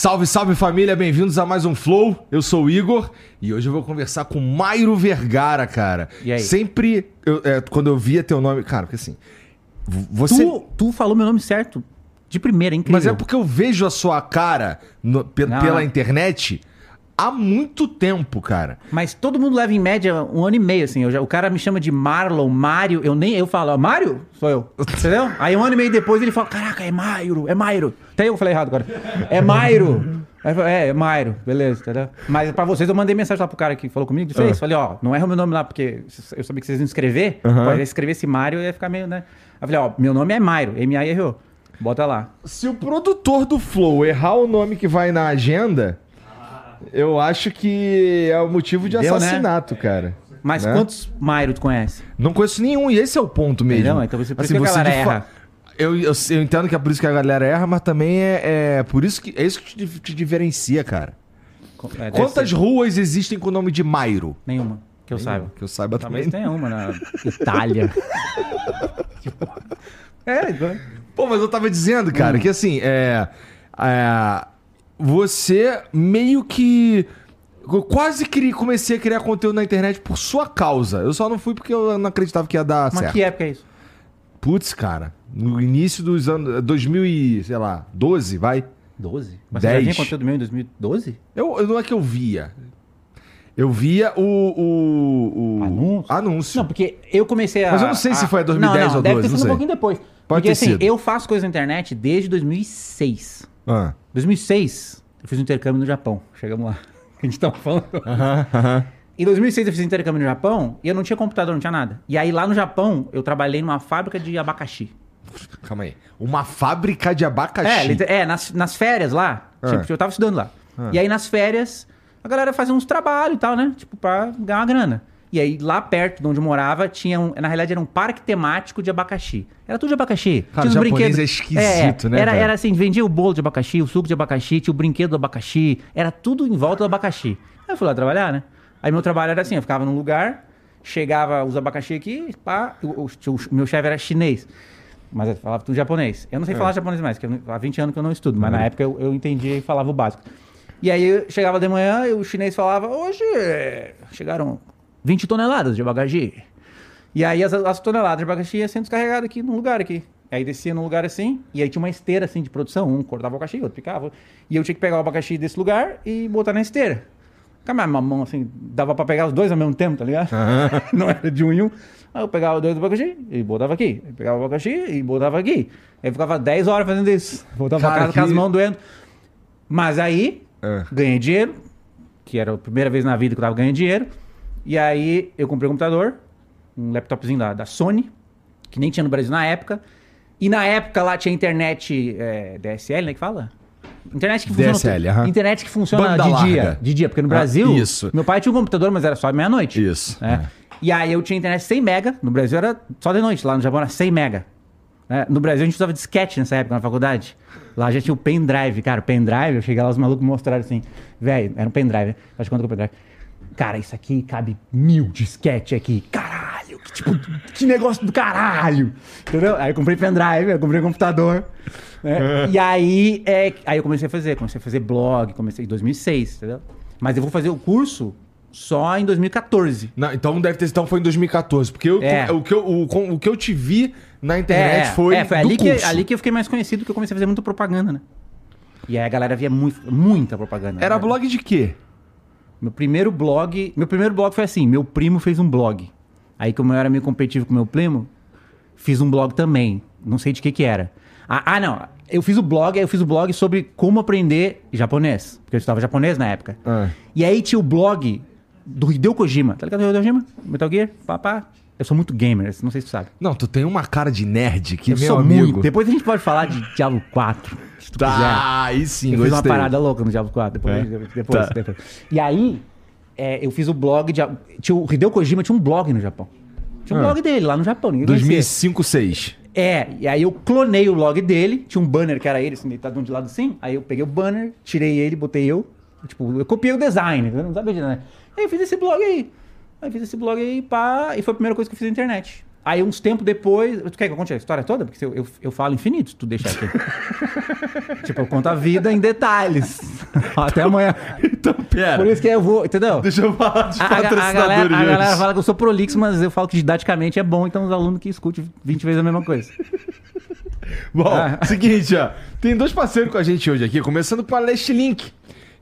Salve, salve família, bem-vindos a mais um Flow. Eu sou o Igor e hoje eu vou conversar com Mairo Vergara, cara. E aí? Sempre, eu- é, quando eu via teu nome. Cara, porque assim. Você. Tu, tu falou meu nome certo de primeira, é incrível. Mas é porque eu vejo a sua cara no- pe- Não, pela internet há muito tempo, cara. Mas todo mundo leva em média um ano e meio, assim. Eu já- o cara me chama de Marlon, Mário. Eu nem eu falo, "Ah, Mário? Sou eu. Entendeu? Aí um ano e meio depois ele fala, caraca, é Mairo, é Mairo. Até eu falei errado agora. É Mairo. Aí eu falei, é, é Mairo, beleza, entendeu? Mas pra vocês eu mandei mensagem lá pro cara que falou comigo de Ah. Face. Falei, ó, não erra o meu nome lá, porque eu sabia que vocês iam escrever. Aham. Pode escrever esse Mário ia ficar meio, né? Aí eu falei, ó, meu nome é Mairo, M-A-I-R-O. Bota lá. Se o produtor do Flow errar o nome que vai na agenda, eu acho que é o motivo de Deu, né? assassinato, cara. Mas Né? quantos Mairo tu conhece? Não conheço nenhum, e esse é o ponto mesmo. Entendeu? Então você- por isso que a galera erra. Eu, eu, eu entendo que é por isso que a galera erra, mas também é, é por isso que é isso que te, te diferencia, cara. É, Quantas ser. ruas existem com o nome de Mairo? Nenhuma, que eu saiba. Que eu saiba Talvez também. tenha uma na Itália. é, igual- Pô, mas eu tava dizendo, cara, Hum. que assim, é, é, Você meio que. Eu quase cri- comecei a criar conteúdo na internet por sua causa. Eu só não fui porque eu não acreditava que ia dar mas certo. que época é isso? Putz, cara. No início dos anos. 2000 e, sei lá, 12, vai. 12? Mas você já tinha conteúdo meu em 2012? Eu, eu- não é que eu via. Eu via o. o, o Anúncio? anúncio. Não, porque eu comecei a... Mas eu não sei se foi 2010 não, não, ou deve 12, ter sido um pouquinho depois. Pode porque assim, sido. eu faço coisa na internet desde 2006. Ah. 2006, eu fiz um intercâmbio no Japão. Chegamos lá. A gente tava falando. Aham, aham. Em 2006 eu fiz intercâmbio no Japão e eu não tinha computador, não tinha nada. E aí lá no Japão eu trabalhei numa fábrica de abacaxi. Calma aí. Uma fábrica de abacaxi. É, é nas, nas férias lá. Ah. Tipo, eu tava estudando lá. E aí nas férias, a galera fazia uns trabalhos e tal, né? Tipo, pra ganhar uma grana. E aí lá perto de onde eu morava, tinha um. Na realidade, era um parque temático de abacaxi. Era tudo de abacaxi. Cara, tinha uns japonês é esquisito, né, Era, era assim, vendia o bolo de abacaxi, o suco de abacaxi, tinha o brinquedo do abacaxi. Era tudo em volta do abacaxi. Aí eu fui lá trabalhar, né? Aí meu trabalho era assim, eu ficava num lugar, chegava os abacaxi aqui, pá, o, o- o meu chefe era chinês. Mas eu falava tudo japonês. Eu não É. sei falar japonês mais, porque há 20 anos que eu não estudo, mas na época eu, eu entendia e falava o básico. E aí eu chegava de manhã e o chinês falava: Hoje chegaram 20 toneladas de abacaxi. E aí as, as toneladas de abacaxi iam sendo descarregadas aqui num lugar aqui. Aí descia num lugar assim, e aí tinha uma esteira assim de produção, um cortava o abacaxi, outro picava. E eu tinha que pegar o abacaxi desse lugar e botar na esteira. Mas a mão assim, dava pra pegar os dois ao mesmo tempo, tá ligado? Não era de um em um. Aí eu pegava dois do abacaxi e botava aqui. Aí pegava o abacaxi e botava aqui. Aí eu ficava 10 horas fazendo isso. Voltava pra Cara, casa com as que- mãos doendo. Mas aí, É. ganhei dinheiro, que era a primeira vez na vida que eu tava ganhando dinheiro. E aí eu comprei um computador, um laptopzinho da, da Sony, que nem tinha no Brasil na época. E na época lá tinha internet é, DSL, né? Que fala? Internet que funciona. DSL, aham. Internet que funciona Banda de larga. dia. De dia, porque no Ah, Brasil. isso. Meu pai tinha um computador, mas era só meia-noite. Isso, né? é. E aí eu tinha internet 100 mega. No Brasil era só de noite. Lá no Japão era 100 mega. né? No Brasil a gente usava disquete nessa época na faculdade. Lá já tinha o pendrive. Cara, o pendrive, eu cheguei lá, os malucos mostraram assim. Velho, era um pendrive. Acho que quanto que é o pendrive? Cara, isso aqui cabe mil disquete aqui. Caralho, que tipo, que negócio do caralho. Entendeu? Aí eu comprei pendrive, eu comprei computador. né? E aí, é, aí eu comecei a fazer, comecei a fazer blog, comecei em 2006, entendeu? Mas eu vou fazer o curso só em 2014. Não, então deve ter então foi em 2014, porque eu- É. o, que eu, o, o que eu te vi na internet foi, é, foi ali, que, curso. ali que eu fiquei mais conhecido, que eu comecei a fazer muita propaganda, né? E aí a galera via muito, muita propaganda. Era né? blog de quê? Meu primeiro blog. Meu primeiro blog foi assim: meu primo fez um blog. Aí, como eu era meio competitivo com meu primo, fiz um blog também. Não sei de que que era. Ah, ah, não. Eu fiz o blog, eu fiz o blog sobre como aprender japonês. Porque eu estudava japonês na época. Ah. E aí tinha o blog do Hideo Kojima. Tá ligado, Hideo Kojima? Metal Gear? Pá, pá. Eu sou muito gamer, não sei se tu sabe. Não, tu tem uma cara de nerd que, Eu meu sou amigo. muito. Depois a gente pode falar de Diablo 4. Se tu quiser. Tá, aí sim, Eu fiz uma gostei. parada louca no Diablo 4. Depois, É? depois, Tá. depois. E aí, é, eu fiz o blog. De, tinha o Hideo Kojima tinha um blog no Japão. Tinha um Ah. blog dele lá no Japão. Ninguém conhecia. 2005, 2006. É, e aí eu clonei o blog dele. Tinha um banner que era ele, assim, deitado de um de lado assim. Aí eu peguei o banner, tirei ele, botei eu. Tipo, eu copiei o design, não sabia de nada. Aí eu fiz esse blog aí. Aí fiz esse blog aí, pá, e foi a primeira coisa que eu fiz na internet. Aí, uns tempos depois. Tu quer que eu conte a história toda? Porque eu, eu, eu falo infinito tu deixar aqui. tipo, eu conto a vida em detalhes. Até amanhã. Então, pera. Por isso que eu vou, entendeu? Deixa eu falar dos A, a- a patrocinadores. galera, a galera fala que eu sou prolixo, mas eu falo que didaticamente é bom, então os alunos que escutem 20 vezes a mesma coisa. Bom, Ah. seguinte, ó. Tem dois parceiros com a gente hoje aqui, começando com a Last Link.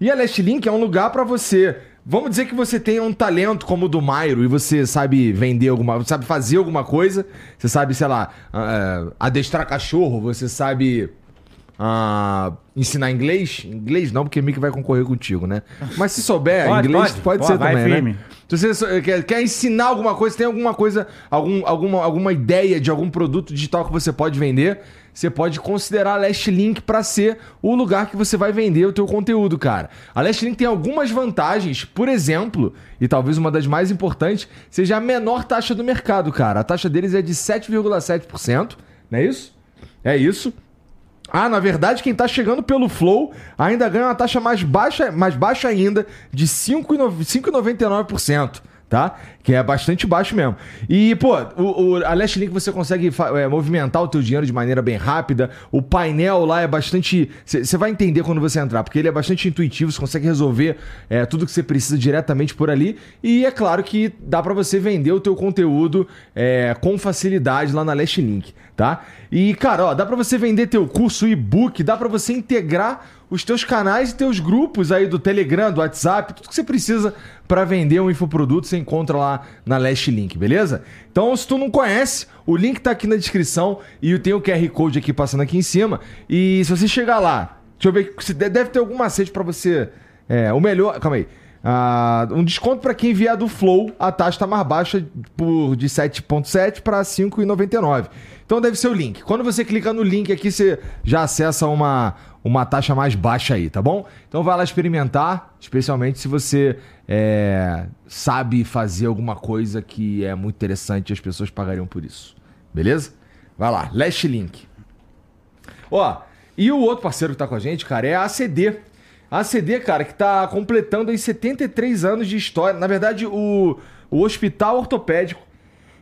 E a Last Link é um lugar pra você. Vamos dizer que você tem um talento como o do Mairo e você sabe vender alguma, sabe fazer alguma coisa, você sabe, sei lá, ah, adestrar cachorro, você sabe ah, ensinar inglês? Inglês não, porque Mickey vai concorrer contigo, né? Mas se souber Pode, inglês, pode, pode. Pô, ser também, firme. né? Se você só- quer, quer ensinar alguma coisa, tem alguma coisa, algum, alguma, alguma ideia de algum produto digital que você pode vender, você pode considerar a Link para ser o lugar que você vai vender o teu conteúdo, cara. A Link tem algumas vantagens, por exemplo, e talvez uma das mais importantes, seja a menor taxa do mercado, cara. A taxa deles é de 7,7%, não é isso? É isso. Ah, na verdade, quem tá chegando pelo Flow ainda ganha uma taxa mais baixa, mais baixa ainda, de 5,9 5,99%, tá? Que é bastante baixo mesmo. E, pô, o, o, a Last Link você consegue é, movimentar o teu dinheiro de maneira bem rápida. O painel lá é bastante... Você vai entender quando você entrar, porque ele é bastante intuitivo, você consegue resolver é, tudo que você precisa diretamente por ali. E é claro que dá pra você vender o teu conteúdo é, com facilidade lá na Last Link, tá? E, cara, ó, dá pra você vender teu curso e-book, dá pra você integrar os teus canais e teus grupos aí do Telegram, do WhatsApp, tudo que você precisa pra vender um infoproduto, você encontra lá na Last Link, beleza? Então, se tu não conhece, o link tá aqui na descrição e tem o QR Code aqui passando aqui em cima. E se você chegar lá, deixa eu ver, se de- deve ter algum macete pra você. É, o melhor. Calma aí. Ah, um desconto pra quem vier do Flow, a taxa tá mais baixa por de 7,7 para 5,99. Então deve ser o link. Quando você clica no link aqui, você já acessa uma, uma taxa mais baixa aí, tá bom? Então vai lá experimentar, especialmente se você é, sabe fazer alguma coisa que é muito interessante e as pessoas pagariam por isso. Beleza? Vai lá, Last Link. Ó, e o outro parceiro que tá com a gente, cara, é a ACD. A ACD, cara, que tá completando aí 73 anos de história. Na verdade, o, o Hospital Ortopédico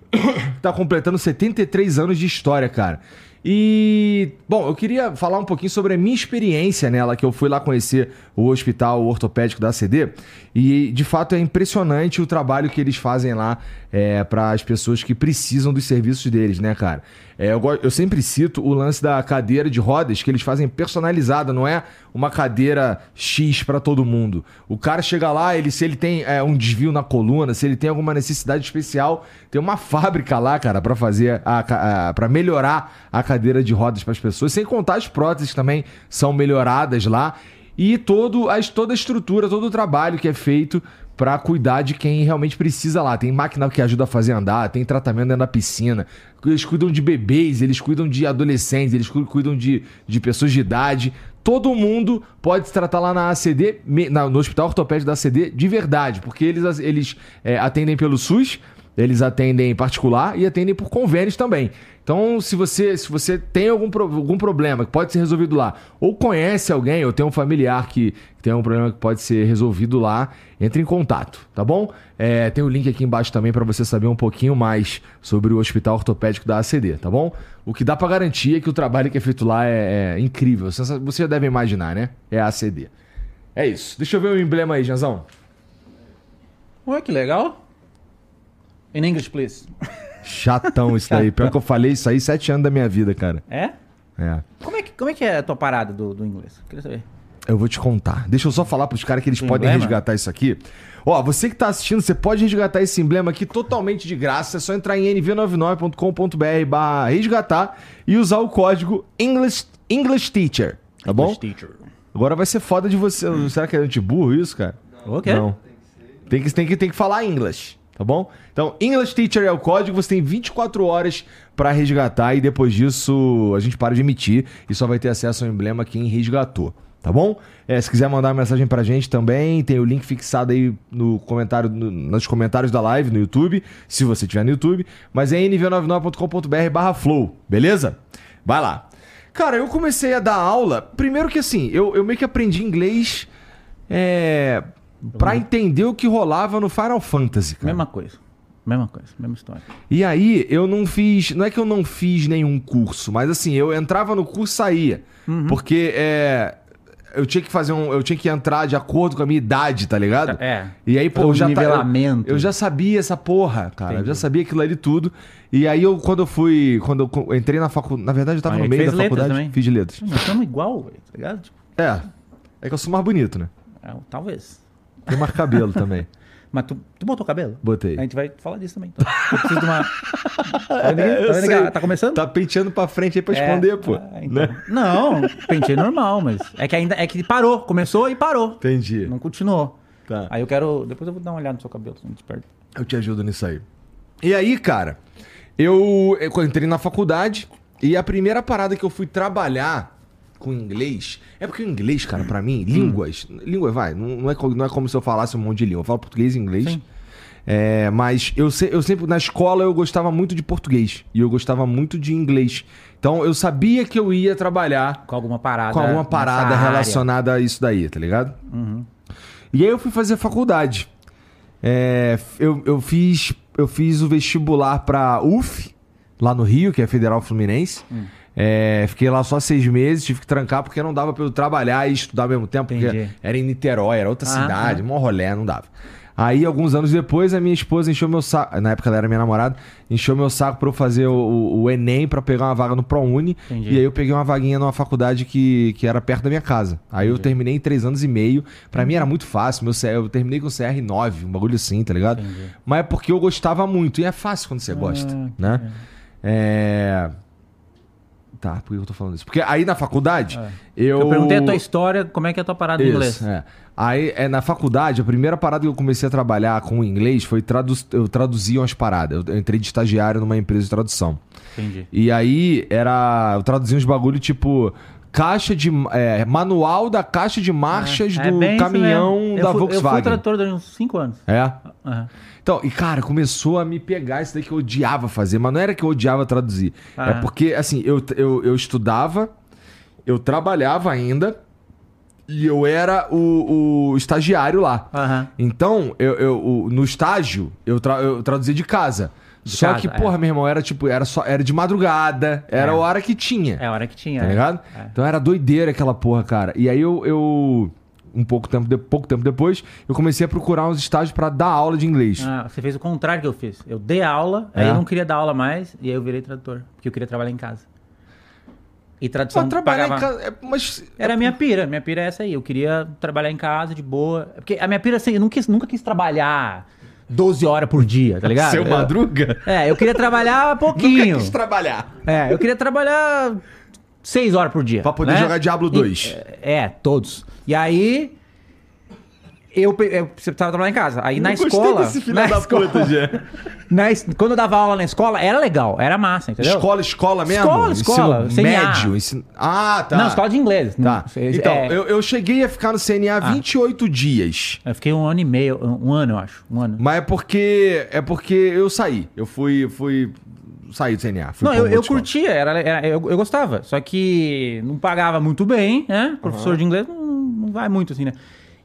tá completando 73 anos de história, cara. E, bom, eu queria falar um pouquinho sobre a minha experiência nela, que eu fui lá conhecer o hospital ortopédico da ACD. E, de fato, é impressionante o trabalho que eles fazem lá é, para as pessoas que precisam dos serviços deles, né, cara? É, eu, eu sempre cito o lance da cadeira de rodas que eles fazem personalizada, não é uma cadeira X para todo mundo. O cara chega lá, ele se ele tem é, um desvio na coluna, se ele tem alguma necessidade especial, tem uma fábrica lá, cara, para fazer a, para melhorar a cadeira de rodas para as pessoas, sem contar as próteses também são melhoradas lá e todo a, toda a estrutura, todo o trabalho que é feito para cuidar de quem realmente precisa lá. Tem máquina que ajuda a fazer andar, tem tratamento dentro da piscina. Eles cuidam de bebês, eles cuidam de adolescentes, eles cu- cuidam de, de pessoas de idade. Todo mundo pode se tratar lá na ACD, no Hospital Ortopédico da ACD, de verdade, porque eles, eles é, atendem pelo SUS, eles atendem em particular e atendem por convênios também. Então, se você, se você tem algum, algum problema que pode ser resolvido lá, ou conhece alguém, ou tem um familiar que, tem um problema que pode ser resolvido lá, entre em contato, tá bom? É, tem o link aqui embaixo também para você saber um pouquinho mais sobre o Hospital Ortopédico da ACD, tá bom? O que dá para garantir é que o trabalho que é feito lá é, é incrível. Você já deve imaginar, né? É a ACD. É isso. Deixa eu ver o emblema aí, Janzão. Ué, que legal. In English, please. Chatão isso daí. Pior que eu falei isso aí sete anos da minha vida, cara. É? É. Como é que, como é, que é a tua parada do, do inglês? Queria saber. Eu vou te contar. Deixa eu só falar pros caras que eles podem emblema? resgatar isso aqui. Ó, você que tá assistindo, você pode resgatar esse emblema aqui totalmente de graça. É só entrar em nv99.com.br barra resgatar e usar o código English, English Teacher. Tá bom? English teacher. Agora vai ser foda de você. Será que é anti-burro isso, cara? O quê? Não. Tem que, tem, que, tem que falar English, tá bom? Então, English Teacher é o código, você tem 24 horas pra resgatar e depois disso a gente para de emitir e só vai ter acesso ao emblema quem resgatou, tá bom? É, se quiser mandar uma mensagem pra gente também, tem o link fixado aí no comentário, no- nos comentários da live no YouTube, se você tiver no YouTube, mas é nv99.com.br barra flow, beleza? Vai lá. Cara, eu comecei a dar aula, primeiro que assim, eu, eu meio que aprendi inglês é, pra entender o que rolava no Final Fantasy, cara. Mesma coisa. Mesma coisa, mesma história. E aí, eu não fiz. Não é que eu não fiz nenhum curso, mas assim, eu entrava no curso e saía. Uhum. Porque é. Eu tinha que fazer um. Eu tinha que entrar de acordo com a minha idade, tá ligado? É. E aí, pô, eu já, tá- eu, nivelamento. eu já sabia essa porra, cara. Eu já Entendi. sabia aquilo ali tudo. E aí, eu, quando eu fui. Quando eu entrei na faculdade. Na verdade, eu tava Ah, no meio da faculdade. também? Fiz de letras. Nós estamos igual, tá ligado? É. É que eu sou mais bonito, né? é, talvez. Tem mais cabelo também. Mas tu, tu botou cabelo? Botei. A gente vai falar disso também. Então. Eu preciso de uma. Tá vendo? É, Tá vendo sei. Tá começando? Tá penteando pra frente aí pra É, esconder, pô. ah, então. Né? Não, pentei normal, mas. É que ainda. É que parou. Começou e parou. Entendi. Não continuou. Tá. Aí eu quero. Depois eu vou dar uma olhada no seu cabelo, se não desperta. Eu te ajudo nisso aí. E aí, cara, eu, eu entrei na faculdade e a primeira parada que eu fui trabalhar com inglês. É porque o inglês, cara, pra mim, línguas. Línguas, vai, não, não é, não é como se eu falasse um monte de língua. Eu falo português e inglês. Sim. É, mas eu, se- eu sempre, na escola, eu gostava muito de português. E eu gostava muito de inglês. Então eu sabia que eu ia trabalhar Com alguma parada. com alguma parada área. relacionada a isso daí, tá ligado? E aí eu fui fazer faculdade. É, eu, eu, fiz, eu fiz o vestibular pra UF, lá no Rio, que é Federal Fluminense. Hum. É, fiquei lá só seis meses, tive que trancar porque não dava pra eu trabalhar e estudar ao mesmo tempo, porque Entendi. era em Niterói, era outra Ah, cidade, ah. mó rolé, não dava. Aí, alguns anos depois, a minha esposa encheu meu saco. Na época ela era minha namorada, encheu meu saco pra eu fazer o, o- Enem pra pegar uma vaga no ProUni. Entendi. E aí eu peguei uma vaguinha numa faculdade que, que era perto da minha casa. Aí eu terminei em três anos e meio. Pra mim era muito fácil. Meu, eu terminei com CR9, um bagulho assim, tá ligado? Entendi. Mas é porque eu gostava muito. E é fácil quando você gosta, Ah, né? É... Tá, por que eu tô falando isso? Porque aí na faculdade, eu... Eu perguntei a tua história, como é que é a tua parada em Isso, inglês? é. Aí, é, na faculdade, a primeira parada que eu comecei a trabalhar com o inglês foi tradu eu traduzia umas paradas. Eu, eu entrei de estagiário numa empresa de tradução. Entendi. E aí era. Eu traduzia uns bagulho tipo. Caixa de. é, manual da caixa de marchas É do isso caminhão da eu fui, Eu Volkswagen. fui tradutor durante uns 5 anos. É. Aham. Então, e cara, começou a me pegar isso daí que eu odiava fazer, mas não era que eu odiava traduzir. Ah. É porque, assim, eu, eu, eu estudava, eu trabalhava ainda e eu era o, o estagiário lá. Aham. Então, eu, eu- no estágio, eu, tra- eu traduzia de casa. Só casa, que, é. porra, meu irmão, era tipo, era só era de madrugada, era É. a hora que tinha. É a hora que tinha. Tá é. ligado? É. Então era doideira aquela porra, cara. E aí eu, eu um pouco tempo, de- pouco tempo depois, eu comecei a procurar uns estágios pra dar aula de inglês. Ah, você fez o contrário que eu fiz. Eu dei aula, aí É. eu não queria dar aula mais, e aí eu virei tradutor. Porque eu queria trabalhar em casa. E tradução Só trabalhar pagava... em casa. é, mas. Era a minha pira, minha pira é essa aí. Eu queria trabalhar em casa de boa. Porque a minha pira, assim, eu nunca quis, nunca quis trabalhar 12 horas por dia, tá ligado? Seu Eu- madruga? É, eu queria trabalhar pouquinho. Nunca quis trabalhar. É, eu queria trabalhar 6 horas por dia. Pra poder né? jogar Diablo E- 2. é, todos. E aí. Eu, eu precisava trabalhar em casa. Aí na escola. desse filho na da escola- puta, Gê. na es- quando eu dava aula na escola, era legal, era massa, entendeu? Escola, escola mesmo? Escola, escola, Ensino CNA. médio? Ensino... Ah, tá. Não, escola de inglês. Tá. Então, é, eu, eu cheguei a ficar no CNA 28 dias. eu fiquei um ano e meio, um ano, eu acho. Um ano. Mas é porque. É porque eu saí. Eu fui. fui saí do CNA. Fui Não, pra eu, eu escola. curtia, era, era- eu, eu gostava. Só que não pagava muito bem, né? Professor de inglês não, não vai muito assim, né?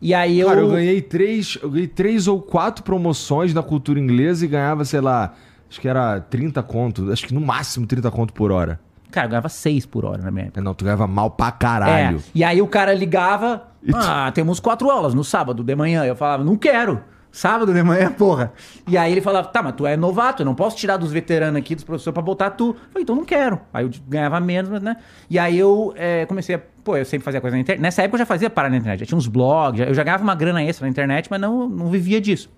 E aí eu. Cara, eu ganhei três. Eu ganhei três ou quatro promoções na cultura inglesa e ganhava, sei lá, acho que era 30 conto. Acho que no máximo 30 conto por hora. Cara, eu ganhava seis por hora na minha época. Não, tu ganhava mal pra caralho. É. E aí o cara ligava, ah, temos quatro aulas no sábado de manhã. Eu falava, não quero. Sábado de manhã, porra. E aí ele falava, tá, mas tu é novato, eu não posso tirar dos veteranos aqui, dos professores, pra botar tu. Eu falei, então não quero. Aí eu ganhava menos, mas, né? E aí eu é, comecei a. Pô, eu sempre fazia coisa na internet. Nessa época eu já fazia parada na internet, já tinha uns blogs, eu já ganhava uma grana extra na internet, mas não, não vivia disso.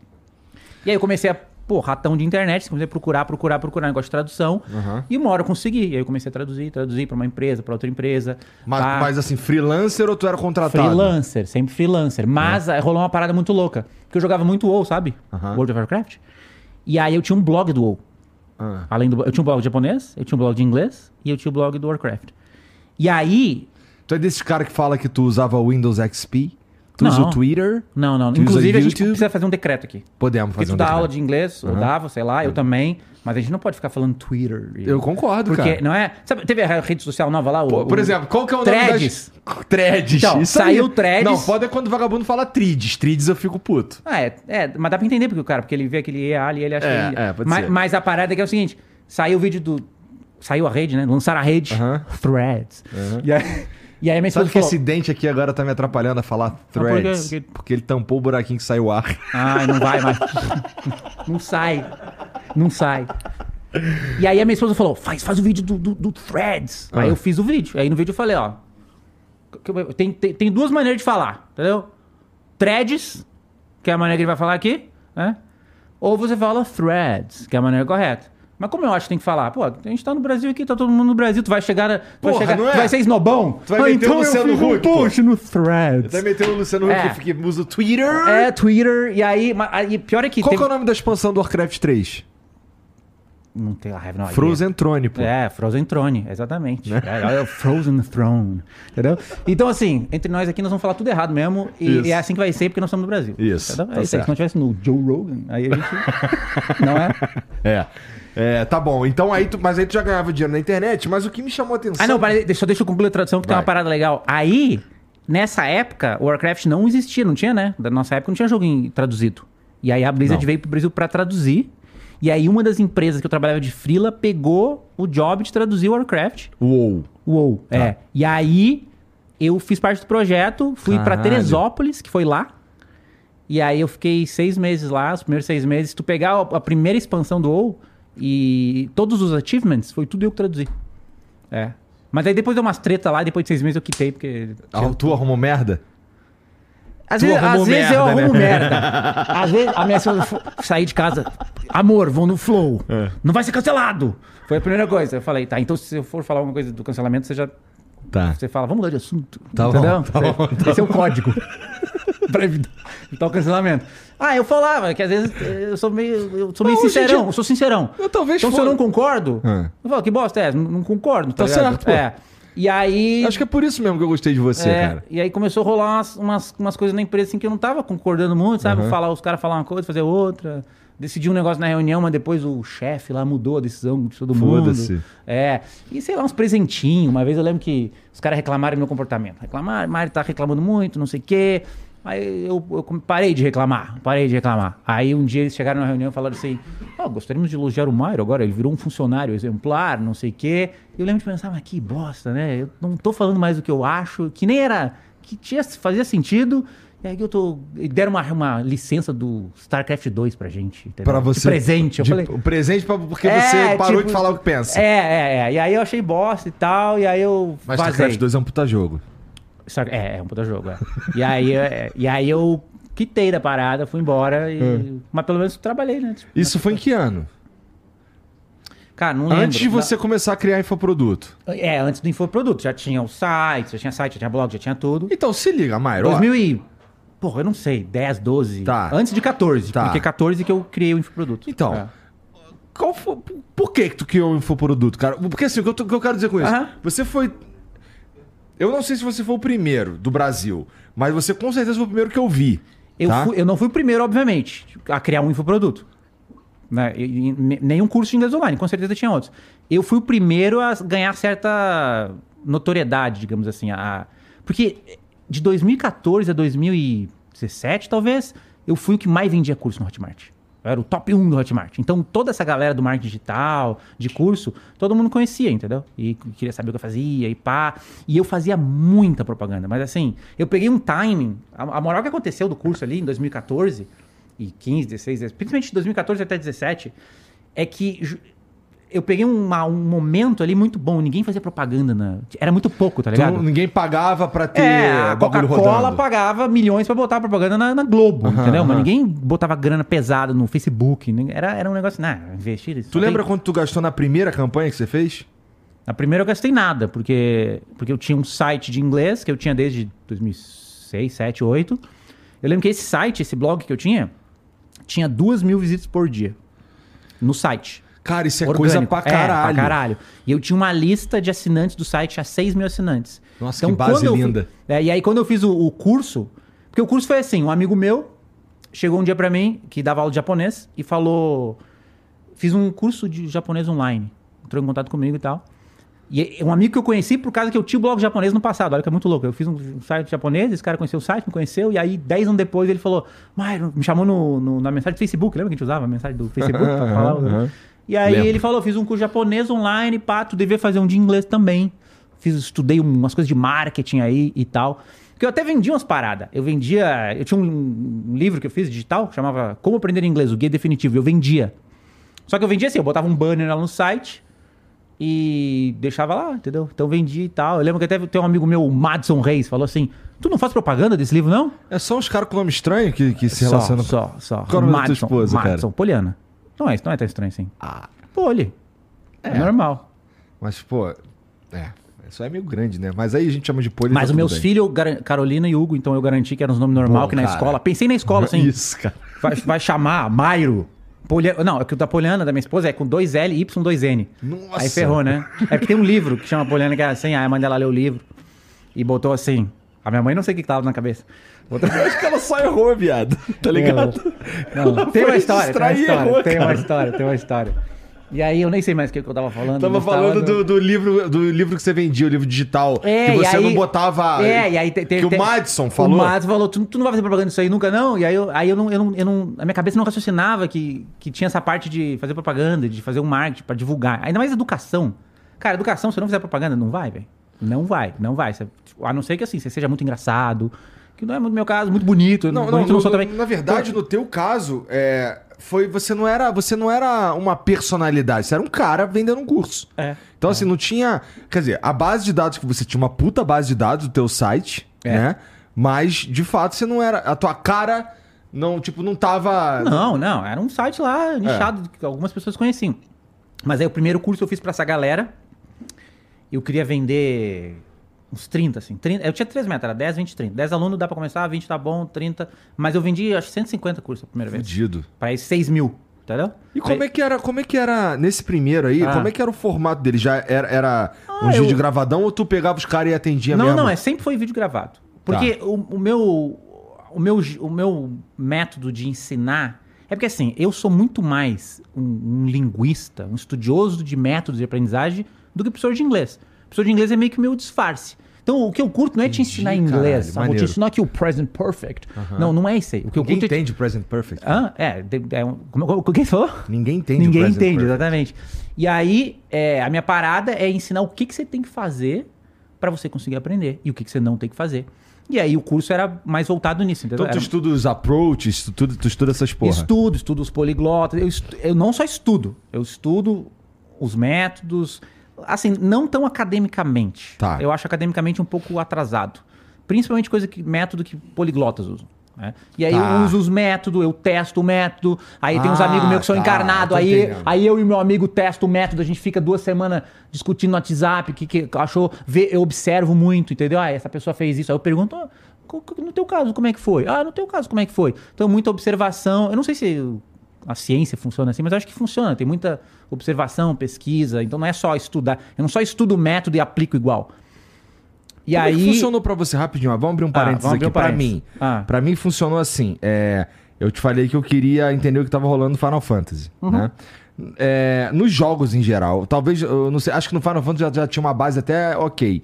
E aí eu comecei a, pô, ratão de internet, comecei a procurar, procurar, procurar negócio de tradução. Aham. E uma hora eu consegui. E aí eu comecei a traduzir, traduzir pra uma empresa, pra outra empresa. Mas, pra- mas assim, freelancer ou tu era contratado? Freelancer, sempre freelancer. Mas aí rolou uma parada muito louca. Porque eu jogava muito WoW, sabe? Aham. World of Warcraft. E aí eu tinha um blog do WoW. Ah. Além do. Eu tinha um blog de japonês, eu tinha um blog de inglês e eu tinha o blog do Warcraft. E aí. Tu é desse cara que fala que tu usava Windows XP? Tu usa Não. o Twitter? Não, não. Tu usa Inclusive, a gente precisa fazer um decreto aqui. Podemos Porque fazer tu um dá decreto. aula de inglês, ou Aham. dava, sei lá, eu também. Mas a gente não pode ficar falando Twitter. e- Eu concordo, Porque, cara. não é? Sabe, teve a rede social nova lá? o- Pô, por o- exemplo, qual que é o nome Threads. das... Threads. Então, Isso aí. saiu Threads. Não, foda é quando o vagabundo fala trids. Trids eu fico puto. Ah, é, é, mas dá pra entender porque o cara, porque ele vê aquele EA ali, ele acha É, que. é, pode mas, ser. mas a parada é que é o seguinte: saiu o vídeo do. Saiu a rede, né? Lançaram a rede. Threads. E, aí, e aí a minha Sabe que falou, esse dente aqui agora tá me atrapalhando a falar quê? threads? Porque- Porque ele tampou o buraquinho que saiu o ar. Ai, não vai mais. não sai. Não sai. E aí a minha esposa falou: faz, faz o vídeo do, do, do Threads. Ah. Aí eu fiz o vídeo. Aí no vídeo eu falei: ó. Tem, tem, tem duas maneiras de falar, entendeu? Threads, que é a maneira que ele vai falar aqui, né? Ou você fala Threads, que é a maneira correta. Mas como eu acho que tem que falar? Pô, a gente tá no Brasil aqui, tá todo mundo no Brasil, tu vai chegar. tu vai, chegar não é? tu vai ser snobão? Tu vai meter o eu Luciano um Huck, pô. post no Threads. Tá metendo o Luciano Huck É. que usa o Twitter. É, Twitter, e aí. aí pior é que. Qual teve- que é o nome da expansão do Warcraft 3? Não tem, no idea. Frozen Throne, pô. É, Frozen Throne, exatamente. É, é o Frozen Throne, entendeu? Então, assim, entre nós aqui nós vamos falar tudo errado mesmo. E, e é assim que vai ser, porque nós estamos no Brasil. Isso, tá é isso aí. Se não tivesse no Joe Rogan, aí a gente. não é? É. É, tá bom. Então aí tu, mas aí tu já ganhava dinheiro na internet, mas o que me chamou a atenção. Ah, não, peraí, deixa, deixa eu concluir a tradução, que tem Vai. uma parada legal. Aí, nessa época, o Warcraft não existia, não tinha, né? Da nossa época não tinha jogo em- traduzido. E aí a Blizzard Não. veio pro Brasil pra traduzir. E aí uma das empresas que eu trabalhava de freela pegou o job de traduzir o Warcraft. Uou. Uou, Tá. é. E aí eu fiz parte do projeto, fui pra Caralho. Teresópolis, que foi lá. E aí eu fiquei seis meses lá, os primeiros seis meses. Se tu pegar a a primeira expansão do WoW e todos os achievements, foi tudo eu que traduzi. É. Mas aí depois deu umas treta lá, depois de seis meses eu quitei, porque... Ah, tu arrumou merda? Às vezes, às vezes eu merda, arrumo né? merda. Às vezes a minha esposa sair de casa, amor, vou no flow. É. Não vai ser cancelado. Foi a primeira coisa. Eu falei, tá, então se eu for falar alguma coisa do cancelamento, você já Tá. você fala, vamos mudar de assunto. Tá bom, entendeu? tá bom, Você- Esse é o código. pra evitar evitar o cancelamento. Ah, eu falava que às vezes eh, eu sou meio, eu sou meio Não, sincerão. dia- Eu sou sincerão. Eu talvez então, se eu for- não concordo, Ah. eu falo, que bosta é? essa? Não, não concordo. Tá, Tá ligado? certo, pô. É. E aí. Acho que é por isso mesmo que eu gostei de você, é, cara. E aí começou a rolar umas, umas, umas coisas na empresa assim que eu não tava concordando muito, sabe? Falar, os caras falar uma coisa, fazer outra. Decidir um negócio na reunião, mas depois o chefe lá mudou a decisão de todo mundo. Foda-se. É. E sei lá, uns presentinhos. Uma vez eu lembro que os caras reclamaram do meu comportamento. Reclamaram, Mário tá reclamando muito, não sei o quê. Aí eu, eu parei de reclamar, parei de reclamar. Aí um dia eles chegaram na reunião e falaram assim: Ó, gostaríamos de elogiar o Mário agora, ele virou um funcionário exemplar, não sei o quê. E eu lembro de pensar, mas que bosta, né? Eu não tô falando mais do que eu acho, que nem era. que tinha, fazia sentido. E aí eu tô. e Deram uma, uma licença do StarCraft 2 pra gente. entendeu? Pra você. De presente. Eu de- falei. O presente pra, porque É, você parou tipo, de falar o que pensa. É, é, é. E aí eu achei bosta e tal, e aí eu. Mas vazei. StarCraft 2 é um puta jogo. É, é um puta jogo, é. e, aí, é, e aí eu quitei da parada, fui embora, e... mas pelo menos trabalhei, né? Tipo, Isso foi em que ano? Cara, não lembro. Antes de você começar a criar infoproduto. É, antes do infoproduto. Já tinha o site, já tinha site, já tinha blog, já tinha tudo. Então se liga, Mairo. ó. 2000 e... Porra, eu não sei, 10, 12. Tá. Antes de 14, Tá. porque 14 que eu criei o infoproduto. Então, É. Qual foi, por que que tu criou um infoproduto, cara? Porque assim, o que eu, o que eu quero dizer com isso? Você foi... Eu não sei se você foi o primeiro do Brasil, mas você com certeza foi o primeiro que eu vi. Eu, tá? fui- eu não fui o primeiro, obviamente, a criar um infoproduto. Né? Ne- nenhum curso de inglês online, com certeza tinha outros. Eu fui o primeiro a ganhar certa notoriedade, digamos assim. A... Porque de 2014 a 2017, talvez, eu fui o que mais vendia curso no Hotmart. Eu era o top 1 do Hotmart. Então, toda essa galera do marketing digital, de curso, todo mundo conhecia, entendeu? E queria saber o que eu fazia e pá. E eu fazia muita propaganda. Mas assim, eu peguei um timing. A, moral que aconteceu do curso ali em 2014 e 15, 16, 16, principalmente de 2014 até 17, é que eu peguei uma- um momento ali muito bom. Ninguém fazia propaganda. Na... Era muito pouco, tá ligado? Então, ninguém pagava pra ter É, a bagulho Coca-Cola rodando. pagava milhões pra botar propaganda na, na Globo, Aham, entendeu? Mas aham. ninguém botava grana pesada no Facebook. Era, era um negócio, nah, investir isso. Tu lembra quando tu gastou na primeira campanha que você fez? Na primeira eu gastei nada, porque, porque eu tinha um site de inglês que eu tinha desde 2006, 7, 8. Eu lembro que esse site, esse blog que eu tinha, tinha duas mil visitas por dia. No site. Cara, isso é Orgânico. coisa pra É, caralho. pra caralho. E eu tinha uma lista de assinantes do site, tinha 6 mil assinantes. Nossa, que base linda. É, e aí, quando eu fiz o, o curso, Porque o curso foi assim, um amigo meu chegou um dia pra mim, que dava aula de japonês, e falou... Fiz um curso de japonês online. Entrou em contato comigo e tal. E é um amigo que eu conheci por causa que eu tinha o blog japonês no passado. Olha que é muito louco. Eu fiz um site japonês, esse cara conheceu o site, me conheceu, e aí, 10 anos depois, ele falou, Mairo, me chamou no, no- na mensagem do Facebook. Lembra que a gente usava a mensagem do Facebook pra falar? Aham. E aí Lembro. ele falou, fiz um curso japonês online, pá, tu devia fazer um de inglês também. Fiz, estudei umas coisas de marketing aí e tal. Porque eu até vendia umas paradas. Eu vendia. Eu tinha um, livro que eu fiz digital, que chamava Como Aprender Inglês, o Guia Definitivo. Eu vendia. Só que eu vendia assim, eu botava um banner lá no site e deixava lá, entendeu? Então eu vendia e tal. Eu lembro que até tem um amigo meu, o Madison Reis, falou assim: Tu não faz propaganda desse livro, não? É só uns caras com nome estranho que, que se relacionam Só, só, só. Qual é o nome da tua esposa, cara? Madison, Poliana. Não é, não é tão estranho assim. Ah, Poli. É, É. normal. mas, pô, é. Isso é meio grande, né? Mas aí a gente chama de poli. Mas tá os meus filhos, Carolina e Hugo, então eu garanti que eram os nomes normal Bom, que na cara. escola. Pensei na escola, assim. Isso, cara. Vai, vai chamar Mairo. Polia... Não, é que o da Poliana, da minha esposa, é com dois L, Y, dois N. Nossa. Aí ferrou, né? É porque tem um livro que chama Poliana, que é assim, aí a mãe dela leu o livro e botou assim. A minha mãe não sei o que que tava na cabeça. Botou... Eu acho que ela só errou, viado. Tá ligado? Não, Ela tem uma história, tem uma história, errou, tem uma história, tem uma história. E aí eu nem sei mais o que eu tava falando. Tava falando no- do, do livro do livro que você vendia, o livro digital. É, que você aí- não botava. É, e aí tem, que tem- o Madison falou. O Madison falou, tu, tu não vai fazer propaganda disso aí nunca, não? E aí eu, aí eu não, eu não, eu não. A minha cabeça não raciocinava que, que tinha essa parte de fazer propaganda, de fazer um marketing pra divulgar. Ainda mais educação. Cara, educação, se eu não fizer propaganda, não vai, velho. Não vai, não vai. Você- a não ser que assim, você seja muito engraçado. Que não é muito meu caso, muito bonito. Não, não, bonito eu no- sou também. na verdade, no teu caso, é, foi você não era você não era uma personalidade, você era um cara vendendo um curso. É. Então assim, não tinha, quer dizer, a base de dados que você tinha uma puta base de dados do teu site, É. né? Mas de fato você não era, a tua cara não, tipo, não tava Não, não, era um site lá nichado que algumas pessoas conheciam. Mas aí o primeiro curso eu fiz pra essa galera. Eu queria vender uns 30, assim. 30, eu tinha três metas, era 10, 20, 30. 10 alunos dá pra começar, 20 tá bom, 30. Mas eu vendi, acho que 150 cursos a primeira vez. fudido. Pra esses 6 mil, entendeu? E como é que era, como é que era nesse primeiro aí? Ah. Como é que era o formato dele? Já era, era um Ah, eu- vídeo gravadão ou tu pegava os caras e atendia Não, mesmo? não, é sempre foi vídeo gravado. Porque Tá. o, o meu o meu o meu método de ensinar é porque assim, eu sou muito mais um, um linguista, um estudioso de métodos de aprendizagem do que professor de inglês. Professor de inglês é meio que o meu disfarce. Então, o que eu curto não é te Entendi, ensinar inglês, caralho, sabe? Vou te maneiro. ensinar aqui o present perfect. Não, não é isso aí. O que eu Ninguém curto é... entende present perfect. Hã? É, de- é um- como, como, o que você falou? Ninguém entende Ninguém present entende, perfect. exatamente. E aí, é, a minha parada é ensinar o que, que você tem que fazer pra você conseguir aprender e o que, que você não tem que fazer. E aí o curso era mais voltado nisso, entendeu? Então tu Era- estuda os approaches, tu, tu, tu estuda essas porra. Estudo, estudo os poliglotas. Eu, estu- eu não só estudo, eu estudo os métodos, assim, não tão academicamente. Tá. Eu acho academicamente um pouco atrasado. Principalmente coisa que método que poliglotas usam. né? E aí Tá. eu uso os métodos, eu testo o método, aí tem uns Ah, amigos meus que são tá, encarnados, aí, entendendo. aí eu e meu amigo testo o método, a gente fica duas semanas discutindo no WhatsApp, o que, que achou, vê, eu observo muito, entendeu? Ah, essa pessoa fez isso, aí eu pergunto, "Ah, co- no teu caso, como é que foi? Ah, no teu caso, como é que foi? Então, muita observação, eu não sei se a ciência funciona assim, mas acho que funciona, tem muita observação, pesquisa, então não é só estudar, eu não só estudo o método e aplico igual. E Como é aí... que funcionou pra você? Rapidinho, vamos abrir um parênteses vamos abrir aqui um pra parênteses. mim. Ah. Pra mim funcionou assim. é, eu te falei que eu queria entender o que tava rolando no Final Fantasy, Uhum. né? É, nos jogos em geral, talvez, eu não sei, acho que no Final Fantasy já, já tinha uma base até ok.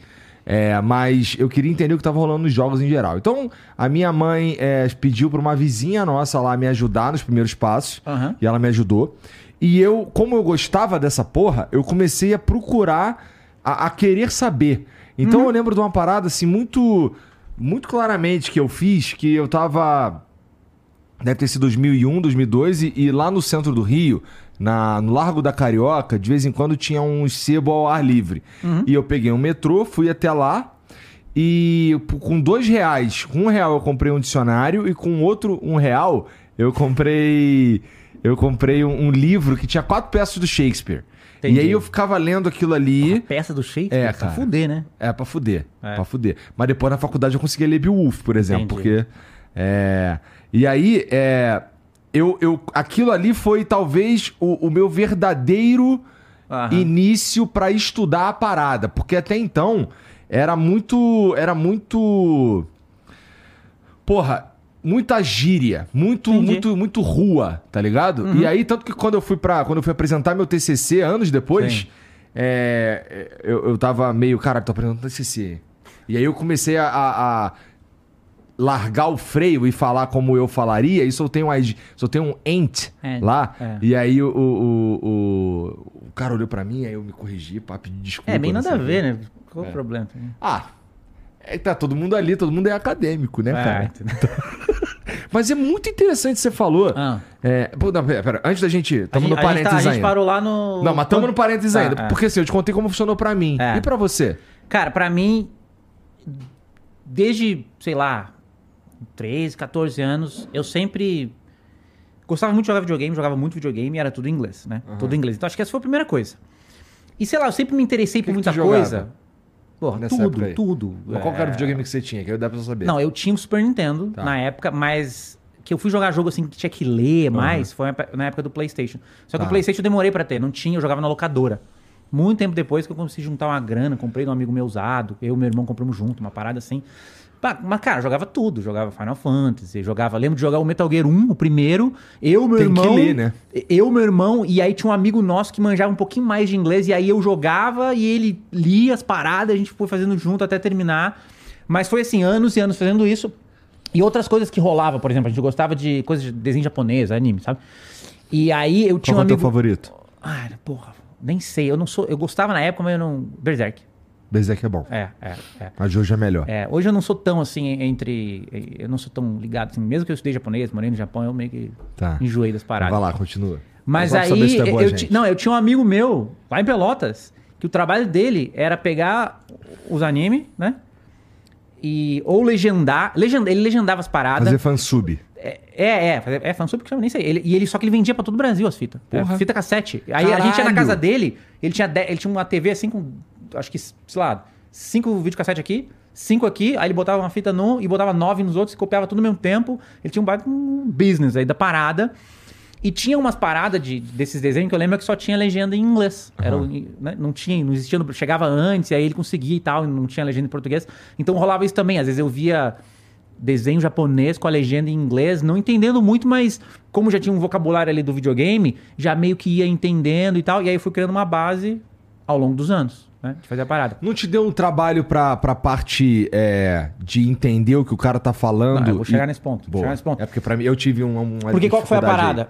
É, mas eu queria entender o que tava rolando nos jogos em geral. Então, a minha mãe é, pediu pra uma vizinha nossa lá me ajudar nos primeiros passos. Aham. E ela me ajudou. E eu, como eu gostava dessa porra, eu comecei a procurar, a, a querer saber. Então eu lembro de uma parada assim, muito, muito claramente que eu fiz, que eu tava. Deve ter sido 2001, 2002, e, e lá no centro do Rio, na, no Largo da Carioca, de vez em quando tinha um sebo ao ar livre. E eu peguei um metrô, fui até lá, e com dois reais, com um real eu comprei um dicionário, e com outro um real eu comprei. Eu comprei um, um livro que tinha quatro peças do Shakespeare. Entendi. E aí eu ficava lendo aquilo ali. Peça do Shakespeare, É, pra cara. fuder, né? É, pra fuder. É. Pra fuder. Mas depois na faculdade eu conseguia ler Beowulf, por exemplo, Entendi. porque. É. E aí, é. Eu, eu, aquilo ali foi talvez o, o meu verdadeiro Aham. início pra estudar a parada. Porque até então era muito. Era muito. porra, muita gíria, muito, Entendi. muito, muito rua, tá ligado? E aí, tanto que quando eu fui para quando eu fui apresentar meu TCC anos depois, Sim. é, eu, eu tava meio, cara, tô apresentando TCC. E aí eu comecei a, a- a largar o freio e falar como eu falaria, e soltei um, ID soltei um ain't É, lá, é. e aí o, o, o, o cara olhou pra mim, aí eu me corrigi, pá, pedi desculpa. É, bem nada a ver, né? Qual o problema? Ah, é que tá todo mundo ali, todo mundo é acadêmico, né, É, cara? entendeu? Mas é muito interessante o que você falou. Ah. É, pô, não, pera, pera, antes da gente. Gente, no gente tá- parênteses a gente ainda. parou lá no. Não, mas tamo no parênteses Tá, ainda. é. Porque assim, eu te contei como funcionou pra mim. É. E pra você? Cara, pra mim, desde, sei lá, 13, 14 anos, eu sempre gostava muito de jogar videogame, jogava muito videogame e era tudo inglês, né? Tudo em inglês. Então acho que essa foi a primeira coisa. E sei lá, eu sempre me interessei por que muita tu jogava coisa. Porra, tudo, aí? tudo. Mas qual que era o É, videogame que você tinha? Que aí dá pra saber. Não, eu tinha o Super Nintendo Tá. na época, mas que eu fui jogar jogo assim que tinha que ler mais, foi na época do PlayStation. Só que Tá. o PlayStation eu demorei pra ter, não tinha, eu jogava na locadora. Muito tempo depois que eu consegui juntar uma grana, comprei de um amigo meu usado, eu e meu irmão compramos junto, uma parada assim. Mas, cara, jogava tudo. Jogava Final Fantasy, jogava. Lembro de jogar o Metal Gear 1, o primeiro. Eu, meu Tem que irmão. ler, né? Eu, meu irmão, e aí tinha um amigo nosso que manjava um pouquinho mais de inglês, e aí eu jogava e ele lia as paradas, a gente foi fazendo junto até terminar. Mas foi assim, anos e anos fazendo isso. E outras coisas que rolava, por exemplo, a gente gostava de coisas de desenho japonês, anime, sabe? E aí eu tinha Qual um é o teu amigo. favorito? Ah, porra, nem sei. Eu não sou. Eu gostava na época, mas eu não. Berserk. Berserk é bom. É, é, é. Mas hoje é melhor. É, hoje eu não sou tão assim entre. Eu não sou tão ligado assim. Mesmo que eu estudei japonês, morei no Japão, eu meio que Tá. enjoei das paradas. Vai lá, continua. Mas pra aí, é boa eu, não, eu tinha um amigo meu, lá em Pelotas, que o trabalho dele era pegar os animes, né? E, ou legendar, legenda, ele legendava as paradas. Fazer fansub. É, é, é, é fansub que chama, nem sei. Ele, e ele, só que ele vendia pra todo o Brasil as fitas. Porra. É, fita cassete. Aí a gente ia na Caralho. casa dele, ele tinha, ele tinha uma TV assim com, acho que, sei lá, cinco videocassete aqui, cinco aqui, aí ele botava uma fita num e botava nove nos outros, e copiava tudo ao mesmo tempo. Ele tinha um baita um business aí da parada. E tinha umas paradas de, desses desenhos que eu lembro que só tinha legenda em inglês. Era, o- né, não tinha, não existia, no- chegava antes, e aí ele conseguia e tal, e não tinha legenda em português. Então rolava isso também. Às vezes eu via desenho japonês com a legenda em inglês, não entendendo muito, mas como já tinha um vocabulário ali do videogame, já meio que ia entendendo e tal. E aí eu fui criando uma base ao longo dos anos, né? De fazer a parada. Não te deu um trabalho pra, pra parte é, de entender o que o cara tá falando? Não, eu vou chegar e- nesse ponto. vou chegar nesse ponto. É porque pra mim, eu tive um, uma Porque qual foi a parada?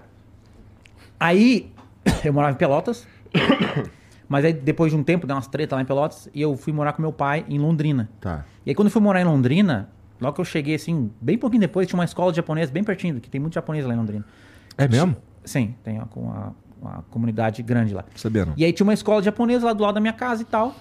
Aí, eu morava em Pelotas, mas aí depois de um tempo, deu umas treta lá em Pelotas, e eu fui morar com meu pai em Londrina. aí. Tá. E aí quando eu fui morar em Londrina, logo que eu cheguei assim, bem pouquinho depois, tinha uma escola de japonês bem pertinho, que tem muito japonês lá em Londrina. É mesmo? Sim, tem uma, uma, uma comunidade grande lá. Sabia não. E aí tinha uma escola de japonês lá do lado da minha casa e tal.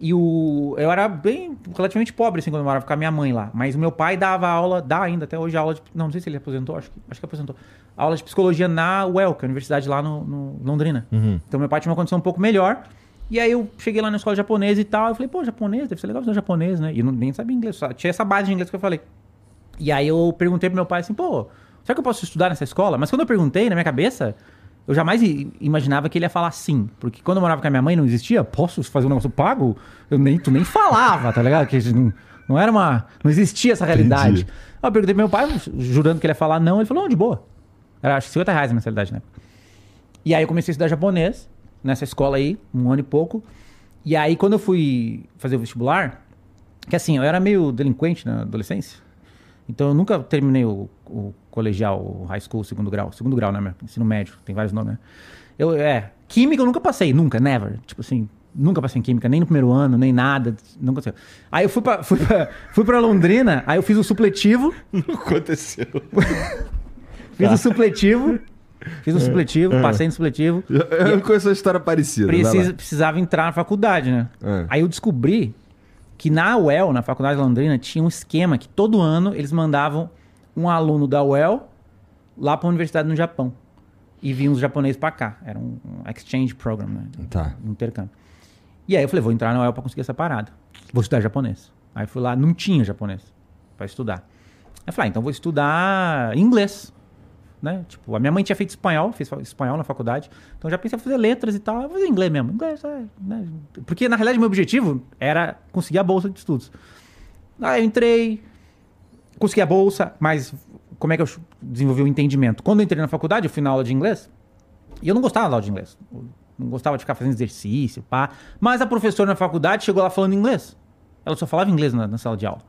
E o eu era bem relativamente pobre assim quando eu morava com a minha mãe lá, mas o meu pai dava aula, dá ainda até hoje aula de, não, não sei se ele aposentou, acho que, acho que aposentou. Aula de psicologia na UEL, que é a universidade lá no, no Londrina. Então meu pai tinha uma condição um pouco melhor. E aí eu cheguei lá na escola japonesa e tal, eu falei, pô, japonês, deve ser legal estudar japonês, né? E eu não, nem sabia inglês, só tinha essa base de inglês que eu falei. E aí eu perguntei pro meu pai assim, pô, será que eu posso estudar nessa escola? Mas quando eu perguntei, na minha cabeça, eu jamais imaginava que ele ia falar sim. Porque quando eu morava com a minha mãe não existia, posso fazer um negócio pago? Eu nem, tu nem falava, tá ligado? Que não, não era uma. Não existia essa realidade. Entendi. Aí eu perguntei pro meu pai, jurando que ele ia falar não, ele falou, não, de boa. Era acho que 50 reais a mensalidade, né? E aí eu comecei a estudar japonês nessa escola aí, um ano e pouco. E aí quando eu fui fazer o vestibular, que assim, eu era meio delinquente na adolescência. Então eu nunca terminei o, o colegial, o high school, segundo grau. Segundo grau, né? meu? Ensino médio, tem vários nomes, né? Eu, é, química eu nunca passei, nunca, never. Tipo assim, nunca passei em química, nem no primeiro ano, nem nada, nunca passei. Aí eu fui pra, fui pra, fui pra Londrina, aí eu fiz o supletivo, Não aconteceu. fiz Tá. o supletivo, fiz o supletivo, passei no supletivo. Eu conheço uma história parecida. Precisa, precisava entrar na faculdade, né? É. Aí eu descobri que na UEL, na Faculdade de Londrina, tinha um esquema que todo ano eles mandavam um aluno da UEL lá para a universidade no Japão. E vinham os japoneses para cá. Era um, exchange program, né? Tá. Um intercâmbio. E aí eu falei, vou entrar na UEL para conseguir essa parada. Vou estudar japonês. Aí fui lá, não tinha japonês para estudar. Aí eu falei, ah, então vou estudar inglês. Né? Tipo, a minha mãe tinha feito espanhol, fez espanhol na faculdade. Então já pensei em fazer letras e tal. Fazer inglês mesmo. Inglês, é, né? Porque na realidade meu objetivo era conseguir a bolsa de estudos. Aí eu entrei, consegui a bolsa, mas como é que eu desenvolvi o entendimento? Quando eu entrei na faculdade, eu fui na aula de inglês, e eu não gostava da aula de inglês. Eu não gostava de ficar fazendo exercício, pá. Mas a professora na faculdade chegou lá falando inglês. Ela só falava inglês na, na sala de aula.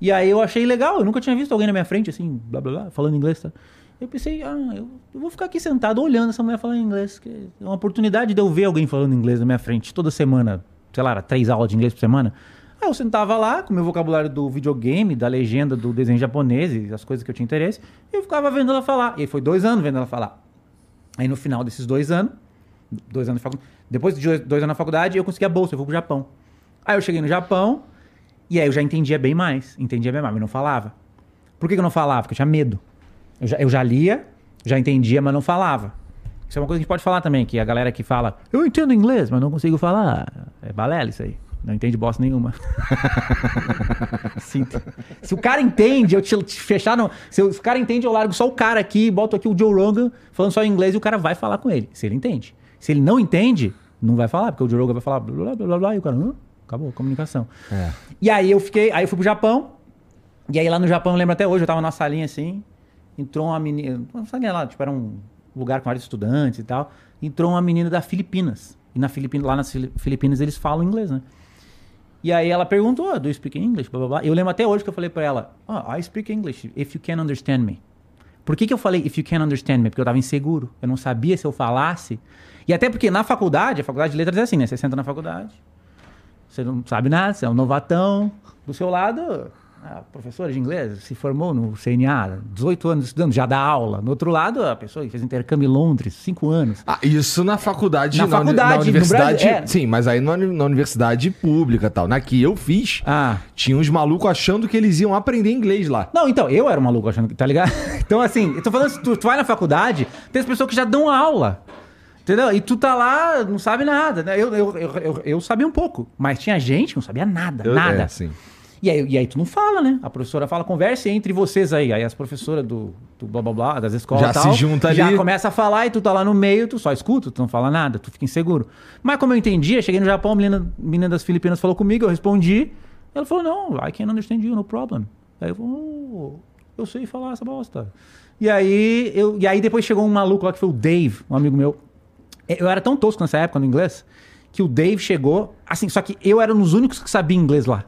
E aí eu achei legal, eu nunca tinha visto alguém na minha frente, assim, blá blá blá, falando inglês, tá? Eu pensei, ah, eu, vou ficar aqui sentado olhando essa mulher falar inglês. Que é uma oportunidade de eu ver alguém falando inglês na minha frente toda semana, sei lá, três aulas de inglês por semana. Aí eu sentava lá com o meu vocabulário do videogame, da legenda, do desenho japonês e as coisas que eu tinha interesse, e eu ficava vendo ela falar. E aí foi dois anos vendo ela falar. Aí no final desses dois anos, dois anos de faculdade, depois de dois anos na faculdade, eu consegui a bolsa, eu fui pro Japão. Aí eu cheguei no Japão, e aí eu já entendia bem mais, entendia bem mais, mas não falava. Por que, eu não falava? Porque eu tinha medo. Eu já, eu já lia, já entendia, mas não falava. Isso é uma coisa que a gente pode falar também, que a galera que fala, eu entendo inglês, mas não consigo falar. É balela isso aí. Não entende bosta nenhuma. Sim. Se o cara entende, eu te, te fechar no. Se, o cara entende, eu largo só o cara aqui, boto aqui o Joe Rogan falando só inglês e o cara vai falar com ele. Se ele entende. Se ele não entende, não vai falar, porque o Joe Rogan vai falar blá blá blá blá, e o cara, hum, acabou a comunicação. É. E aí eu fiquei, aí eu fui pro Japão. E aí lá no Japão, eu lembro até hoje, eu tava numa salinha assim, entrou uma menina, uma salinha lá, tipo, era um lugar com vários estudantes e tal. Entrou uma menina da Filipinas. E na Filipinas, lá nas Filipinas eles falam inglês, né? E aí ela perguntou, oh, do you speak English? Blá, blá, blá. Eu lembro até hoje que eu falei pra ela, oh, I speak English if you can understand me. Por que, que eu falei if you can understand me? Porque eu tava inseguro. Eu não sabia se eu falasse. E até porque na faculdade, a faculdade de letras é assim, né? Você senta na faculdade, você não sabe nada, você é um novatão. Do seu lado, a professora de inglês se formou no CNA, 18 anos estudando, já dá aula. No outro lado, a pessoa que fez intercâmbio em Londres, 5 anos. Ah, isso na faculdade, Na na, uni- faculdade, na universidade. Brasil, é. Sim, mas aí na, na universidade pública e tal. Na que eu fiz, Ah. tinha uns malucos achando que eles iam aprender inglês lá. Não, então, eu era um maluco achando que, tá ligado? Então, assim, eu tô falando, se tu, tu vai na faculdade, tem as pessoas que já dão aula. Entendeu? E tu tá lá, não sabe nada, né? Eu, eu, eu, eu, eu sabia um pouco, mas tinha gente que não sabia nada, Eu- nada. é, sim. E aí, e aí tu não fala, né? A professora fala, converse entre vocês aí. Aí as professoras do, do blá blá blá, das escolas Já tal, se junta já ali. começa a falar e tu tá lá no meio, tu só escuta, tu não fala nada, tu fica inseguro. Mas como eu entendi, eu cheguei no Japão, a menina, menina das Filipinas falou comigo, eu respondi. Ela falou, não, I can understand you, no problem. Aí eu falei, oh, eu sei falar essa bosta. E aí, eu, e aí depois chegou um maluco lá que foi o Dave, um amigo meu. Eu era tão tosco nessa época no inglês, que o Dave chegou, assim, só que eu era um dos únicos que sabia inglês lá.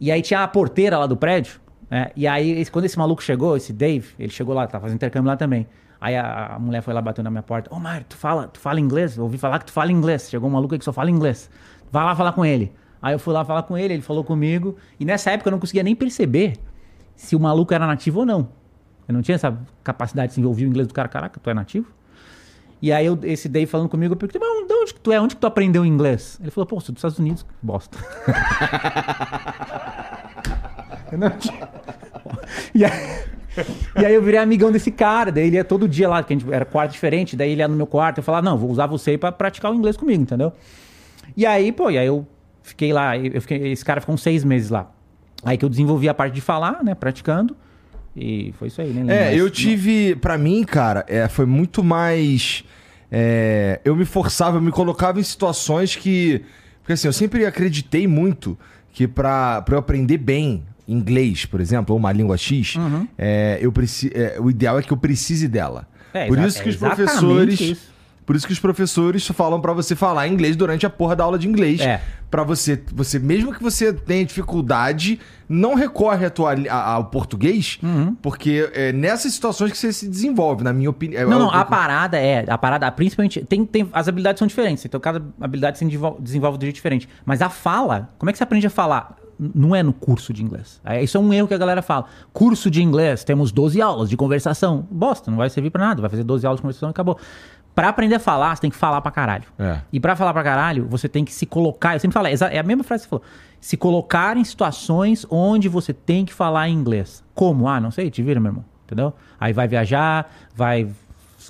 E aí tinha a porteira lá do prédio, né? E aí, quando esse maluco chegou, esse Dave, ele chegou lá, tava fazendo intercâmbio lá também. Aí a, a mulher foi lá batendo na minha porta. Ô, Mário, tu fala, tu fala inglês? Eu ouvi falar que tu fala inglês. Chegou um maluco aí que só fala inglês. Vai lá falar com ele. Aí eu fui lá falar com ele, ele falou comigo. E nessa época eu não conseguia nem perceber se o maluco era nativo ou não. Eu não tinha essa capacidade de ouvir o inglês do cara. Caraca, tu é nativo? E aí eu, esse Dave falando comigo, eu perguntei, mas de onde que tu é? Onde que tu aprendeu inglês? Ele falou, pô, sou dos Estados Unidos. Bosta. Tinha- e, aí, e aí eu virei amigão desse cara, daí ele ia todo dia lá, que a gente era quarto diferente, daí ele ia no meu quarto, eu falava, não, vou usar você pra praticar o inglês comigo, entendeu? E aí, pô, e aí eu fiquei lá, eu fiquei, esse cara ficou uns seis meses lá. Aí que eu desenvolvi a parte de falar, né, praticando, e foi isso aí, lembro É, eu tive. Pra mim, cara, é, foi muito mais. é, eu me forçava, eu me colocava em situações que. Porque assim, eu sempre acreditei muito que pra, pra eu aprender bem inglês, por exemplo, ou uma língua X, Uhum. é, eu preci, é, o ideal é que eu precise dela. É, por isso que é os professores. isso. Por isso que os professores falam pra você falar inglês durante a porra da aula de inglês. É. Pra você, você, mesmo que você tenha dificuldade, não recorre à tua, a- ao português, Uhum. porque é nessas situações que você se desenvolve, na minha opinião. Não, não, Eu- a parada é, a parada, principalmente, tem, tem, as habilidades são diferentes, então cada habilidade se desenvol- desenvolve de jeito diferente. Mas a fala, como é que você aprende a falar? Não é no curso de inglês. É, Isso é um erro que a galera fala. Curso de inglês, temos 12 aulas de conversação. Bosta, não vai servir pra nada, vai fazer 12 aulas de conversação e acabou. Pra aprender a falar, você tem que falar pra caralho. É. E pra falar pra caralho, você tem que se colocar. Eu sempre falo, é é a mesma frase que você falou. Se colocar em situações onde você tem que falar inglês. Como? Ah, não sei, te vira, meu irmão. Entendeu? Aí vai viajar, vai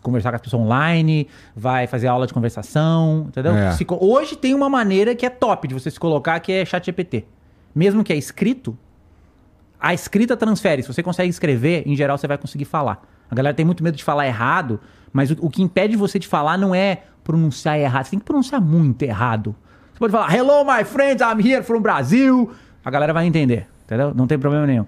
conversar com as pessoas online, vai fazer aula de conversação, entendeu? É. Se hoje tem uma maneira que é top de você se colocar, que é chat GPT. Mesmo que é escrito, a escrita transfere. Se você consegue escrever, em geral você vai conseguir falar. A galera tem muito medo de falar errado, mas o, o que impede você de falar não é pronunciar errado. Você tem que pronunciar muito errado. Você pode falar, hello my friends, I'm here from Brazil. A galera vai entender, entendeu? Não tem problema nenhum.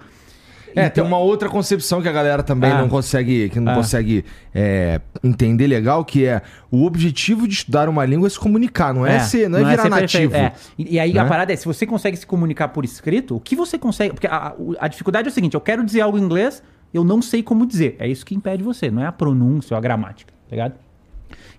É, tem uma outra concepção que a galera também Ah. não consegue, que não Ah. consegue é, entender legal, que é o objetivo de estudar uma língua é se comunicar, não é, ser, não é virar ser nativo. perfeito, é. E, e aí a né? parada é, se você consegue se comunicar por escrito, o que você consegue... Porque a, a dificuldade é o seguinte, eu quero dizer algo em inglês, eu não sei como dizer. É isso que impede você, não é a pronúncia ou a gramática, tá ligado?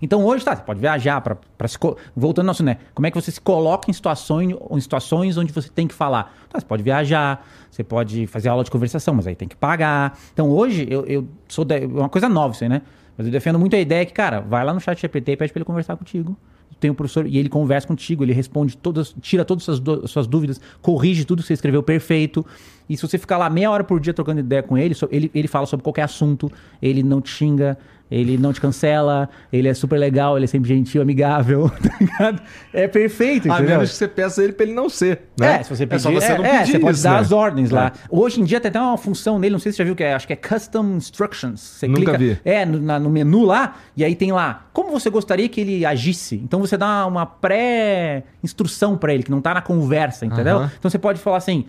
Então hoje, tá, você pode viajar para se... Voltando ao nosso, né? Como é que você se coloca em situações, em situações onde você tem que falar? Tá, você pode viajar, você pode fazer aula de conversação, mas aí tem que pagar. Então hoje, eu, eu sou... Da, é uma coisa nova isso aí, né? Mas eu defendo muito a ideia que, cara, vai lá no chat GPT e pede pra ele conversar contigo. Tem um professor e ele conversa contigo, ele responde todas, tira todas as suas, suas dúvidas, corrige tudo que você escreveu perfeito. E se você ficar lá meia hora por dia trocando ideia com ele, ele, ele fala sobre qualquer assunto, ele não te xinga, ele não te cancela, ele é super legal, ele é sempre gentil, amigável, tá ligado? É perfeito, A entendeu? menos que você peça ele pra ele não ser. Né? É, se você pedir, é só você é, não é, pedir você pode isso, dar né? as ordens É. lá. Hoje em dia tem até uma função nele, não sei se você já viu, que é, acho que é Custom Instructions. Você Nunca clica, vi. É, no, na- no menu lá, e aí tem lá, como você gostaria que ele agisse? Então você dá uma pré-instrução pra ele, que não tá na conversa, entendeu? Então você pode falar assim,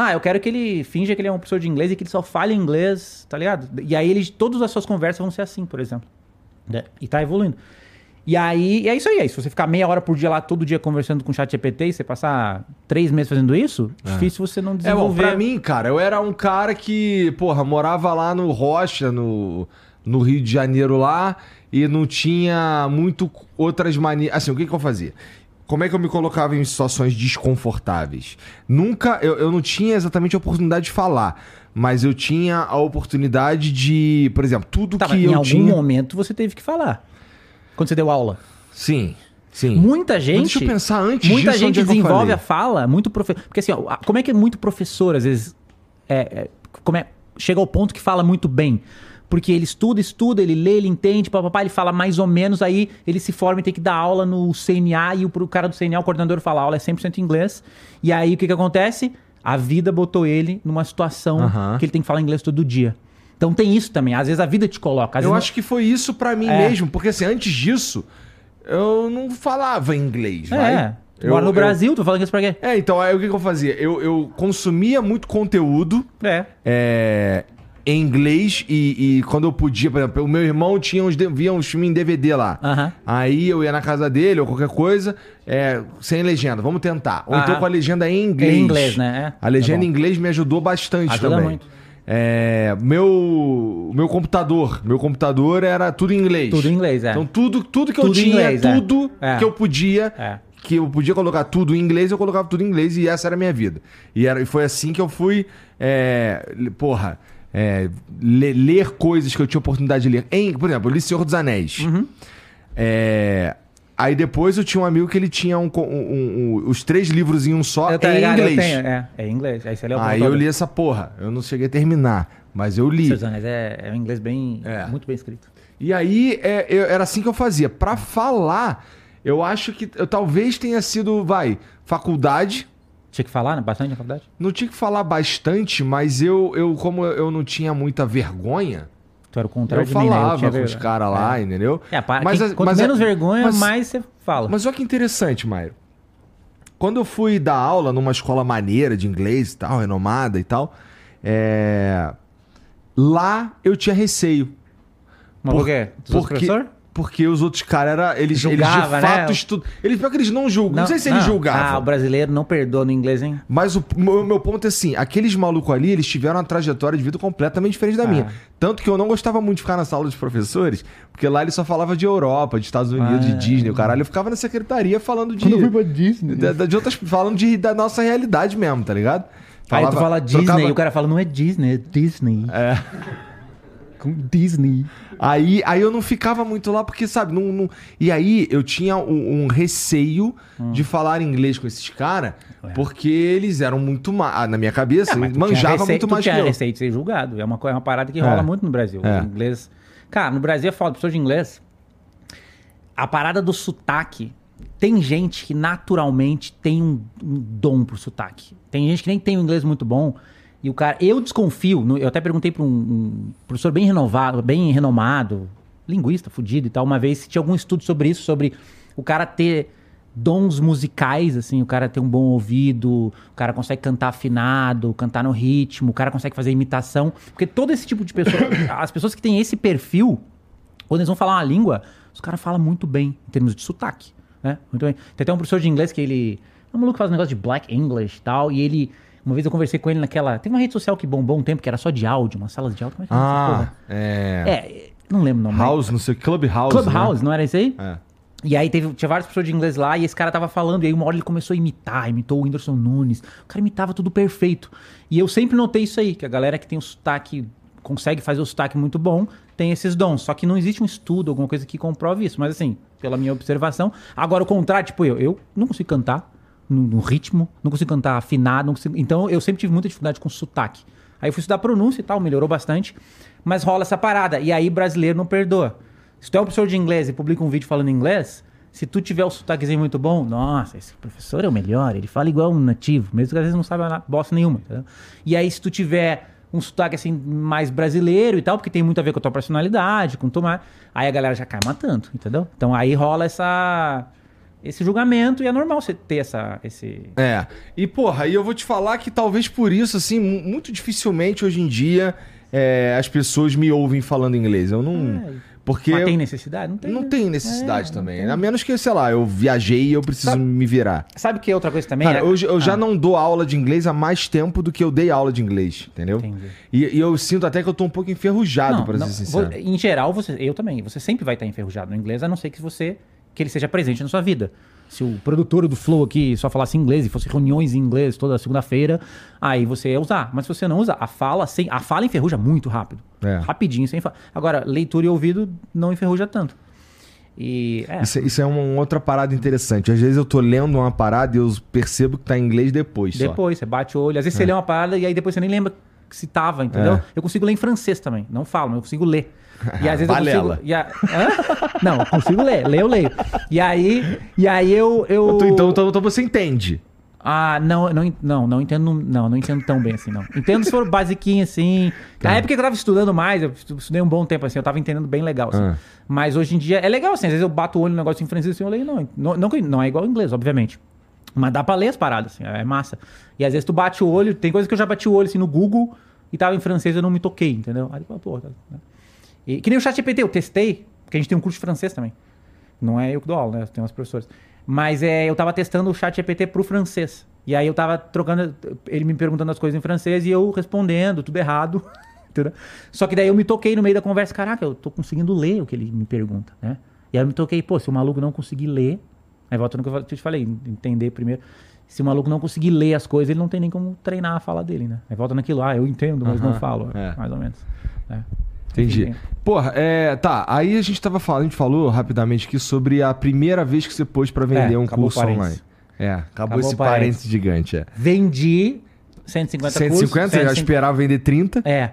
ah, eu quero que ele finja que ele é um professor de inglês e que ele só fale inglês, tá ligado? E aí ele, todas as suas conversas vão ser assim, por exemplo. né? E tá evoluindo. E aí, e é isso aí. aí. Se você ficar meia hora por dia lá, todo dia conversando com o chat GPT e você passar três meses fazendo isso, difícil você não É bom, desenvolver. pra mim, cara, eu era um cara que, porra, morava lá no Rocha, no, no Rio de Janeiro lá, e não tinha muito outras manias. Assim, o que, que eu fazia? Como é que eu me colocava em situações desconfortáveis? Nunca, eu, eu não tinha exatamente a oportunidade de falar, mas eu tinha a oportunidade de, por exemplo, tudo Tá, mas que em algum tinha. momento você teve que falar. Quando você deu aula. Sim, sim. Muita Mas gente. deixa eu pensar antes Muita disso, gente é que desenvolve a fala, muito professor. Porque assim, ó, como é que é muito professor, às vezes, é, é, como é, chega ao ponto que fala muito bem. Porque ele estuda, estuda, ele lê, ele entende, papapá, ele fala mais ou menos, aí ele se forma e tem que dar aula no CNA, e o cara do CNA, o coordenador, fala, a aula é 100% em inglês. E aí o que, que acontece? A vida botou ele numa situação Aham. que ele tem que falar inglês todo dia. Então tem isso também, às vezes a vida te coloca. Eu acho que foi isso pra mim É. mesmo, porque assim, antes disso, eu não falava inglês, vai. É, tu Eu- mora no eu- Brasil, tu fala inglês pra quê? É, então, aí o que, que eu fazia? Eu, eu consumia muito conteúdo É. é, em inglês e, e quando eu podia, por exemplo, o meu irmão tinha uns, via uns filmes em DVD lá. Aham. Aí eu ia na casa dele ou qualquer coisa, é, sem legenda, vamos tentar. Ou então Aham. com a legenda em inglês. Em inglês, né? É. A legenda Tá em inglês me ajudou bastante Ajuda também. muito. É, meu, meu computador, meu computador era tudo em inglês. Tudo em inglês, é. Então tudo, tudo que eu Tudo em tinha, inglês, é. tudo É. que eu podia, que eu podia colocar tudo em inglês, eu colocava tudo em inglês e essa era a minha vida. E, era, e foi assim que eu fui, porra, é, le- ler coisas que eu tinha oportunidade de ler. Em, por exemplo, eu li Senhor dos Anéis. Uhum. É, aí depois eu tinha um amigo que ele tinha um um- um- os três livros em um só Eu em ligado, eu inglês. tenho, é, é em inglês. Aí você o Aí eu li essa porra. Eu não cheguei a terminar, mas eu li. Seus Anéis é, é um inglês bem, É. muito bem escrito. E aí é, eu- era assim que eu fazia. Pra falar, eu acho que eu talvez tenha sido, vai, faculdade. Tinha que falar? Bastante na faculdade? Não tinha que falar bastante, mas eu, eu como eu não tinha muita vergonha, Tu era o contrário eu de mim, né? falava tinha com os caras lá, É. entendeu? É, para, Mas quem- quanto mas menos vergonha, mas- mais você fala. Mas olha que interessante, Maio. Quando eu fui dar aula numa escola maneira de inglês e tal, renomada e tal, é, lá eu tinha receio. Mas por quê? Dos outros porque, professor? Porque os outros caras era eles, eles Julgava, de né? fato estudam. Eles pior que eles não julgam. Não, sei se eles Ah, julgavam. o brasileiro não perdoa no inglês, hein? Mas o meu, meu ponto é assim: aqueles malucos ali, eles tiveram uma trajetória de vida completamente diferente da Ah. minha. Tanto que eu não gostava muito de ficar na sala dos professores, porque lá ele só falava de Europa, de Estados Unidos, Ah. de Disney, o caralho. Eu ficava na secretaria falando de. pra Disney. Da- da- de outras, falando de, da nossa realidade mesmo, tá ligado? Aí tu Falava- fala Disney trocava- e o cara fala, não é Disney, é Disney. É. Com Disney. Aí, aí eu não ficava muito lá porque, sabe, não, não- E aí eu tinha um, um receio Hum. de falar inglês com esses caras, porque eles eram muito mais. Na minha cabeça, É, manjava receio- muito mais que eu. receio de ser julgado. É uma, é uma parada que É. rola muito no Brasil. É. O inglês. Cara, no Brasil é foda. Pessoa de inglês. A parada do sotaque. Tem gente que naturalmente tem um, um dom pro sotaque. Tem gente que nem tem um inglês muito bom. E o cara. Eu desconfio. Eu até perguntei pra um, um professor bem renovado, bem renomado, linguista, fudido e tal, uma vez, se tinha algum estudo sobre isso, sobre o cara ter dons musicais, assim, o cara tem um bom ouvido, o cara consegue cantar afinado, cantar no ritmo, o cara consegue fazer imitação. Porque todo esse tipo de pessoa, as pessoas que têm esse perfil, quando eles vão falar uma língua, os caras falam muito bem em termos de sotaque, né? Muito bem. Tem até um professor de inglês que ele. É um maluco que faz um negócio de black English e tal, e ele. Uma vez eu conversei com ele naquela. Tem uma rede social que bombou um tempo que era só de áudio, uma sala de áudio. Como é que Ah, é. É, não lembro o nome. House, não sei, Clubhouse. Clubhouse, não era isso aí? Né? É. E aí teve, tinha várias pessoas de inglês lá e esse cara tava falando, e aí uma hora ele começou a imitar, imitou o Whindersson Nunes. O cara imitava tudo perfeito. E eu sempre notei isso aí, que a galera que tem o sotaque, consegue fazer o sotaque muito bom, tem esses dons. Só que não existe um estudo, alguma coisa que comprove isso. Mas assim, pela minha observação. Agora o contrário, tipo eu, eu não consigo cantar no, no ritmo, não consigo cantar afinado, consigo... Então eu sempre tive muita dificuldade com sotaque. Aí eu fui estudar pronúncia e tal, melhorou bastante. Mas rola essa parada. E aí brasileiro não perdoa. Se tu é um professor de inglês e publica um vídeo falando inglês, se tu tiver o sotaquezinho muito bom, nossa, esse professor é o melhor, ele fala igual um nativo, mesmo que às vezes não saiba bosta nenhuma. entendeu? E aí, se tu tiver um sotaque assim mais brasileiro e tal, porque tem muito a ver com a tua personalidade, com tomar, aí a galera já cai matando, entendeu? Então aí rola essa esse julgamento e é normal você ter essa esse É. E, porra, e eu vou te falar que talvez por isso, assim, mu- muito dificilmente hoje em dia é, as pessoas me ouvem falando inglês. Eu não. É, Porque. Mas tem necessidade? Não tem. Não né? tem necessidade É, também. tem. A menos que, sei lá, eu viajei e eu preciso Sabe- me virar. Sabe que é outra coisa também? Cara, É- eu, eu já Ah, não dou aula de inglês há mais tempo do que eu dei aula de inglês, entendeu? Entendi. E, e eu sinto até que eu tô um pouco enferrujado, Não, pra não, ser sincero. vo- em geral, você, eu também. Você sempre vai estar enferrujado no inglês, a não ser que você que ele seja presente na sua vida. Se o produtor do Flow aqui só falasse inglês e fosse reuniões em inglês toda segunda-feira, aí você ia usar. Mas se você não usar, a fala, sem, a fala enferruja muito rápido. É. Rapidinho, sem fa... Agora, leitura e ouvido não enferruja tanto. E é, Isso, isso é uma, uma outra parada interessante. Às vezes eu tô lendo uma parada e eu percebo que tá em inglês depois. só. depois você bate o olho. Às vezes você lê uma parada e aí depois você nem lembra que se tava, entendeu? É. Eu consigo ler em francês também. Não falo, mas eu consigo ler. E às vezes Balela. eu consigo. e a-? Não, eu consigo ler. Ler eu leio. E aí, e aí eu. eu... Então, então, então, você entende. Ah, não, não, não, não entendo, não, não entendo tão bem assim, não. Entendo se for basiquinho assim. Tá. Na época que eu tava estudando mais, eu estu- estudei um bom tempo assim, eu tava entendendo bem legal, assim. Ah. Mas hoje em dia é legal assim, às vezes eu bato o olho no negócio em francês assim, eu leio, não, não, não, não é igual ao inglês, obviamente. Mas dá pra ler as paradas, assim, é massa. E às vezes tu bate o olho, tem coisa que eu já bati o olho assim no Google e tava em francês e eu não me toquei, entendeu? Aí, pô, tá, né? E, que nem o chat GPT, eu testei, porque a gente tem um curso de francês também. Não é eu que dou aula, né? Tem umas professoras. Mas é, eu tava testando o chat GPT pro francês. E aí eu tava trocando, ele me perguntando as coisas em francês e eu respondendo, tudo errado. Só que daí eu me toquei no meio da conversa, caraca, eu tô conseguindo ler o que ele me pergunta, né? E aí eu me toquei, pô, se o maluco não conseguir ler, aí volta no que eu te falei, entender primeiro. Se o maluco não conseguir ler as coisas, ele não tem nem como treinar a fala dele, né? Aí volta naquilo, ah, eu entendo, mas não Aham, falo, é. mais ou menos. né? Entendi. Porra, é. Tá, aí a gente tava falando, a gente falou rapidamente aqui sobre a primeira vez que você pôs pra vender É, um curso online. É, acabou, Acabou esse parênteses. gigante, é. Vendi 150 cursos. 150, você já 150. esperava vender 30. É.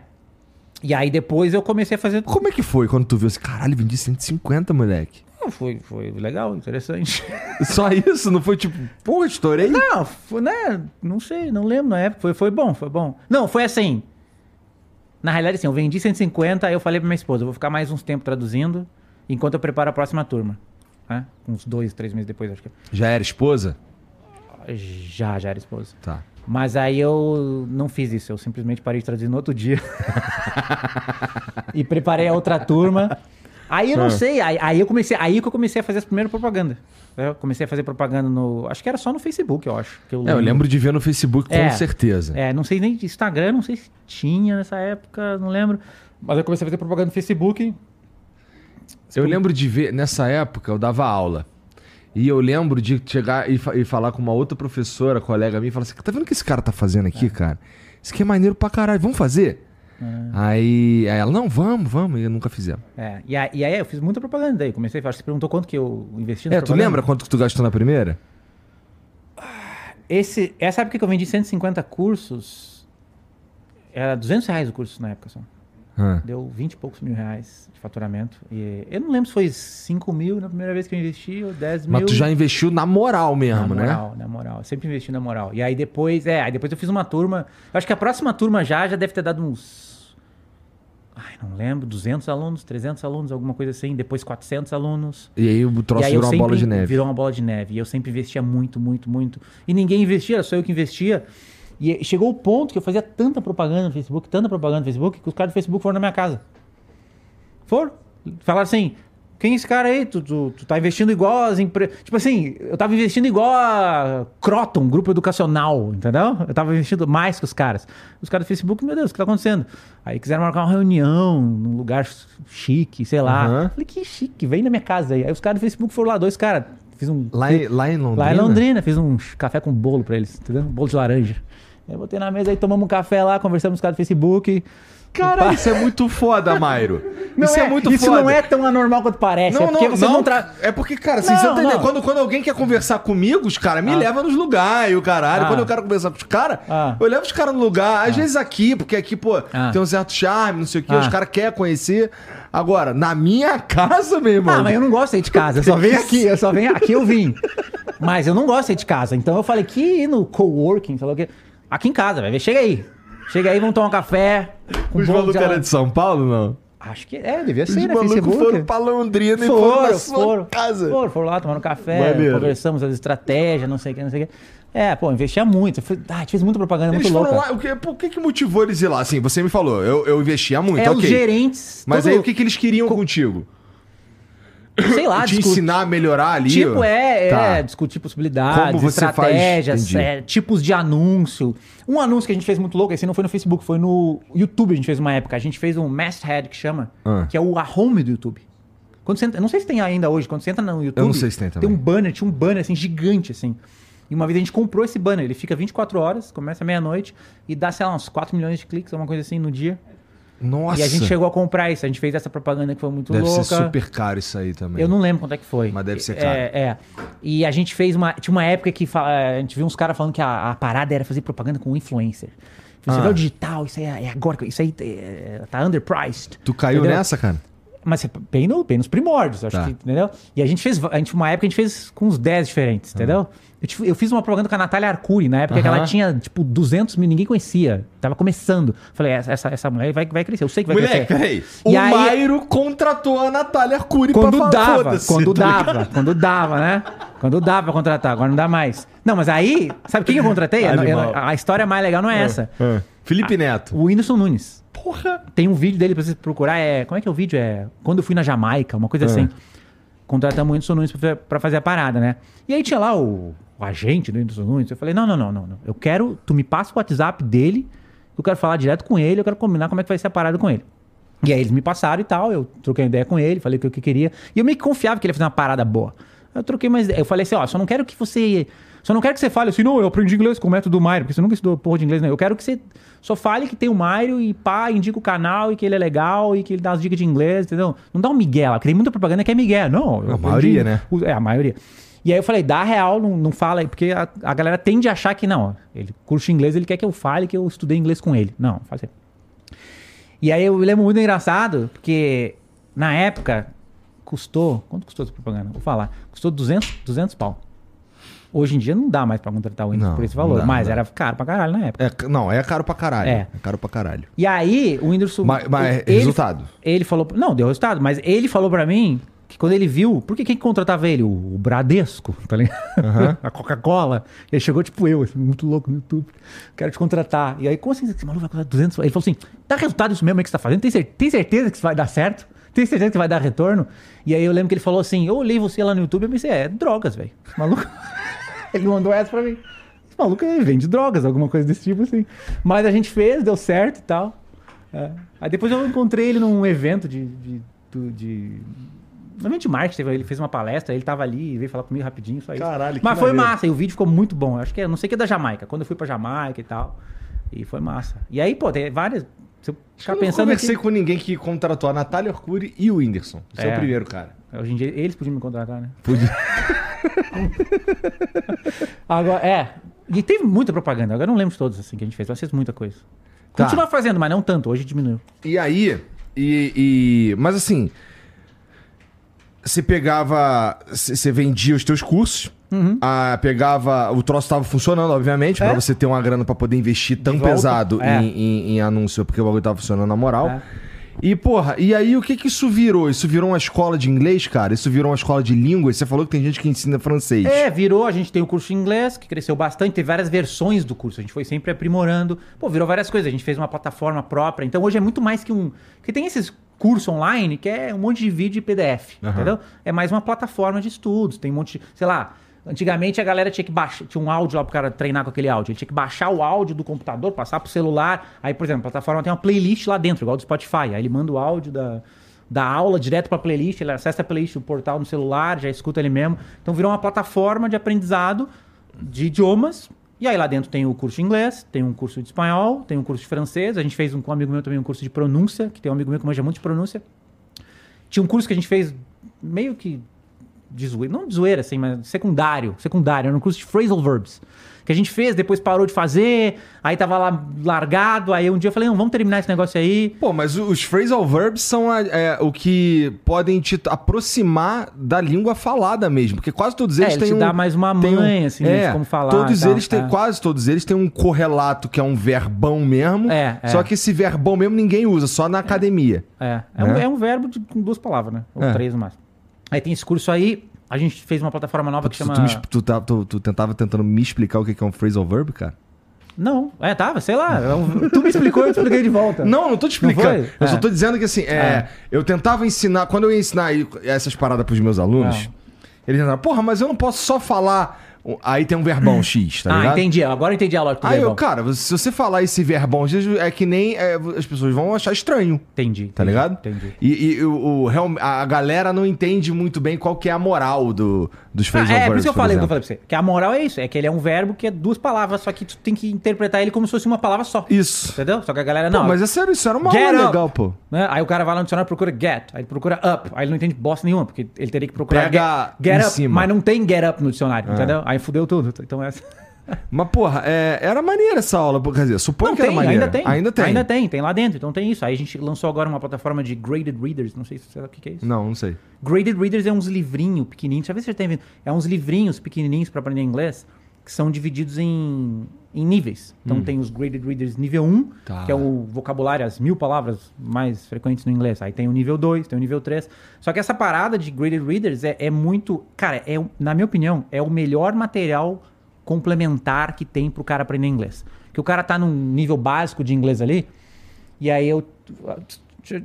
E aí depois eu comecei a fazer. Como é que foi quando tu viu assim, caralho, vendi 150, moleque? Foi, foi legal, interessante. Só isso? Não foi tipo, porra, estourei? Não, foi, né? Não sei, não lembro na época. Foi, foi bom, foi bom. Não, foi assim. Na realidade, assim, eu vendi 150, aí eu falei pra minha esposa, eu vou ficar mais uns tempos traduzindo, enquanto eu preparo a próxima turma. Né? Uns dois, três meses depois, acho que. Já era esposa? Já, já era esposa. Tá. Mas aí eu não fiz isso, eu simplesmente parei de traduzir no outro dia. e preparei a outra turma. Aí eu não Ah. sei, aí, aí eu comecei, aí que eu comecei a fazer as primeiras propagandas. Eu comecei a fazer propaganda no, acho que era só no Facebook, eu acho. que É, eu lembro de ver no Facebook com É. certeza. É, não sei nem de Instagram, não sei se tinha nessa época, não lembro. Mas eu comecei a fazer propaganda no Facebook. Eu lembro de ver, nessa época, eu dava aula. E eu lembro de chegar e, fa- e falar com uma outra professora, colega minha, e falar assim: tá vendo o que esse cara tá fazendo aqui, cara? Isso aqui é maneiro pra caralho, vamos fazer? Aí, aí ela, não, vamos, vamos, e eu nunca fizemos. É, e, aí, e aí eu fiz muita propaganda daí. Comecei a fazer. Você perguntou quanto que eu investi na É, tu propaganda? lembra quanto que tu gastou na primeira? Esse, essa época que eu vendi 150 cursos, era 200 reais o curso na época só. Ah. Deu 20 e poucos mil reais de faturamento. E eu não lembro se foi 5 mil na primeira vez que eu investi ou 10 mil. Mas tu já investiu na moral mesmo, na né? moral, na moral. Eu sempre investi na moral. E aí depois, é, aí depois eu fiz uma turma. Eu acho que a próxima turma já já deve ter dado uns ai, não lembro, 200 alunos, 300 alunos, alguma coisa assim, depois 400 alunos. E aí o troço aí virou uma bola de neve. Virou uma bola de neve. E eu sempre investia muito, muito, muito. E ninguém investia, era só eu que investia. E chegou o ponto que eu fazia tanta propaganda no Facebook, tanta propaganda no Facebook, que os caras do Facebook foram na minha casa. Foram. Falaram assim: quem é esse cara aí? Tu, tu, tu tá investindo igual as empresas. Tipo assim, eu tava investindo igual a Croton, grupo educacional, entendeu? Eu tava investindo mais que os caras. Os caras do Facebook, meu Deus, o que tá acontecendo? Aí quiseram marcar uma reunião num lugar chique, sei lá. Aham. Falei, que chique, vem na minha casa aí. Aí os caras do Facebook foram lá, dois caras. Fiz um. Lá, em- lá em Londrina? Lá em Londrina, fiz um café com bolo pra eles, entendeu? Um bolo de laranja. Eu botei na mesa aí, tomamos um café lá, conversamos com os caras do Facebook. Caralho, isso é muito foda, Mairo. Não isso é, muito isso foda. não é tão anormal quanto parece. é Não, porque não, você não. não tra... É porque, cara, assim, Não, você entendendo? não. Quando, quando alguém quer conversar comigo, os caras me Ah. levam nos lugares, o caralho. Ah. Quando eu quero conversar com os caras, Ah. eu levo os caras no lugar. Às vezes aqui, porque aqui, pô, Ah. tem um certo charme, não sei o quê, Ah. os caras querem conhecer. Agora, na minha casa, meu irmão. Ah, mas eu não gosto de de casa. Eu só venho aqui, eu só venho aqui, eu vim. Mas eu não gosto de de casa. Então eu falei que ir no coworking, o quê. Aqui em casa, vai ver. Chega aí. Chega aí, vamos tomar um café. com Os malucos eram de São Paulo, não? Acho que é, devia Os ser, né? malucos Facebook. foram pra Londrina e foram na sua foram, casa. foram, foram lá tomando café, Maneiro. conversamos as estratégias, não sei o que, não sei o que. É, pô, investia muito. Ah, a gente fez muita propaganda Eles muito foram louca. lá, o que, por que que motivou eles ir lá? Assim, você me falou, eu, eu investia muito, é, ok. os gerentes. Mas todo- aí o que, que eles queriam contigo? Sei lá, Te discu- ensinar a melhorar ali? Tipo, ó? é, Tá. é, discutir possibilidades, estratégias, é, tipos de anúncio. Um anúncio que a gente fez muito louco, esse não foi no Facebook, foi no YouTube, a gente fez uma época. A gente fez um masthead que chama, Ah. que é o a home do YouTube. Quando você entra, eu não sei se tem ainda hoje, quando você entra no YouTube. Eu não sei se tem também. Tem um banner, tinha um banner assim, gigante, assim. E uma vez a gente comprou esse banner, ele fica 24 horas, começa meia-noite e dá, sei lá, uns 4 milhões de cliques, alguma coisa assim, no dia. Nossa. E a gente chegou a comprar isso, a gente fez essa propaganda que foi muito Deve louca. ser super caro isso aí também. Eu não lembro quanto é que foi. Mas deve ser É, caro. É. E a gente fez uma. Tinha uma época que fa- a gente viu uns caras falando que a, a parada era fazer propaganda com influencer. Você Ah. vê o digital, isso aí é, é agora, isso aí é, tá underpriced. Tu caiu Entendeu? nessa, cara? Mas é bem, no, bem nos primórdios, acho Tá. que, entendeu? E a gente fez, a gente, uma época a gente fez com uns 10 diferentes, entendeu? Eu, eu fiz uma propaganda com a Natália Arcuri, na época que Aham. ela tinha, tipo, 200 mil, ninguém conhecia. Tava começando. Falei, essa, essa, essa mulher vai, vai crescer, eu sei que vai Moleque, crescer. peraí. E o aí- Mairo contratou a Natália Arcuri Quando pra falar, dava, quando tá dava, ligado? quando dava, né? Quando dava pra contratar, agora não dá mais. Não, mas aí, sabe quem eu contratei? Animal. a história mais legal não é essa. Ah. Felipe Neto. O Whindersson Nunes. Porra. Tem um vídeo dele pra você procurar, é... Como é que é o vídeo? É... Quando eu fui na Jamaica, uma coisa Ah. assim. Contratamos o Whindersson Nunes pra, pra fazer a parada, né? E aí tinha lá o, o agente do Whindersson Nunes. Eu falei, não, não, não, não, não. Eu quero... Tu me passa o WhatsApp dele, eu quero falar direto com ele, eu quero combinar como é que vai ser a parada com ele. E aí eles me passaram e tal, eu troquei uma ideia com ele, falei o que eu queria. E eu meio que confiava que ele ia fazer uma parada boa. Eu troquei mais ideia. Eu falei assim, ó, só não quero que você... Só não quero que você fale assim, não, eu aprendi inglês com o método Mário, porque você nunca estudou porra de inglês, não. Eu quero que você só fale que tem o Mário e pá, indica o canal e que ele é legal e que ele dá as dicas de inglês, entendeu? Não dá um migué lá, porque tem muita propaganda que é migué. Não, A maioria, né? É, a maioria. E aí eu falei, dá real, não, não fala aí, porque a, a galera tende a achar que não, ele curte inglês, ele quer que eu fale que eu estudei inglês com ele. Não, faz assim. E aí eu lembro muito engraçado, porque na época custou. Quanto custou essa propaganda? Vou falar. Custou 200, 200 pau. Hoje em dia não dá mais pra contratar o Whindersson Não, por esse valor, dá, mas era caro pra caralho na época. É, não, é caro pra caralho. É. É, caro pra caralho. E aí o Whindersson. Mas, mas ele- resultado. Ele falou. Não, deu resultado, mas ele falou pra mim que quando ele viu. Porque quem que contratava ele? O, Bradesco, tá ligado? A Coca-Cola. Ele chegou tipo eu, assim, muito louco no YouTube. Quero te contratar. E aí, como assim? Esse maluco vai contratar 200? Ele falou assim: dá resultado isso mesmo aí que você tá fazendo? Tem, cer- tem certeza que isso vai dar certo? Tem certeza que vai dar retorno? E aí eu lembro que ele falou assim: eu olhei você lá no YouTube e eu pensei: é, drogas, velho. Esse Maluco. ele mandou essa pra mim. Esse maluco vende drogas, alguma coisa desse tipo assim. Mas a gente fez, deu certo e tal. É. Aí depois eu encontrei ele num evento de. de, do- de... Evento de marketing, ele fez uma palestra, ele tava ali, veio falar comigo rapidinho, só isso. Caralho, Mas foi maneiro. massa, e o vídeo ficou muito bom. Eu Acho que é, não sei o que é da Jamaica, quando eu fui pra Jamaica e tal. E foi massa. E aí, pô, tem várias. Se eu ficar eu não pensando. conversei aqui- com ninguém que contratou a Natália Arcuri e o Whindersson. Esse é, É. o primeiro cara. Hoje em dia eles podiam me contratar, né? Podia. Agora, é. E teve muita propaganda. Agora eu não lembro de todos assim que a gente fez, mas fez muita coisa. Tá. Continua fazendo, mas não tanto. Hoje diminuiu. E aí, e, e- mas assim, você pegava, você vendia os teus cursos, ah, pegava, o troço tava funcionando, obviamente, Uhum. É. você ter uma grana pra poder investir tão pesado É. em, em- em anúncio, porque o bagulho tava funcionando na moral. É. E, porra, e aí o que que isso virou? Isso virou uma escola de inglês, cara? Isso virou uma escola de línguas? Você falou que tem gente que ensina francês. É, virou. A gente tem o curso de inglês, que cresceu bastante. Teve várias versões do curso. A gente foi sempre aprimorando. Pô, virou várias coisas. A gente fez uma plataforma própria. Então hoje é muito mais que um. Que tem esses cursos online que é um monte de vídeo e PDF. Aham. Entendeu? É mais uma plataforma de estudos. Tem um monte de. Sei lá. Antigamente a galera tinha que baixar, tinha um áudio lá pro cara treinar com aquele áudio. Ele tinha que baixar o áudio do computador, passar pro celular. Aí, por exemplo, a plataforma tem uma playlist lá dentro, igual do Spotify. Aí ele manda o áudio da, da aula direto pra playlist, ele acessa a playlist do portal no celular, já escuta ele mesmo. Então virou uma plataforma de aprendizado de idiomas. E aí lá dentro tem o curso de inglês, tem um curso de espanhol, tem um curso de francês. A gente fez um, com um amigo meu também um curso de pronúncia, que tem um amigo meu que manja muito de pronúncia. Tinha um curso que a gente fez meio que de zoeira, não de zoeira, assim, mas secundário, secundário, era um curso de phrasal verbs. Que a gente fez, depois parou de fazer, aí tava lá largado, aí um dia eu falei, não, vamos terminar esse negócio aí. Pô, mas os phrasal verbs são a- é, o que podem te aproximar da língua falada mesmo, porque quase todos eles É, têm te um... dá mais uma tem um- assim, é, de como falar Todos tal, eles têm, é. quase todos eles têm um correlato que é um verbão mesmo, É, é. só que esse verbão mesmo ninguém usa, só na academia. É, é, um, Né? é um verbo de, com duas palavras, né? Ou É. três no máximo. Aí tem esse curso aí, a gente fez uma plataforma nova que Tu, chama... tu, me tu tá- tu- tu tentava tentando me explicar o que é um phrasal verb, cara? Não, é, tava, sei lá. é Tu me explicou, eu te expliquei de volta. Não, não tô te explicando. Eu só É. tô dizendo que assim, é, É. eu tentava ensinar, quando eu ia ensinar essas paradas pros meus alunos, eles falavam, porra, mas eu não posso só falar. Aí tem um verbão X, tá ah, ligado? entendi. Agora eu entendi a lógica do Aí eu, verbão. cara, se você falar esse verbão, vezes é que nem é, as pessoas vão achar estranho, Entendi. tá entendi, ligado? Entendi. E, e o, o a galera não entende muito bem qual que é a moral do, dos Ah, phrasal é, verbs, por isso que eu falei, que eu falei pra você. Que a moral é isso, é que ele é um verbo que é duas palavras, só que tu tem que interpretar ele como se fosse uma palavra só. Isso. Entendeu? Só que a galera Pô, não. mas é sério, isso era uma Get aula up. legal, pô. né? Aí o cara vai lá no dicionário e procura get, aí ele procura up, aí ele não entende bosta nenhuma, porque ele teria que procurar Pega get, get up, cima. mas não tem get up no dicionário, É. entendeu? Aí fudeu tudo. Então essa. Mas, porra, é, era maneira essa aula, quer dizer, suponho Não que era tem, maneira. ainda tem. Ainda tem. Ainda tem, tem lá dentro. Então tem isso. Aí a gente lançou agora uma plataforma de graded readers, não sei se você sabe o que é isso. Não, não sei. Graded readers é uns livrinhos pequenininhos. Deixa eu ver se você tem vendo. É uns livrinhos pequenininhos para aprender inglês que são divididos em, em níveis. Então tem os graded readers nível 1, Hum. Tá. que é o vocabulário, as mil palavras mais frequentes no inglês. Aí tem o nível 2, tem o nível 3. Só que essa parada de graded readers é, é muito. Cara, é, o- na minha opinião, é o melhor material complementar que tem pro cara aprender inglês. Que o cara tá num nível básico de inglês ali, e aí eu.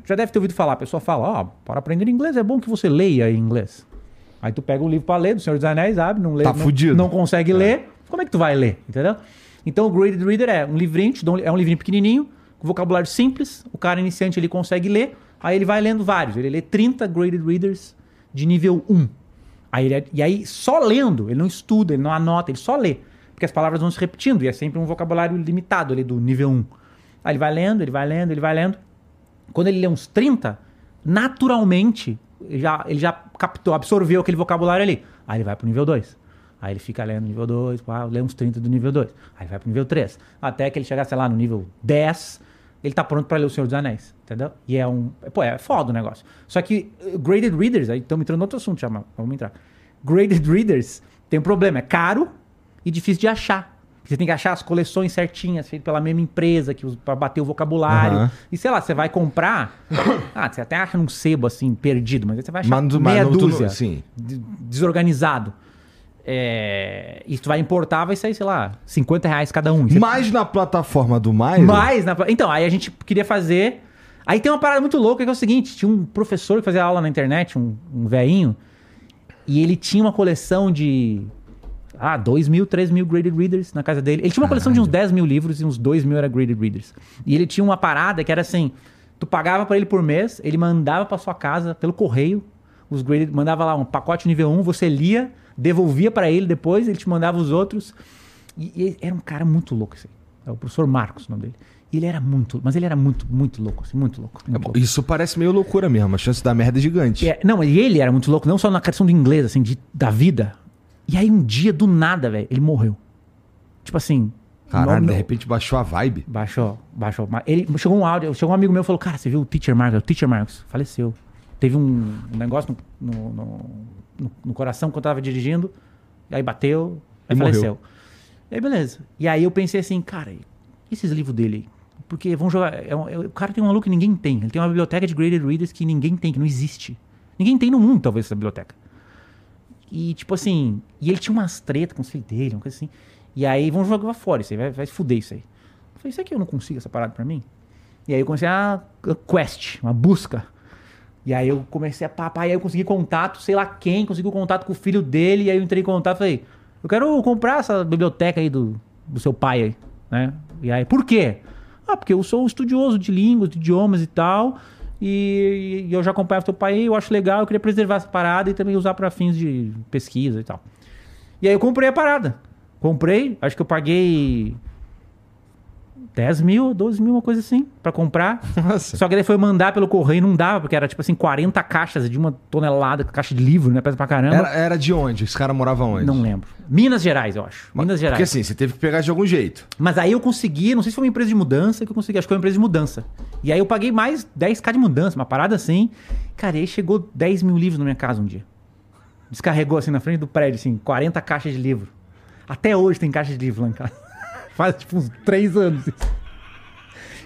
Já deve ter ouvido falar, a pessoa fala, ó, para aprender inglês é bom que você leia em inglês. Aí tu pega o livro pra ler, do Senhor dos Anéis, abre, não lê, Tá não, não consegue ler. Como é que tu vai ler? Entendeu? Então o Graded Reader é um livrinho, é um livrinho pequenininho, com vocabulário simples, o cara iniciante ele consegue ler, aí ele vai lendo vários. Ele lê 30 Graded Readers de nível 1. Aí ele é- e aí, só lendo, ele não estuda, ele não anota, ele só lê. Porque as palavras vão se repetindo, e é sempre um vocabulário limitado ali do nível 1. Aí ele vai lendo, ele vai lendo, ele vai lendo. Quando ele lê uns 30, naturalmente, ele já, ele já captou, absorveu aquele vocabulário ali. Aí ele vai pro nível 2. Aí ele fica lendo nível 2, pá, lê uns 30 do nível 2. Aí vai pro nível 3. Até que ele chegar, sei lá, no nível 10, ele tá pronto pra ler O Senhor dos Anéis, entendeu? E é um... Pô, é foda o negócio. Só que uh, Graded Readers, aí estamos entrando no outro assunto já, mas vamos entrar. Graded Readers tem um problema, é caro e difícil de achar. Você tem que achar as coleções certinhas, feitas pela mesma empresa, que para bater o vocabulário. Aham. E sei lá, você vai comprar. ah, você até acha num sebo assim, perdido, mas aí você vai achar mas meia não- dúzia. sim. de- desorganizado. É, e tu vai importar, vai sair, sei lá, 50 reais cada um. Você- Mas na plataforma do Maio. mas, na- então, aí a gente queria fazer. Aí tem uma parada muito louca que é o seguinte: tinha um professor que fazia aula na internet, um, um velhinho, e ele tinha uma coleção de. Ah, 2 mil, 3 mil graded readers na casa dele. Ele tinha uma coleção de uns 10 mil livros e uns 2 mil era graded readers. E ele tinha uma parada que era assim: tu pagava pra ele por mês, ele mandava pra sua casa pelo correio, os graded, mandava lá um pacote nível 1, você lia, devolvia pra ele depois, ele te mandava os outros. E, e era um cara muito louco, assim. É o professor Marcos, o nome dele. E ele era muito, mas ele era muito, muito louco, assim, muito louco. É muito bom, louco. Isso parece meio loucura mesmo. A chance da merda é gigante. É, não, e ele era muito louco, não só na questão do inglês, assim, de, da vida. E aí um dia, do nada, velho, ele morreu. Tipo assim. Caralho, de repente baixou a vibe. Baixou, baixou. Ele chegou um áudio, chegou um amigo meu e falou: Cara, você viu o Teacher Marcos? O Teacher Marcos faleceu. Teve um, um negócio no, no, no- no- no coração quando eu tava dirigindo, aí bateu, aí E morreu. faleceu. E aí, beleza. E aí eu pensei assim, cara, e esses livros dele? Porque vão jogar. é um- é- o cara tem um maluco que ninguém tem. Ele tem uma biblioteca de graded readers que ninguém tem, que não existe. Ninguém tem no mundo, talvez, essa biblioteca. E, tipo assim, e ele tinha umas tretas com os filhos dele, uma coisa assim. E aí vão jogar fora isso aí, vai, vai fuder isso aí. Eu falei, isso aqui eu não consigo, essa parada pra mim? E aí eu comecei a a quest, uma busca. E aí eu comecei a papar, e aí eu consegui contato, sei lá quem, consegui contato com o filho dele, e aí eu entrei em contato e falei, eu quero comprar essa biblioteca aí do, do seu pai aí, né? E aí, por quê? Ah, porque eu sou um estudioso de línguas, de idiomas e tal, e, e eu já acompanhava teu pai, eu acho legal, eu queria preservar essa parada e também usar para fins de pesquisa e tal. E aí eu comprei a parada. Comprei, acho que eu paguei 10 mil, 12 mil, uma coisa assim, pra comprar. Nossa. Só que daí foi mandar pelo correio e não dava, porque era tipo assim, 40 caixas de uma tonelada, caixa de livro, né? Pesa pra caramba. Era, era de onde? Esse cara morava onde? Não lembro. Minas Gerais, eu acho. Minas Gerais. Porque assim, você teve que pegar de algum jeito. Mas aí eu consegui, não sei se foi uma empresa de mudança que eu consegui, acho que foi uma empresa de mudança. E aí eu paguei mais 10k de mudança, uma parada assim. Cara, e aí chegou 10 mil livros na minha casa um dia. Descarregou assim na frente do prédio, assim, 40 caixas de livro. Até hoje tem caixa de livro lá em casa. Faz tipo uns 3 anos isso.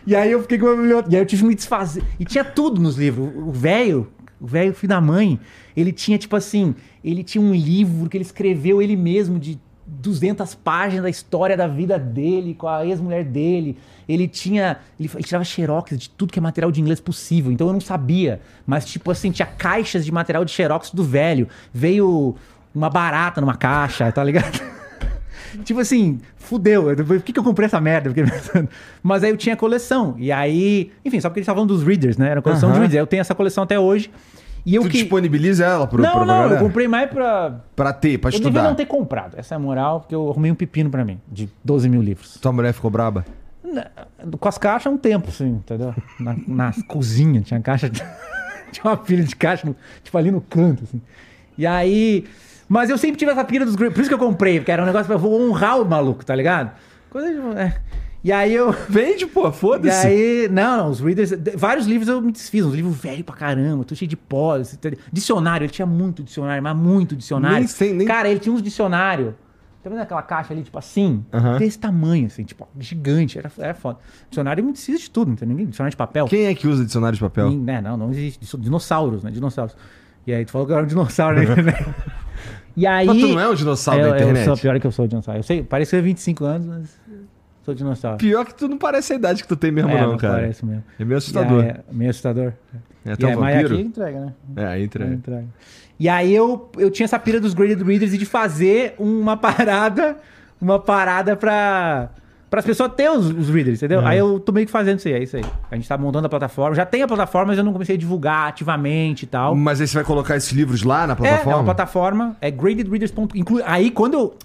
E aí eu fiquei com uma biblioteca. E aí eu tive que me desfazer. E tinha tudo nos livros. O velho, o velho filho da mãe, ele tinha tipo assim, ele tinha um livro que ele escreveu ele mesmo de 200 páginas da história da vida dele com a ex-mulher dele. Ele tinha, ele, ele tirava xerox de tudo que é material de inglês possível. Então eu não sabia, mas tipo assim, tinha caixas de material de xerox do velho. Veio uma barata numa caixa, tá ligado? Tipo assim, fudeu. Eu- Por que, que eu comprei essa merda? Eu. Mas aí eu tinha coleção. E aí, enfim, só porque eles estavam dos readers, né? Era a coleção dos readers. Eu tenho essa coleção até hoje. E eu tu que. disponibiliza ela pro, Não, pra não, eu galera? comprei mais pra. Pra ter, pra Eu devia estudar. não ter comprado. Essa é a moral, porque eu arrumei um pepino pra mim, de 12 mil livros. Tua mulher ficou braba? Na- Com as caixas um tempo, assim, entendeu? Na, na cozinha, tinha caixa. de- tinha uma pilha de caixa, no- tipo ali no canto, assim. E aí. Mas eu sempre tive essa pilha dos grupos. Por isso que eu comprei, porque era um negócio pra eu vou honrar o maluco, tá ligado? Coisa de- é. E aí eu. Vende, pô, E foda-se. aí, não, não, os readers. de- Vários livros eu me desfiz, uns livros velhos pra caramba, tô cheio de pó. esse- Dicionário, ele tinha muito dicionário, mas muito dicionário. Nem sei, nem- Cara, ele tinha uns dicionários. Tá vendo aquela caixa ali, tipo assim? Aham. Desse tamanho, assim, tipo, gigante. Era, era foda. Dicionário me desfiz de tudo, não tem ninguém. Dicionário de papel. Quem é que usa dicionário de papel? Nin- né, não, não existe. Dinossauros, né? Dinossauros. E aí, tu falou que eu era um dinossauro, né? e aí. Mas tu não é um dinossauro eu, da internet? Eu sou, pior que eu sou dinossauro. Eu sei, parece que eu tenho 25 anos, mas sou dinossauro. Pior que tu não parece a idade que tu tem mesmo, É, não, cara. Parece mesmo. É meio assustador. E aí, é meio assustador. É E até aí, um mas vampiro. aqui entrega, né? É, entra. Entrega. E aí eu, eu tinha essa pira dos graded readers e de fazer uma parada, uma parada pra, para as pessoas terem os, os readers, entendeu? É. Aí eu tô meio que fazendo isso aí, é isso aí. A gente tá montando a plataforma, já tem a plataforma, mas eu não comecei a divulgar ativamente e tal. Mas aí você vai colocar esses livros lá na É, é plataforma? uma plataforma, é gradedreaders.com. Inclu- Aí quando eu,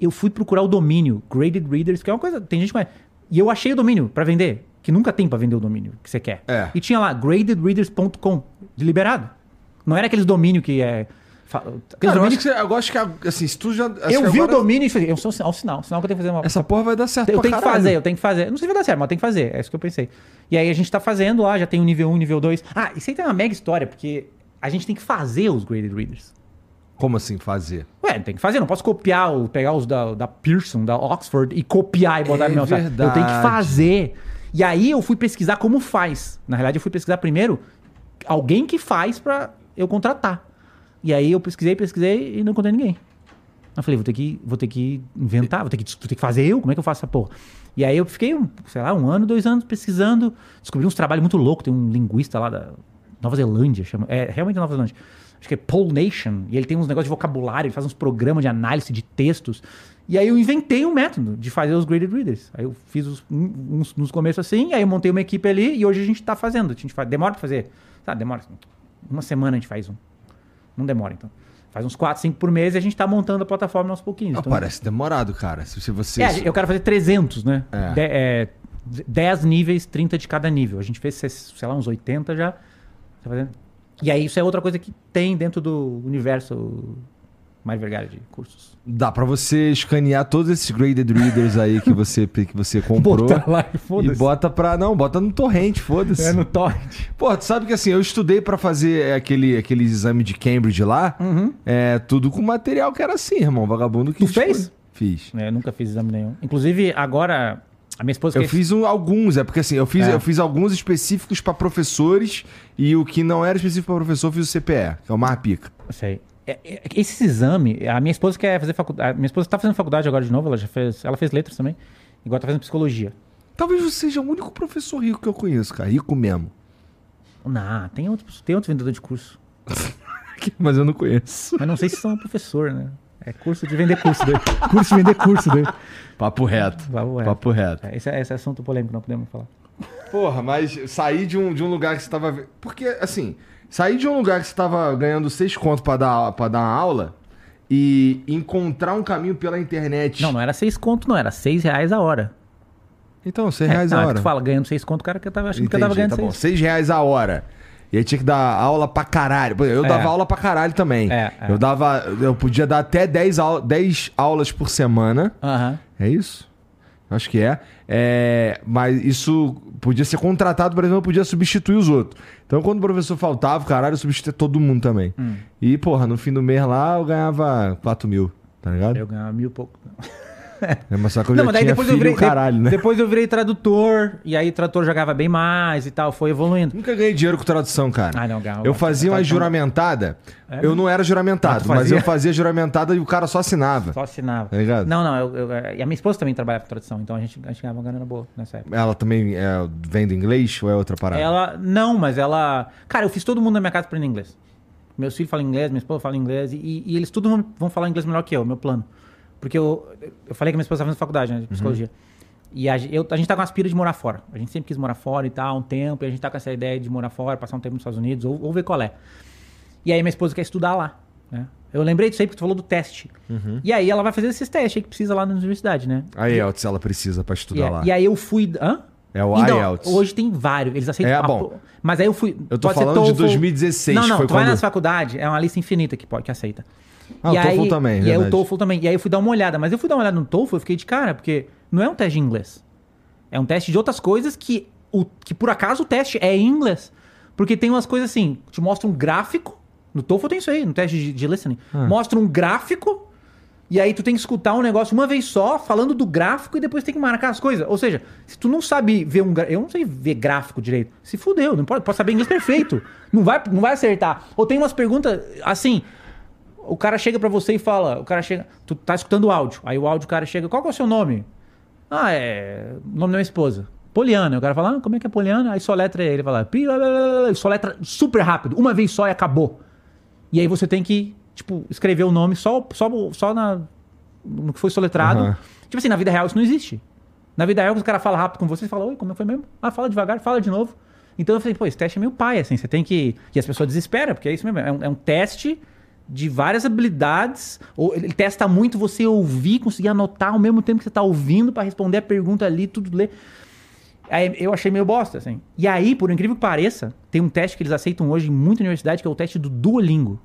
eu fui procurar o domínio, Graded Readers, que é uma coisa, tem gente que vai. E eu achei o domínio pra vender, que nunca tem pra vender o domínio que você quer. É. E tinha lá, gradedreaders.com, deliberado. Não era aqueles domínio que é. Cara, eu, acho que você, eu acho que, assim, se tu já... eu que vi agora o domínio e falei, eu sou sinal, sinal, sinal que eu tenho que fazer uma. Essa porra vai dar certo Eu tenho que caralho. fazer, eu tenho que fazer. Não sei se vai dar certo, mas eu tenho que fazer. É isso que eu pensei. E aí a gente tá fazendo lá, já tem o nível 1, nível 2. Ah, isso aí tem uma mega história, porque a gente tem que fazer os graded readers. Como assim fazer? Ué, tem que fazer, não posso copiar, o- pegar os da, da Pearson, da Oxford e copiar e botar É no meu site. Eu tenho que fazer. E aí eu fui pesquisar como faz. Na realidade, eu fui pesquisar primeiro alguém que faz pra eu contratar. E aí eu pesquisei, pesquisei e não encontrei ninguém. Eu falei, vou ter que, vou ter que inventar, vou ter que, vou ter que fazer eu, como é que eu faço essa porra? E aí eu fiquei, sei lá, um ano, dois anos pesquisando, descobri uns trabalhos muito loucos, tem um linguista lá da Nova Zelândia, chama, é realmente Nova Zelândia, acho que é Paul Nation, e ele tem uns negócios de vocabulário, ele faz uns programas de análise de textos, e aí eu inventei um método de fazer os graded readers. Aí eu fiz os, uns nos começos assim, aí eu montei uma equipe ali, e hoje a gente tá fazendo, a gente faz, demora pra fazer, sabe, demora, uma semana a gente faz um, não demora então. Faz uns 4, 5 por mês e a gente tá montando a plataforma aos pouquinhos. Ah, Então- parece demorado, cara. Se se você... é, eu quero fazer 300, né? É. De- é, 10 níveis, 30 de cada nível. A gente fez, sei lá, uns 80 já. Tá? E aí isso é outra coisa que tem dentro do universo Mário Vergara de cursos. Dá pra você escanear todos esses graded readers aí que você, que você comprou. Bota lá e E foda-se. bota pra. Não, bota no torrente, foda-se. É no torrent. Pô, tu sabe que assim, eu estudei pra fazer aquele, aquele exame de Cambridge lá. É, tudo com material que era assim, irmão. Vagabundo que. Tu fez? Fiz. É, eu nunca fiz exame nenhum. Inclusive, agora, A minha esposa Eu quer- fiz um- alguns, é porque assim, eu fiz, É. eu fiz alguns específicos pra professores e o que não era específico pra professor, eu fiz o CPE, que é o mais pica. Sei. É, é, Esse exame, a minha esposa quer fazer faculdade. Minha esposa tá fazendo faculdade agora de novo, ela já fez. Ela fez letras também. Igual tá fazendo psicologia. Talvez você seja o único professor rico que eu conheço, cara. Rico mesmo. Não, tem outros, tem outros vendedores de curso. Mas eu não conheço. Mas não sei se são professor, né? É curso de vender curso daí. curso de vender curso daí. Papo reto. Papo reto. Papo reto. É, Esse, é- esse é assunto polêmico, não podemos falar. Porra, mas sair de um, de um lugar que você tava. ve- Porque, assim, sair de um lugar que você tava ganhando seis contos pra dar, pra dar uma aula e encontrar um caminho pela internet. Não, não era seis conto, não. Era seis reais a hora. Então, seis É, reais não, a é que hora. tu fala, ganhando seis conto, o cara que tava achando que eu Entendi, tava ganhando tá bom. seis. Seis reais a hora. E aí tinha que dar aula pra caralho. Eu É. dava aula pra caralho também. É, é. Eu dava. Eu podia dar até 10, au 10 aulas por semana. Aham. É isso? Acho que é. É, Mas isso podia ser contratado, por exemplo, podia substituir os outros. Então, quando o professor faltava, caralho, eu substituía todo mundo também. Hum. E, porra, no fim do mês lá eu ganhava 4 mil, tá ligado? Eu ganhava mil e pouco. É, mas só que eu Não, mas daí depois eu virei. caralho, né? Depois eu virei tradutor, e aí tradutor jogava bem mais e tal, foi evoluindo. Nunca ganhei dinheiro com tradução, cara. Ah, não, ganhava. Eu fazia uma juramentada. É? Eu não era Ah, juramentado, mas fazia? eu fazia juramentada e o cara só assinava. Só assinava. Tá ligado? Não, não, eu, eu- e a minha esposa também trabalhava com tradução, então a gente, a gente ganhava uma grana boa nessa época. Ela também é, vem do inglês ou é outra parada? Ela, não, mas ela. Cara, eu fiz todo mundo na minha casa aprender inglês. Meus filhos falam inglês, minha esposa fala inglês, e, e eles tudo vão, vão falar inglês melhor que eu, meu plano. Porque eu, eu falei que minha esposa estava fazendo faculdade né, de psicologia. E a, eu, a gente tá com aspira de morar fora. A gente sempre quis morar fora e tal, um tempo, e a gente tá com essa ideia de morar fora, passar um tempo nos Estados Unidos, ou, ou ver qual é. E aí minha esposa quer estudar lá. Né? Eu lembrei disso aí porque tu falou do teste. E aí ela vai fazer esses testes aí que precisa lá na universidade, né? A IELTS ela precisa pra E, estudar lá. e aí eu fui. Hã? É o Então, IELTS. Hoje tem vários, eles aceitam. É, bom. Mas aí eu fui. Eu tô falando de TOEFL. 2016, Não, não, foi tu vai quando- nas faculdades, é uma lista infinita que, pode, que aceita. Ah, o TOEFL também, E aí o. TOEFL também. E aí eu fui dar uma olhada, mas eu fui dar uma olhada no TOEFL, eu fiquei de cara, porque não é um teste de inglês. É um teste de outras coisas que, o, que por acaso o teste é em inglês. Porque tem umas coisas assim, te mostra um gráfico. No TOEFL tem isso aí, no teste de, de listening. Ah. Mostra um gráfico e aí tu tem que escutar um negócio uma vez só, falando do gráfico e depois tem que marcar as coisas. Ou seja, se tu não sabe ver um eu não sei ver gráfico direito. Se fudeu, não pode, pode saber inglês perfeito. Não vai, não vai acertar. Ou tem umas perguntas assim, o cara chega pra você e fala, o cara chega, tu tá escutando o áudio. Aí o áudio o cara chega, qual que é o seu nome? Ah, é o nome da minha esposa. Poliana. O cara fala, ah, como é que é Poliana? Aí soletra ele, fala, pi, blá, blá, blá, soletra super rápido, uma vez só e acabou. E aí você tem que, tipo, escrever o nome só, só, só na, no que foi soletrado. Aham. Tipo assim, na vida real isso não existe. Na vida real, o cara fala rápido com você, você fala, oi, como foi mesmo? Ah, fala devagar, fala de novo. Então eu falei, pô, esse teste é meio pai, assim, você tem que. E as pessoas desesperam, porque é isso mesmo. É um, é um teste de várias habilidades. Ele testa muito você ouvir, conseguir anotar ao mesmo tempo que você tá ouvindo pra responder a pergunta ali, tudo ler. Aí eu achei meio bosta, assim. E aí, por incrível que pareça, tem um teste que eles aceitam hoje em muita universidade, que é o teste do Duolingo.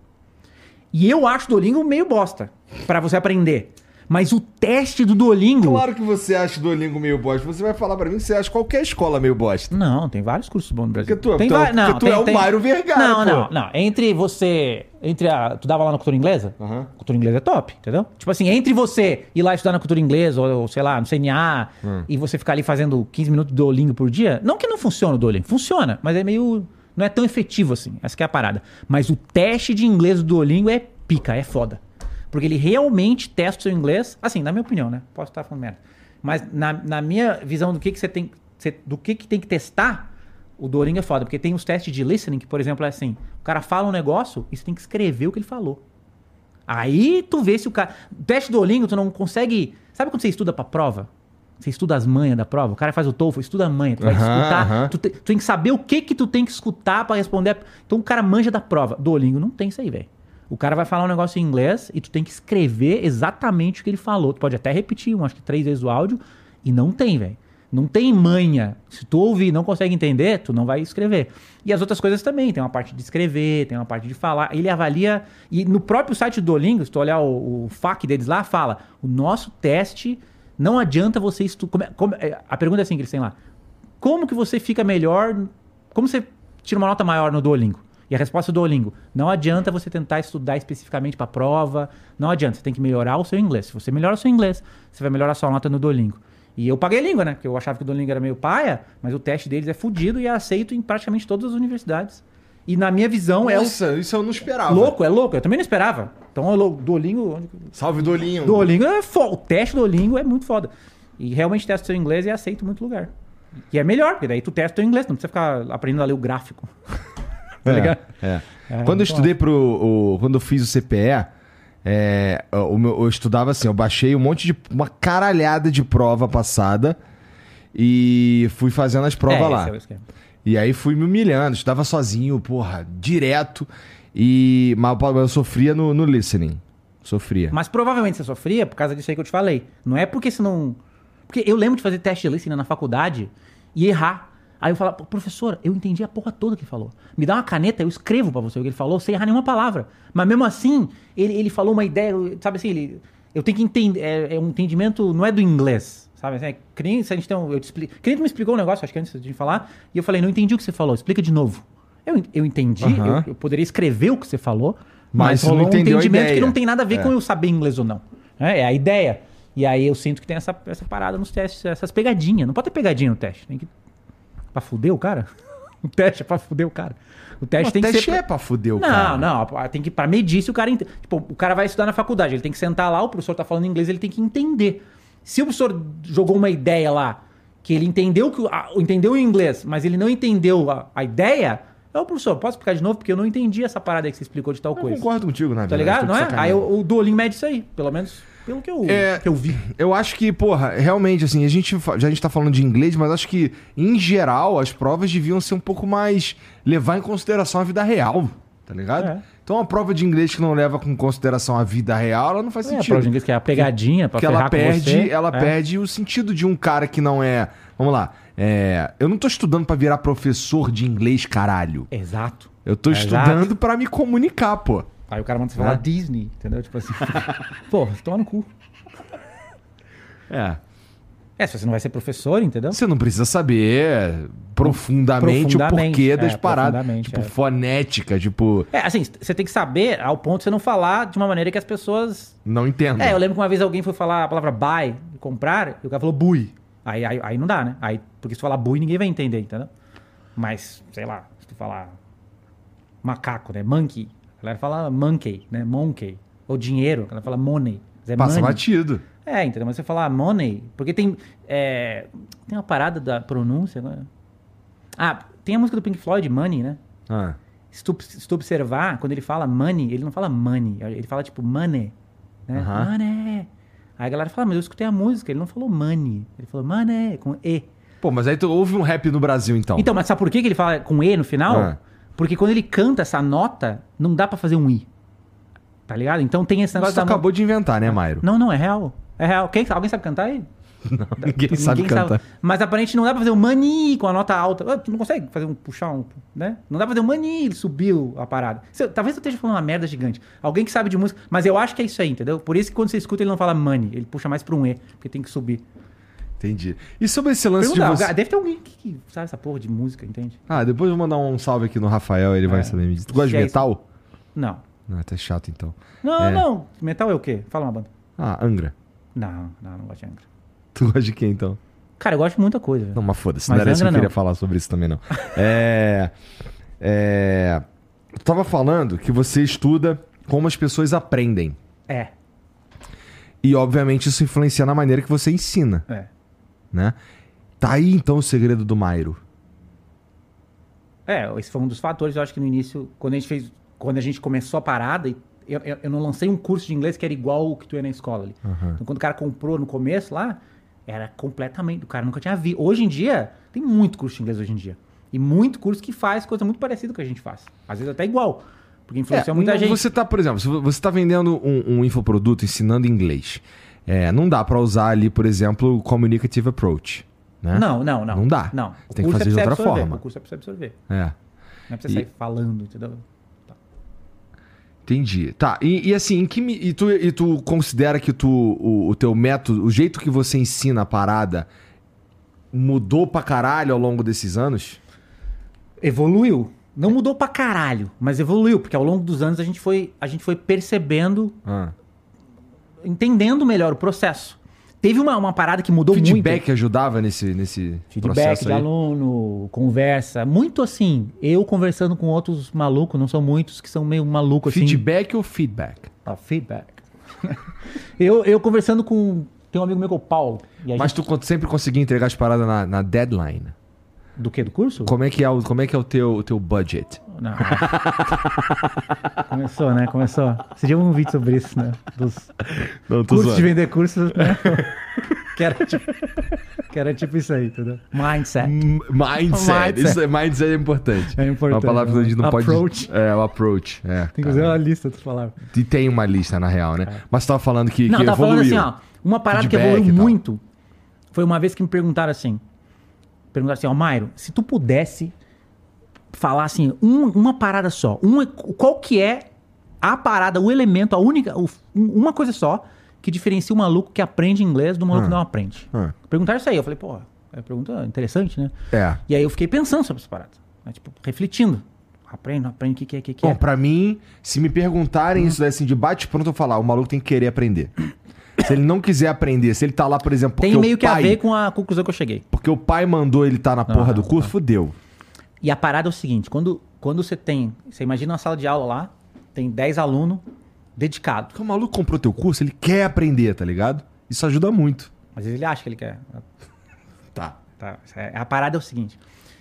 E eu acho o Duolingo meio bosta pra você aprender. Mas o teste do Duolingo. Claro que você acha o Duolingo meio bosta. Você vai falar pra mim que você acha qualquer escola meio bosta. Não, tem vários cursos bons no Brasil. Porque tu- tem tu- porque não, tu tem- é o tem- Mário Vergara, Não, pô. não, não. Entre você. Entre a. Tu dava lá na cultura inglesa? Aham. Cultura inglesa é top, entendeu? Tipo assim, entre você ir lá estudar na cultura inglesa, ou, sei lá, no CNA, Hum. e você ficar ali fazendo 15 minutos de Duolingo por dia, não que não funcione o Duolingo, funciona, mas é meio. Não é tão efetivo assim. Essa que é a parada. Mas o teste de inglês do Duolingo é pica, é foda. Porque ele realmente testa o seu inglês, assim, na minha opinião, né? Posso estar falando merda. Mas na, na minha visão do que, que você tem. do que, que tem que testar, o Duolingo é foda. Porque tem os testes de listening, que, por exemplo, é assim: o cara fala um negócio e você tem que escrever o que ele falou. Aí tu vê se o cara. Teste do Duolingo, tu não consegue. Sabe quando você estuda pra prova? Você estuda as manhas da prova? O cara faz o TOEFL, estuda a manha. Tu vai Aham, escutar. aham. Tu, te- tu tem que saber o que que tu tem que escutar pra responder. Então o cara manja da prova. Duolingo não tem isso aí, velho. O cara vai falar um negócio em inglês e tu tem que escrever exatamente o que ele falou. Tu pode até repetir, um, acho que três vezes o áudio, e não tem, velho. Não tem manha. Se tu ouvir e não consegue entender, tu não vai escrever. E as outras coisas também. Tem uma parte de escrever, tem uma parte de falar. Ele avalia. E no próprio site do Duolingo, se tu olhar o, o FAQ deles lá, fala: o nosso teste não adianta você estudar. a pergunta é assim que eles têm lá: como que você fica melhor? Como você tira uma nota maior no Duolingo? E a resposta do Duolingo: não adianta você tentar estudar especificamente para prova, não adianta, você tem que melhorar o seu inglês. Se você melhora o seu inglês, você vai melhorar a sua nota no Duolingo. E eu paguei língua, né? Porque eu achava que o Duolingo era meio paia, mas o teste deles é fudido e é aceito em praticamente todas as universidades. E na minha visão é Nossa, isso eu não esperava. o louco, é louco. Eu também não esperava. Então, o Duolingo, Salve Dolinho. Duolingo é foda. O teste do Duolingo é muito foda. E realmente testa seu inglês e é aceito em muito lugar. E é melhor, porque daí tu testa teu inglês, não precisa ficar aprendendo a ler o gráfico. tá ligado? É. É, quando eu muito estudei pro. o- quando eu fiz o CPE, é, o meu- eu estudava assim, eu baixei um monte de. uma caralhada de prova passada e fui fazendo as provas É, lá. é. E aí fui me humilhando, estudava sozinho, porra, direto. E. Mas eu sofria no, no listening. Sofria. Mas provavelmente você sofria por causa disso aí que eu te falei. Não é porque você não. Porque eu lembro de fazer teste de listening na faculdade e errar. Aí eu falava, "Pô, professor, eu entendi a porra toda que ele falou. Me dá uma caneta, eu escrevo pra você o que ele falou, sem errar nenhuma palavra. Mas mesmo assim, ele, ele falou uma ideia, sabe assim, ele, eu tenho que entender. É, é um entendimento, não é do inglês. Sabe assim? É, se a gente tem um, eu te explico. Me explicou um negócio, acho que antes de falar, e eu falei, não entendi o que você falou, explica de novo. Eu, eu entendi, eu, eu poderia escrever o que você falou, Mas mas, rolou um entendimento que não tem nada a ver É. com eu saber inglês ou não. É, é a ideia. E aí eu sinto que tem essa, essa parada nos testes, essas pegadinhas. Não pode ter pegadinha no teste. Tem que. Pra fuder o cara? O teste é pra fuder o cara. O teste Mas tem que teste ser. é pra fuder o não, cara. não. Tem que pra medir se o cara. ente- Tipo, o cara vai estudar na faculdade, ele tem que sentar lá, o professor tá falando inglês, ele tem que entender. Se o professor jogou uma ideia lá, que ele entendeu que a- entendeu em inglês, mas ele não entendeu a, a ideia, é o professor, posso explicar de novo? Porque eu não entendi essa parada aí que você explicou de tal Eu coisa. concordo contigo, na Tá verdade, ligado? tô Não é? Aí o, o Duolingo mede isso aí, pelo menos pelo que eu, É, que eu vi. Eu acho que, porra, realmente, assim, a gente já a gente tá falando de inglês, mas acho que, em geral, as provas deviam ser um pouco mais. levar em consideração a vida real, tá ligado? É. Então, uma prova de inglês que não leva com consideração a vida real, ela não faz É, a sentido. prova de inglês que é a pegadinha pra ferrar ela perde, ela É. perde o sentido de um cara que não é. Vamos lá. é, eu não tô estudando pra virar professor de inglês, caralho. Exato. Eu tô estudando pra me comunicar, pô. Aí o cara manda você falar É. Disney, entendeu? Tipo assim. Pô, toma no cu. É. É, se você não vai ser professor, entendeu? Você não precisa saber profundamente, o Profundamente, porquê das é, paradas. profundamente, Tipo, é. fonética, tipo, É, assim, você tem que saber ao ponto de você não falar de uma maneira que as pessoas. não entendo. É, eu lembro que uma vez alguém foi falar a palavra buy, comprar, e o cara falou bui. Aí, aí, aí não dá, né? Aí, porque se tu falar bui, ninguém vai entender, entendeu? Mas, sei lá, se tu falar macaco, né? Monkey. A galera fala monkey, né? Monkey. Ou dinheiro, a galera fala money. É Passa money. batido. É, entendeu? Mas você falar money, porque tem. é, tem uma parada da pronúncia agora. Ah, tem a música do Pink Floyd, Money, né? Ah. Se tu, se tu observar, quando ele fala money, ele não fala money, ele fala tipo money. Né? Aham. Money. Aí a galera fala, mas eu escutei a música, ele não falou money, ele falou money, com E. Pô, mas aí tu ouve um rap no Brasil, então. Então, mas sabe por que que ele fala com E no final? Ah. Porque quando ele canta essa nota, não dá pra fazer um I. Tá ligado? Então tem esse negócio da. acabou de inventar, né, Mairo? Não, não, é real. É real. Quem, alguém sabe cantar aí? Ninguém sabe cantar. Mas aparentemente não dá pra fazer um mani com a nota alta. Ah, Tu não consegue fazer um puxar um, né? Não dá pra fazer um mani, ele subiu a parada. Se talvez eu esteja falando uma merda gigante. Alguém que sabe de música, mas eu acho que é isso aí, entendeu? Por isso que quando você escuta ele não fala money, ele puxa mais pra um E, porque tem que subir. Entendi. E sobre esse lance Pergunta, de você... Deve ter alguém que, sabe essa porra de música, entende? Ah, depois eu vou mandar um salve aqui no Rafael, ele vai É. saber me dizer. Tu gosta de metal? Não. Não, até chato então. Não, É. não. Metal é o quê? Fala uma banda. Ah, Angra. Não, não, não gosto de Angra. Tu gosta de quem então? Cara, eu gosto de muita coisa. Não, mas foda-se, não era isso que eu queria não. falar sobre isso também, não. É. É. Tu tava falando que você estuda como as pessoas aprendem. É, E, obviamente, isso influencia na maneira que você ensina, é. Né? Tá aí, então, o segredo do Mairo. É, esse foi um dos fatores, eu acho que no início, quando a gente fez, quando a gente começou a parada, eu, eu, eu não lancei um curso de inglês que era igual o que tu ia na escola ali. Então quando o cara comprou no começo lá, era completamente, o cara nunca tinha visto. Hoje em dia, tem muito curso de inglês hoje em dia. E muito curso que faz coisa muito parecida com o que a gente faz. Às vezes até igual. Porque influencia muita não, gente. Você tá, por exemplo, se você tá vendendo um, um infoproduto ensinando inglês, é, não dá pra usar ali, por exemplo, o Communicative Approach, né? Não, não, não. Não dá. Não. O Tem que fazer é de outra absorver, forma. O curso é pra você absorver. É. Não é pra você E- sair falando, entendeu? Entendi. Tá, e, e assim, que me- e, tu, e tu considera que tu, o, o teu método, o jeito que você ensina a parada mudou pra caralho ao longo desses anos? Evoluiu. Não mudou pra caralho, mas evoluiu, porque ao longo dos anos a gente foi, a gente foi percebendo, Ah, entendendo melhor o processo. Teve uma, uma parada que mudou Feedback muito. ajudava nesse, nesse Feedback processo de aí? aluno, conversa. Muito assim, eu conversando com outros malucos, não são muitos, que são meio malucos assim. Feedback ou feedback? Ah, feedback. eu, eu conversando com. Tem um amigo meu que é o Paulo. Mas gente- tu sempre conseguia entregar as paradas na, na deadline. Do que? Do curso? Como é que é o, como é, que é o, teu, o teu budget? Não. Começou, né? Começou. Eu vi um vídeo sobre isso, né? Dos Não, cursos de vender cursos, né? que, era tipo, que era tipo isso aí, entendeu? Mindset. Mindset. Mindset. Isso é, mindset é importante. É importante, Uma palavra que a gente não Approach. pode... É, o approach. É, Tem que fazer uma lista, tu falava. E tem uma lista, na real, né? Mas tu tava falando que, Não, que tá falando evoluiu. assim, ó. Uma parada que Feedback evoluiu e tal. muito foi uma vez que me perguntaram assim. Perguntaram assim, ó, Mairo, se tu pudesse falar assim, um- uma parada só, um, qual que é a parada, o elemento, a única, o- um- uma coisa só que diferencia o maluco que aprende inglês do maluco que não aprende? Ah. Perguntaram isso aí, eu falei, pô, é uma pergunta interessante, né? É. E aí eu fiquei pensando sobre essa parada, né? tipo, refletindo. Aprende, não aprende, o que, que é, o que, que Bom, é? pra mim, se me perguntarem isso daí assim de bate pronto, eu falar, o maluco tem que querer aprender. Se ele não quiser aprender, se ele tá lá, por exemplo, Tem meio que a pai, ver com a conclusão que eu cheguei. porque o pai mandou ele tá na porra do curso, fudeu. E a parada é o seguinte, quando, quando você tem, você imagina uma sala de aula lá, tem 10 alunos dedicados. Porque o maluco comprou teu curso, ele quer aprender, tá ligado? Isso ajuda muito. Às vezes ele acha que ele quer. Tá. Tá? É- A parada é o seguinte,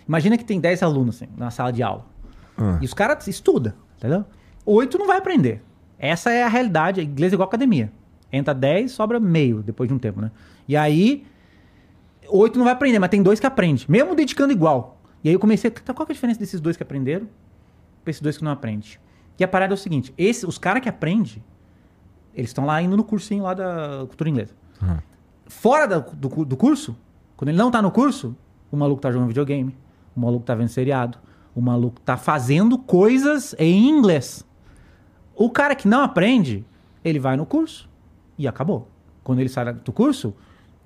imagina que tem 10 alunos assim, na sala de aula. Ah. E os caras estudam, entendeu? Oito não vai aprender. Essa é a realidade, inglês é igual academia. Entra 10, sobra meio depois de um tempo, né? E aí, oito não vai aprender, mas tem dois que aprendem, mesmo dedicando igual. E aí eu comecei, tá, qual é a diferença desses dois que aprenderam pra esses dois que não aprendem? E a parada é o seguinte, esse, os caras que aprendem, eles estão lá indo no cursinho lá da cultura inglesa. Aham. Fora da- do, do curso, quando ele não tá no curso, o maluco tá jogando videogame, o maluco tá vendo seriado, o maluco tá fazendo coisas em inglês. O cara que não aprende, ele vai no curso e acabou. Quando ele sai do curso,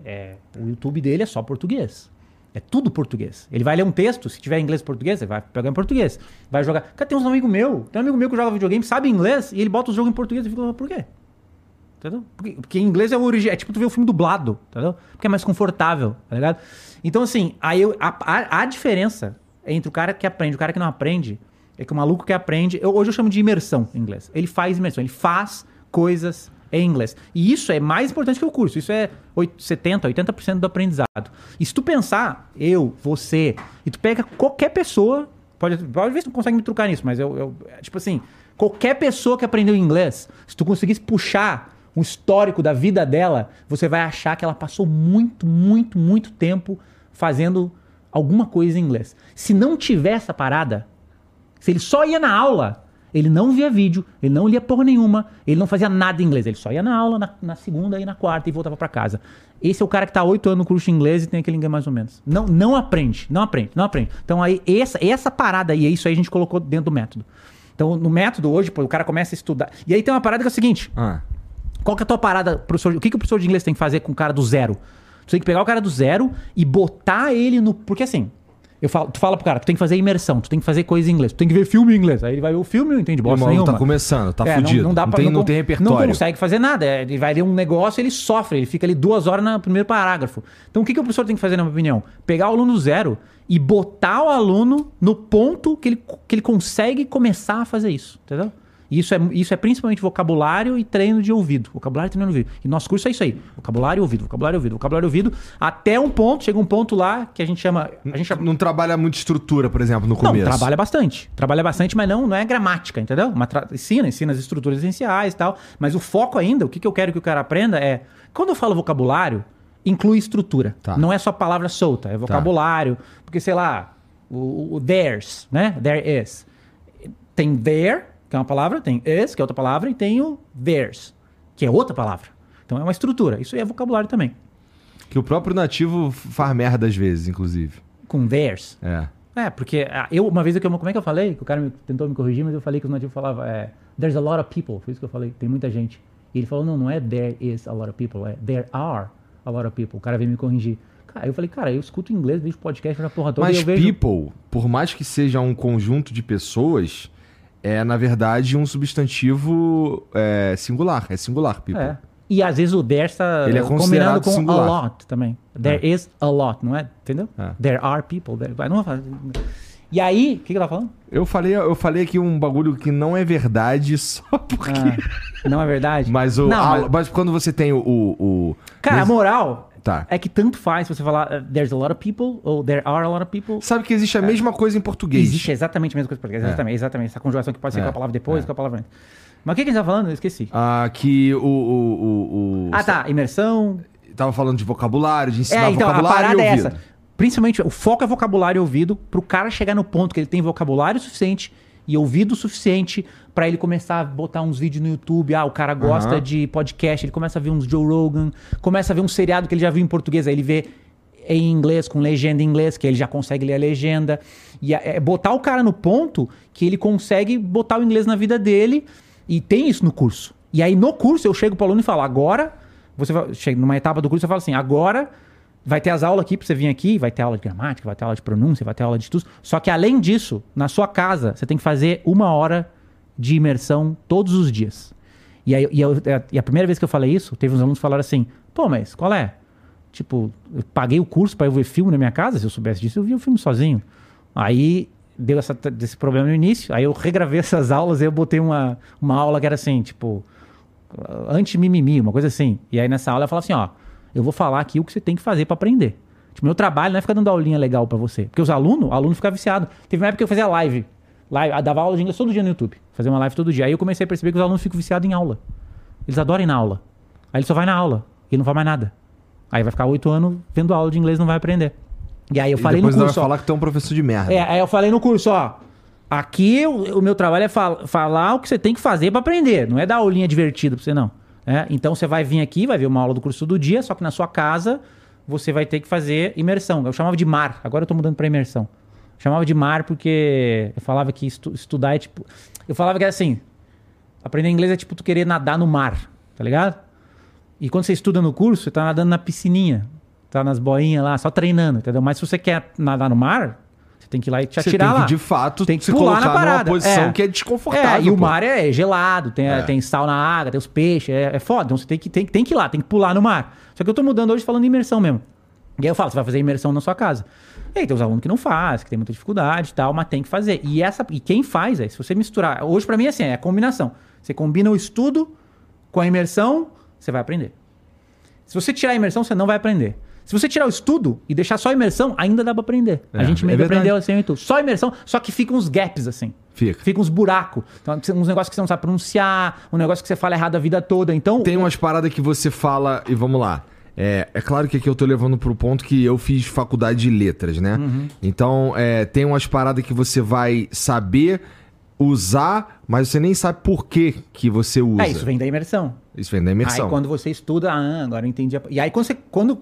é, o YouTube dele é só português. É tudo português. Ele vai ler um texto, se tiver inglês e português, ele vai pegar em português. Vai jogar. Cara, tem uns amigos meu, tem um amigo meu que joga videogame, sabe inglês, e ele bota o jogo em português e fica, por quê? Entendeu? Porque, porque inglês é o original. É tipo tu ver o filme dublado, entendeu? Porque é mais confortável, tá ligado? Então, assim, aí eu- a, a, a diferença entre o cara que aprende e o cara que não aprende é que o maluco que aprende. eu- hoje eu chamo de imersão em inglês. Ele faz imersão, ele faz coisas em inglês. E isso é mais importante que o curso. Isso é oit- 70%, 80% do aprendizado. E se tu pensar, eu, você, e tu pega qualquer pessoa, pode, pode ver se tu consegue me trucar nisso, mas eu, eu tipo assim, qualquer pessoa que aprendeu inglês, se tu conseguisse puxar um histórico da vida dela, você vai achar que ela passou muito, muito, muito tempo fazendo alguma coisa em inglês. Se não tiver essa parada, se ele só ia na aula, ele não via vídeo, ele não lia porra nenhuma, ele não fazia nada em inglês. Ele só ia na aula, na, na segunda e na quarta e voltava pra casa. Esse é o cara que tá oito anos no curso de inglês e tem aquele inglês mais ou menos. Não, não aprende, não aprende, não aprende. Então aí, essa, essa parada aí, é isso aí a gente colocou dentro do método. Então, no método hoje, pô, o cara começa a estudar. E aí tem uma parada que é o seguinte: Ah. qual que é a tua parada, professor? O que, que o professor de inglês tem que fazer com o cara do zero? Tu tem que pegar o cara do zero e botar ele no. Porque assim, eu falo, tu fala pro cara, tu tem que fazer imersão, tu tem que fazer coisa em inglês, tu tem que ver filme em inglês. Aí ele vai ver o filme e não entende bosta maluco nenhuma. tá começando, tá É, fudido. Não, dá pra- tem, não, con- tem repertório. Não consegue fazer nada. É, Ele vai ler um negócio, ele sofre, ele fica ali duas horas no primeiro parágrafo. Então o que, que o professor tem que fazer, na minha opinião? Pegar o aluno zero e botar o aluno no ponto que ele, que ele consegue começar a fazer isso. Entendeu? Isso é, isso é principalmente vocabulário e treino de ouvido. Vocabulário e treino de ouvido. E nosso curso é isso aí. Vocabulário e ouvido, vocabulário e ouvido, vocabulário e ouvido. Até um ponto, chega um ponto lá que a gente chama. A gente chama Não trabalha muito estrutura, por exemplo, no não, começo. trabalha bastante. Trabalha bastante, mas não, não é gramática, entendeu? Uma tra- ensina, ensina as estruturas essenciais e tal. Mas o foco ainda, o que, que eu quero que o cara aprenda é. Quando eu falo vocabulário, inclui estrutura. Tá. Não é só palavra solta, é vocabulário. Porque, sei lá, o, o there's, né? There is. Tem there, que é uma palavra, tem is, que é outra palavra, e tem o there's, que é outra palavra. Então é uma estrutura. Isso aí é vocabulário também. Que o próprio nativo faz merda às vezes, inclusive. Com there's. É. É, porque ah, eu, uma vez, eu, como é que eu falei? Que o cara me- tentou me corrigir, mas eu falei que os nativos falavam, é, there's a lot of people, foi isso que eu falei, tem muita gente. E ele falou, não, não é there is a lot of people, é there are a lot of people. O cara veio me corrigir. Cara, eu falei, cara, eu escuto inglês, vejo podcast na porra toda Mas vejo... people, por mais que seja um conjunto de pessoas, é na verdade um substantivo é, singular. É singular, people. É, E às vezes o there está Ele é combinando considerado com singular. a lot também. There is a lot, não é? Entendeu? É. There are people. There... Não. E aí, o que, que eu tava falando? Eu falei, eu falei aqui um bagulho que não é verdade só porque. Ah, não é verdade? Mas, o, Não, a- mas- mas quando você tem o. o, o- Cara, a moral Tá. é que tanto faz você falar uh, there's a lot of people ou there are a lot of people. Sabe que existe a mesma coisa em português. Existe exatamente a mesma coisa em português. Exatamente, exatamente. Essa conjugação que pode ser É, com a palavra depois, é. com a palavra antes. Mas o que, que a gente tá falando? Eu esqueci. Ah, que o. o, o, o- Ah, tá. Imersão. Tava falando de vocabulário, de ensinar É, então, a vocabulário. parada e é essa. Principalmente, o foco é vocabulário e ouvido, pro cara chegar no ponto que ele tem vocabulário suficiente e ouvido suficiente pra ele começar a botar uns vídeos no YouTube. Ah, o cara gosta Aham. de podcast, ele começa a ver uns Joe Rogan, começa a ver um seriado que ele já viu em português, aí ele vê em inglês, com legenda em inglês, que ele já consegue ler a legenda. E é é botar o cara no ponto que ele consegue botar o inglês na vida dele, e tem isso no curso. E aí no curso eu chego pro aluno e falo, agora, você chega numa etapa do curso, eu falo assim, agora vai ter as aulas aqui pra você vir aqui, vai ter aula de gramática, vai ter aula de pronúncia, vai ter aula de tudo. Só que além disso, na sua casa, você tem que fazer uma hora de imersão todos os dias. E, aí, e, eu- e a primeira vez que eu falei isso, teve uns alunos que falaram assim: pô, mas qual é? Tipo, eu paguei o curso pra eu ver filme na minha casa, se eu soubesse disso, eu via o filme sozinho. Aí deu essa, desse problema no início, aí eu regravei essas aulas e eu botei uma, uma aula que era assim, tipo, anti-mimimi, uma coisa assim. E aí nessa aula eu falava assim, ó, eu vou falar aqui o que você tem que fazer pra aprender. Tipo, meu trabalho não é ficar dando aulinha legal pra você. Porque os alunos, o aluno fica viciado. Teve uma época que eu fazia live. live dava aula de inglês todo dia no YouTube. Fazia uma live todo dia. Aí eu comecei a perceber que os alunos ficam viciados em aula. Eles adoram ir na aula. Aí ele só vai na aula. E não vai mais nada. Aí vai ficar oito anos vendo aula de inglês e não vai aprender. E aí eu E falei no depois curso, vai ó, falar que tu é um professor de merda. é, aí eu falei no curso, ó. Aqui o, o meu trabalho é fal- falar o que você tem que fazer pra aprender. Não é dar aulinha divertida pra você, não. É, então você vai vir aqui, vai ver uma aula do curso do dia, só que na sua casa você vai ter que fazer imersão. Eu chamava de mar, agora eu tô mudando pra imersão. Chamava de mar porque eu falava que estu- estudar é tipo. Eu falava que era assim: aprender inglês é tipo tu querer nadar no mar, tá ligado? E quando você estuda no curso, você tá nadando na piscininha, tá nas boinhas lá, só treinando, entendeu? Mas se você quer nadar no mar, tem que ir lá e te atirar tem que, lá. de fato, Tem que se pular na parada. numa posição É. que é desconfortável. É, e o pô. mar é gelado, tem, É. tem sal na água, tem os peixes, é, é foda. Então você tem que, tem, tem que ir lá, tem que pular no mar. Só que eu tô mudando hoje falando de imersão mesmo. E aí eu falo, você vai fazer imersão na sua casa. E aí tem os alunos que não fazem, que tem muita dificuldade e tal, mas tem que fazer. E, essa, e quem faz é, se você misturar... Hoje pra mim é assim, é a combinação. Você combina o estudo com a imersão, você vai aprender. Se você tirar a imersão, você não vai aprender. Se você tirar o estudo e deixar só a imersão, ainda dá pra aprender. É, a gente é meio que aprendeu assim tudo. Só a imersão, só que ficam uns gaps assim. Fica. Fica uns buracos. Então, uns negócios que você não sabe pronunciar, um negócio que você fala errado a vida toda. Então, Tem umas paradas que você fala, e vamos lá. É, é claro que aqui eu tô levando pro ponto que eu fiz faculdade de letras, né? Uhum. Então, é, tem umas paradas que você vai saber usar, mas você nem sabe por que que você usa. é, isso vem da imersão. Isso vem da imersão. Aí quando você estuda, ah, agora eu entendi. a- E aí quando você. Quando,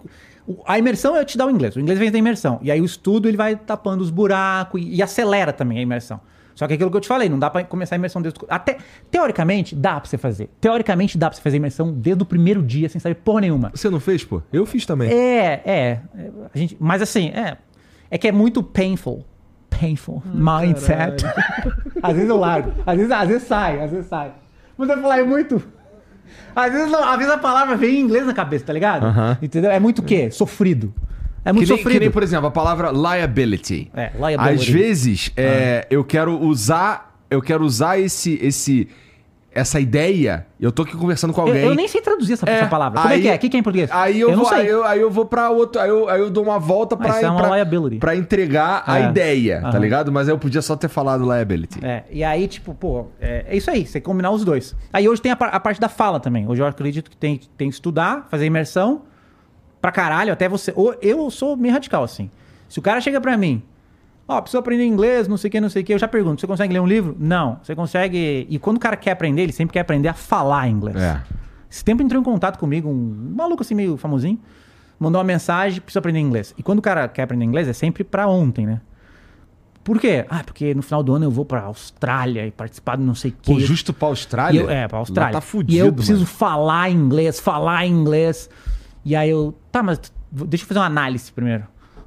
a imersão é te dar o inglês. O inglês vem da imersão. E aí o estudo ele vai tapando os buracos e, e acelera também a imersão. Só que é aquilo que eu te falei, não dá pra começar a imersão desde o- Até, teoricamente, dá pra você fazer. Teoricamente, dá pra você fazer imersão desde o primeiro dia, sem saber porra nenhuma. Você não fez, pô? Eu fiz também. É, é. é, A gente, mas assim, é. É que é muito painful. Painful. Mindset. às vezes eu largo. Às vezes, às vezes sai, às vezes sai. Mas eu falar, é muito. Às vezes, às vezes a palavra vem em inglês na cabeça, tá ligado? Aham. Entendeu? É muito o quê? Sofrido. É Que muito nem, sofrido. que nem, por exemplo, a palavra liability. É, liability. Às vezes, Ah. é, eu quero usar, eu quero usar esse, esse, essa ideia. Eu tô aqui conversando com eu, alguém. eu nem sei traduzir essa, essa palavra. Como é aí- que é? O que, que é em português? Aí eu, não vou, aí eu, aí eu vou pra outro, aí eu, aí eu dou uma volta pra, isso é pra, liability. pra entregar a É. ideia, tá Aham. ligado? Mas eu podia só ter falado liability. É, e aí, tipo, pô, é, é isso aí, você combinar os dois. Aí hoje tem a, a parte da fala também. Hoje eu acredito que tem, tem que estudar, fazer imersão pra caralho, até você. eu sou meio radical, assim. Se o cara chega pra mim, ó, preciso aprender inglês, não sei o que, não sei o que, eu já pergunto, você consegue ler um livro? Não. Você consegue. E quando o cara quer aprender, ele sempre quer aprender a falar inglês. É. Esse tempo entrou em contato comigo, um maluco assim, meio famosinho, mandou uma mensagem, preciso aprender inglês. E quando o cara quer aprender inglês, é sempre pra ontem, né? Por quê? Ah, porque no final do ano eu vou pra Austrália e participar de não sei o quê. Pô, justo pra Austrália? eu, é, pra Austrália. Lá tá fudido, e eu preciso mano. falar inglês, falar inglês. E aí eu, tá, mas deixa eu fazer uma análise primeiro.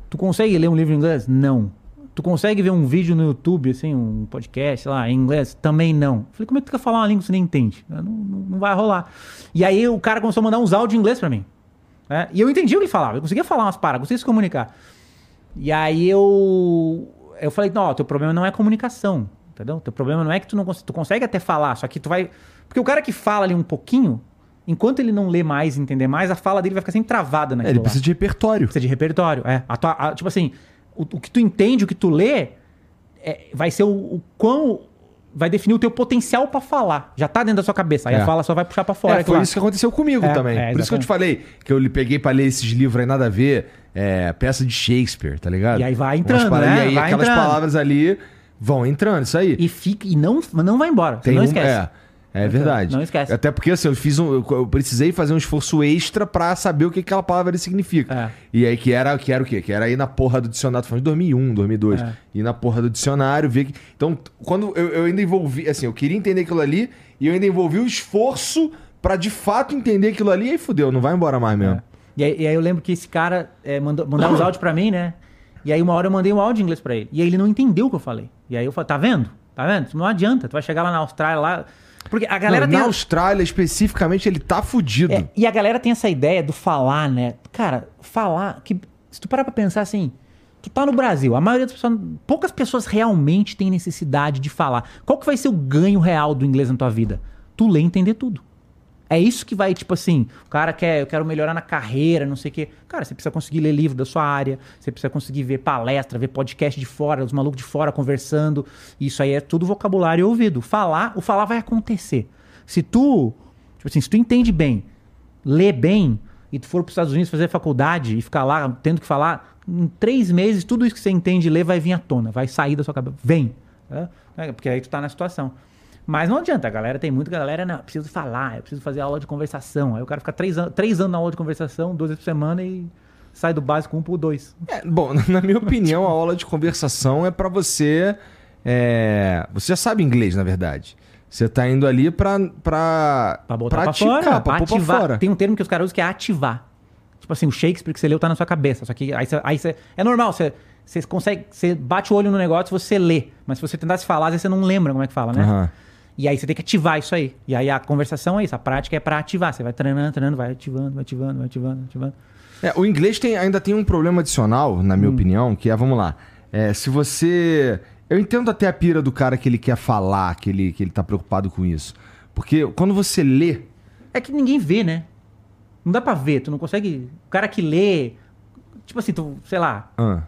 Tu consegue ler um livro em inglês? Não. Tu consegue ver um vídeo no YouTube, assim, um podcast, lá, em inglês? Também não. Falei, como é que tu quer falar uma língua que você nem entende? Não, não, não vai rolar. E aí o cara começou a mandar uns áudios em inglês pra mim. né? E eu entendi o que ele falava. Eu conseguia falar umas paradas, conseguia se comunicar. E aí eu. Eu falei, não, teu problema não é comunicação. Entendeu? Teu problema não é que tu não consegue. Tu consegue até falar, só que tu vai. Porque o cara que fala ali um pouquinho, enquanto ele não lê mais, entender mais, a fala dele vai ficar sempre travada É, naquilo ele lá. precisa de repertório. Precisa de repertório, é. A tua- a- tipo assim, o, o que tu entende, o que tu lê, é, vai ser o, o quão. Vai definir o teu potencial pra falar. Já tá dentro da sua cabeça. Aí É. a fala só vai puxar pra fora. É, foi claro. isso que aconteceu comigo É, também. é, Por isso que eu te falei que eu lhe peguei pra ler esses livros aí nada a ver, é, peça de Shakespeare, tá ligado? E aí vai entrando, né? E aí Vai aquelas entrando. palavras ali vão entrando, isso aí. E fica. E não, não vai embora. Tem não um- esquece. É, é verdade. Não esquece. Até porque assim, eu fiz um. Eu precisei fazer um esforço extra pra saber o que aquela palavra ali significa. É. E aí que era, que era o quê? Que era ir na porra do dicionário, falando de 2001, 2002. É. Ir na porra do dicionário, ver que. Então, quando eu, eu ainda envolvi. Assim, eu queria entender aquilo ali e eu ainda envolvi o esforço pra de fato entender aquilo ali e aí fudeu, não vai embora mais mesmo. É. E, aí, e aí eu lembro que esse cara é, mandou, mandava os áudios pra mim, né? E aí uma hora eu mandei um áudio em inglês pra ele. E aí ele não entendeu o que eu falei. E aí eu falei, tá vendo? Tá vendo? Não adianta. Tu vai chegar lá na Austrália, lá... Porque a galera Não, tem... na Austrália, especificamente, ele tá fudido. É, e a galera tem essa ideia do falar, né? Cara, falar... que Se tu parar pra pensar assim... Tu tá no Brasil, a maioria das pessoas... Poucas pessoas realmente têm necessidade de falar. Qual que vai ser o ganho real do inglês na tua vida? Tu lê e entender tudo. É isso que vai, tipo assim, o cara quer, eu quero melhorar na carreira, não sei o quê. Cara, você precisa conseguir ler livro da sua área, você precisa conseguir ver palestra, ver podcast de fora, os malucos de fora conversando. Isso aí é tudo vocabulário ouvido. Falar, o falar vai acontecer. Se tu, tipo assim, se tu entende bem, lê bem, e tu for para os Estados Unidos fazer faculdade e ficar lá tendo que falar, em três meses, tudo isso que você entende e lê vai vir à tona, vai sair da sua cabeça. Vem. né? Porque aí tu tá na situação. Mas não adianta, a galera tem muita galera, não, eu preciso falar, eu preciso fazer aula de conversação. Aí o cara fica três, an três anos na aula de conversação, duas vezes por semana e sai do básico um por dois. É, bom, na minha opinião, a aula de conversação é pra você. é, Você já sabe inglês, na verdade. Você tá indo ali pra. Pra, Pra botar pra praticar, fora, pra pôr pra ativar. fora. Tem um termo que os caras usam que é ativar. Tipo assim, o Shakespeare que você leu tá na sua cabeça. Só que aí você. Aí você é normal, você, você consegue. Você bate o olho no negócio você lê. Mas se você tentasse falar, às vezes você não lembra como é que fala, né? Aham. E aí você tem que ativar isso aí. E aí a conversação é isso, a prática é pra ativar. Você vai treinando, treinando, vai ativando, vai ativando, vai ativando, ativando. É, o inglês tem- ainda tem um problema adicional, na Hum. minha opinião, que é, vamos lá. é, se você. Eu entendo até a pira do cara que ele quer falar, que ele, que ele tá preocupado com isso. Porque quando você lê. É que ninguém vê, né? Não dá pra ver, tu não consegue. O cara que lê. Tipo assim, tu, sei lá, ah,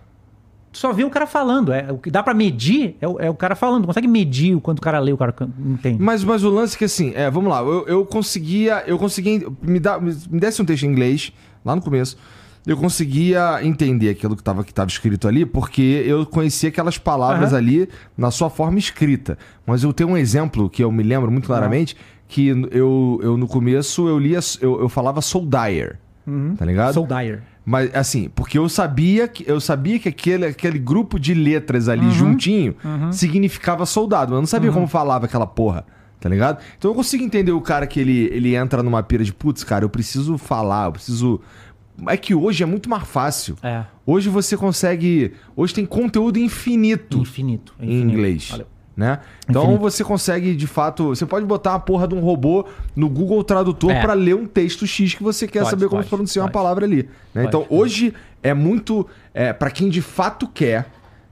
só vê o cara falando. É, o que dá pra medir é o, é o cara falando. Consegue medir o quanto o cara lê, o cara entende. Mas, mas o lance é que assim, é, vamos lá, eu, eu conseguia. Eu conseguia. Me, dá, me desse um texto em inglês, lá no começo. Eu conseguia entender aquilo que estava que tava escrito ali, porque eu conhecia aquelas palavras Aham. ali na sua forma escrita. Mas eu tenho um exemplo que eu me lembro muito claramente, que eu, eu no começo eu lia, eu, eu falava soldier, tá ligado? Soul Dyer. Mas assim, porque eu sabia que eu sabia que aquele, aquele grupo de letras ali Uhum. juntinho significava soldado, mas eu não sabia como falava aquela porra, tá ligado? Então eu consigo entender o cara que ele, ele entra numa pira de putz, cara, eu preciso falar, eu preciso. É que hoje é muito mais fácil. É. Hoje você consegue. Hoje tem conteúdo infinito Infinito. em infinito. inglês. Valeu. Né? Então Infinito. você consegue, de fato. Você pode botar a porra de um robô no Google Tradutor É. pra ler um texto X que você quer Pode, saber como pode, pronunciar uma pode. palavra ali. né? Então hoje é muito. É, para quem de fato quer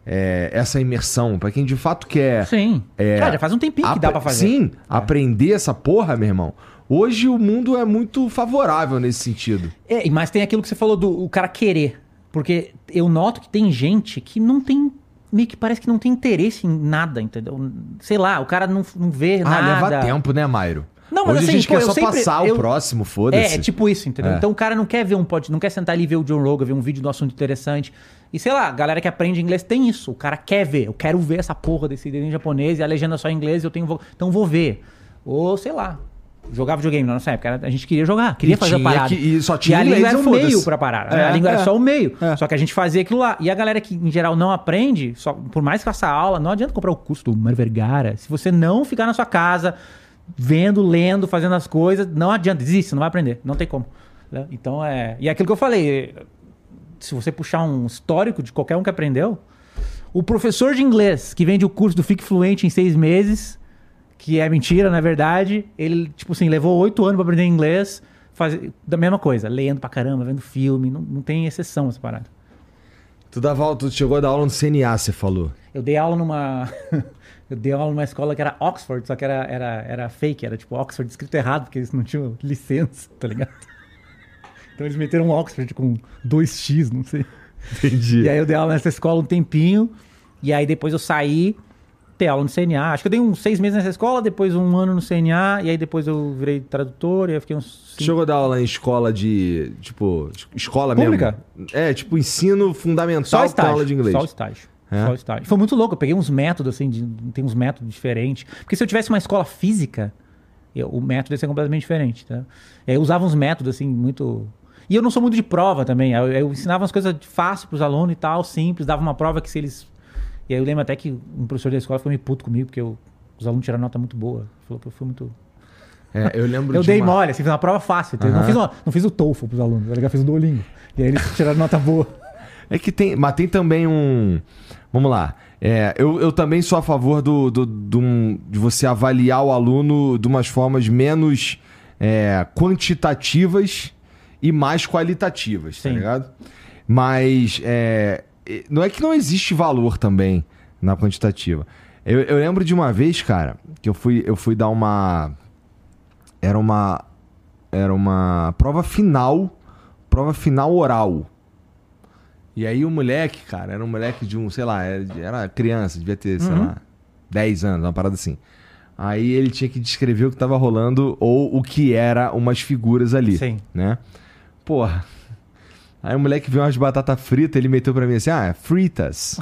é, essa imersão, pra quem de fato quer. Sim. É, Cara, já faz um tempinho que dá pra fazer. É. Sim, aprender essa porra, meu irmão. Hoje o mundo é muito favorável nesse sentido. É, mas tem aquilo que você falou do o cara querer. Porque eu noto que tem gente que não tem. Meio que parece que não tem interesse em nada, entendeu? Sei lá, o cara não, não vê Ah, nada. leva tempo, né, Mairo? Não, mas Hoje assim, a gente pô, quer só sempre- passar eu- o próximo, foda-se. É, é tipo isso, entendeu? É. Então o cara não quer ver um pod, não quer sentar ali e ver o John Rogan, ver um vídeo do assunto interessante. E sei lá, a galera que aprende inglês tem isso. O cara quer ver. Eu quero ver essa porra desse desenho japonês e a legenda só em inglês eu tenho. Então vou ver. Ou sei lá. Jogar videogame na nossa época. era- A gente queria jogar, queria E fazer a parada. que- e só tinha a inglês língua era e o meio pra parada. né? É, a língua era é. só o meio. É. Só que a gente fazia aquilo lá. E a galera que, em geral, não aprende, só, por mais que faça aula, não adianta comprar o curso do Mário Vergara. Se você não ficar na sua casa, vendo, lendo, fazendo as coisas, não adianta, desiste, você não vai aprender. Não tem como. né? Então é. E é aquilo que eu falei. Se você puxar um histórico de qualquer um que aprendeu, O professor de inglês que vende o curso do Fique Fluente em seis meses, que é mentira, na verdade, ele, tipo assim, levou oito anos pra aprender inglês, faz, da mesma coisa, lendo pra caramba, vendo filme, não, não tem exceção essa parada. Tu, dava, tu chegou a dar aula no CNA, você falou. Eu dei aula numa. eu dei aula numa escola que era Oxford, só que era, era, era fake, era tipo Oxford escrito errado, porque eles não tinham licença, tá ligado? Então eles meteram um Oxford com 2x, não sei. Entendi. E aí eu dei aula nessa escola um tempinho, e aí depois eu saí, dei aula no CNA. Acho que eu dei uns seis meses nessa escola, depois um ano no CNA, e aí depois eu virei tradutor, e aí fiquei uns. cinco- Chegou a dar aula em escola de. Tipo, es- escola Pública? mesmo? É, tipo, ensino fundamental Só estágio. aula de inglês. Só estágio. É? Só estágio. Foi muito louco. Eu peguei uns métodos, assim, de- tem uns métodos diferentes. Porque se eu tivesse uma escola física, eu- o método ia ser completamente diferente, tá? Eu usava uns métodos, assim, muito... E eu não sou muito de prova também. Eu, eu ensinava umas coisas fáceis pros alunos e tal, simples. Dava uma prova que se eles... E aí eu lembro até que um professor da escola ficou meio puto comigo, porque eu- os alunos tiraram nota muito boa. Falou que eu fui muito... É, eu lembro Eu de dei uma- mole, assim, fiz uma prova fácil. entendeu? Aham. Não, fiz uma- não fiz o TOEFL pros alunos, tá ligado? Fiz o Duolingo. E aí eles tiraram nota boa. É que tem. Mas tem também um. Vamos lá. É, eu, eu também sou a favor do, do, do- de você avaliar o aluno de umas formas menos é, quantitativas e mais qualitativas, tá Sim. ligado? Mas é, não é que não existe valor também na quantitativa. Eu, eu lembro de uma vez, cara, que eu fui, eu fui dar uma. Era uma. Era uma prova final. Prova final oral. E aí o moleque, cara, era um moleque de um, sei lá, era, era criança, devia ter, sei Uhum. lá, 10 anos, uma parada assim. Aí ele tinha que descrever o que tava rolando ou o que era umas figuras ali, Sim. né? Porra. Aí o moleque viu umas batatas fritas, ele meteu pra mim assim, ah, fritas.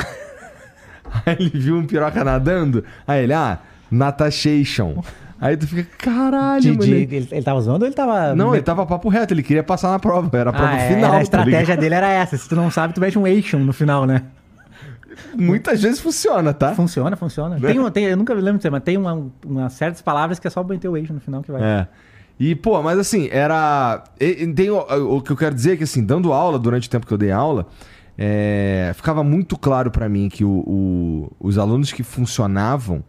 aí ele viu um piroca nadando, aí ele, ah, natation. Aí tu fica, caralho, moleque. ele, ele tava zoando ou ele tava... Não, ele tava papo reto, ele queria passar na prova, era a prova Ah, é, final. era a tá estratégia dele era essa. Se tu não sabe, tu mete um Asian no final, né? Muitas vezes funciona, tá? Funciona, funciona. Tem, uma- tem- eu nunca lembro de dizer, mas tem uma, uma certas palavras que é só meter o Asian no final que vai. É. E, pô, mas assim, era. Tem o, o que eu quero dizer é que, assim, dando aula, durante o tempo que eu dei aula, é, ficava muito claro pra mim que o- o- os alunos que funcionavam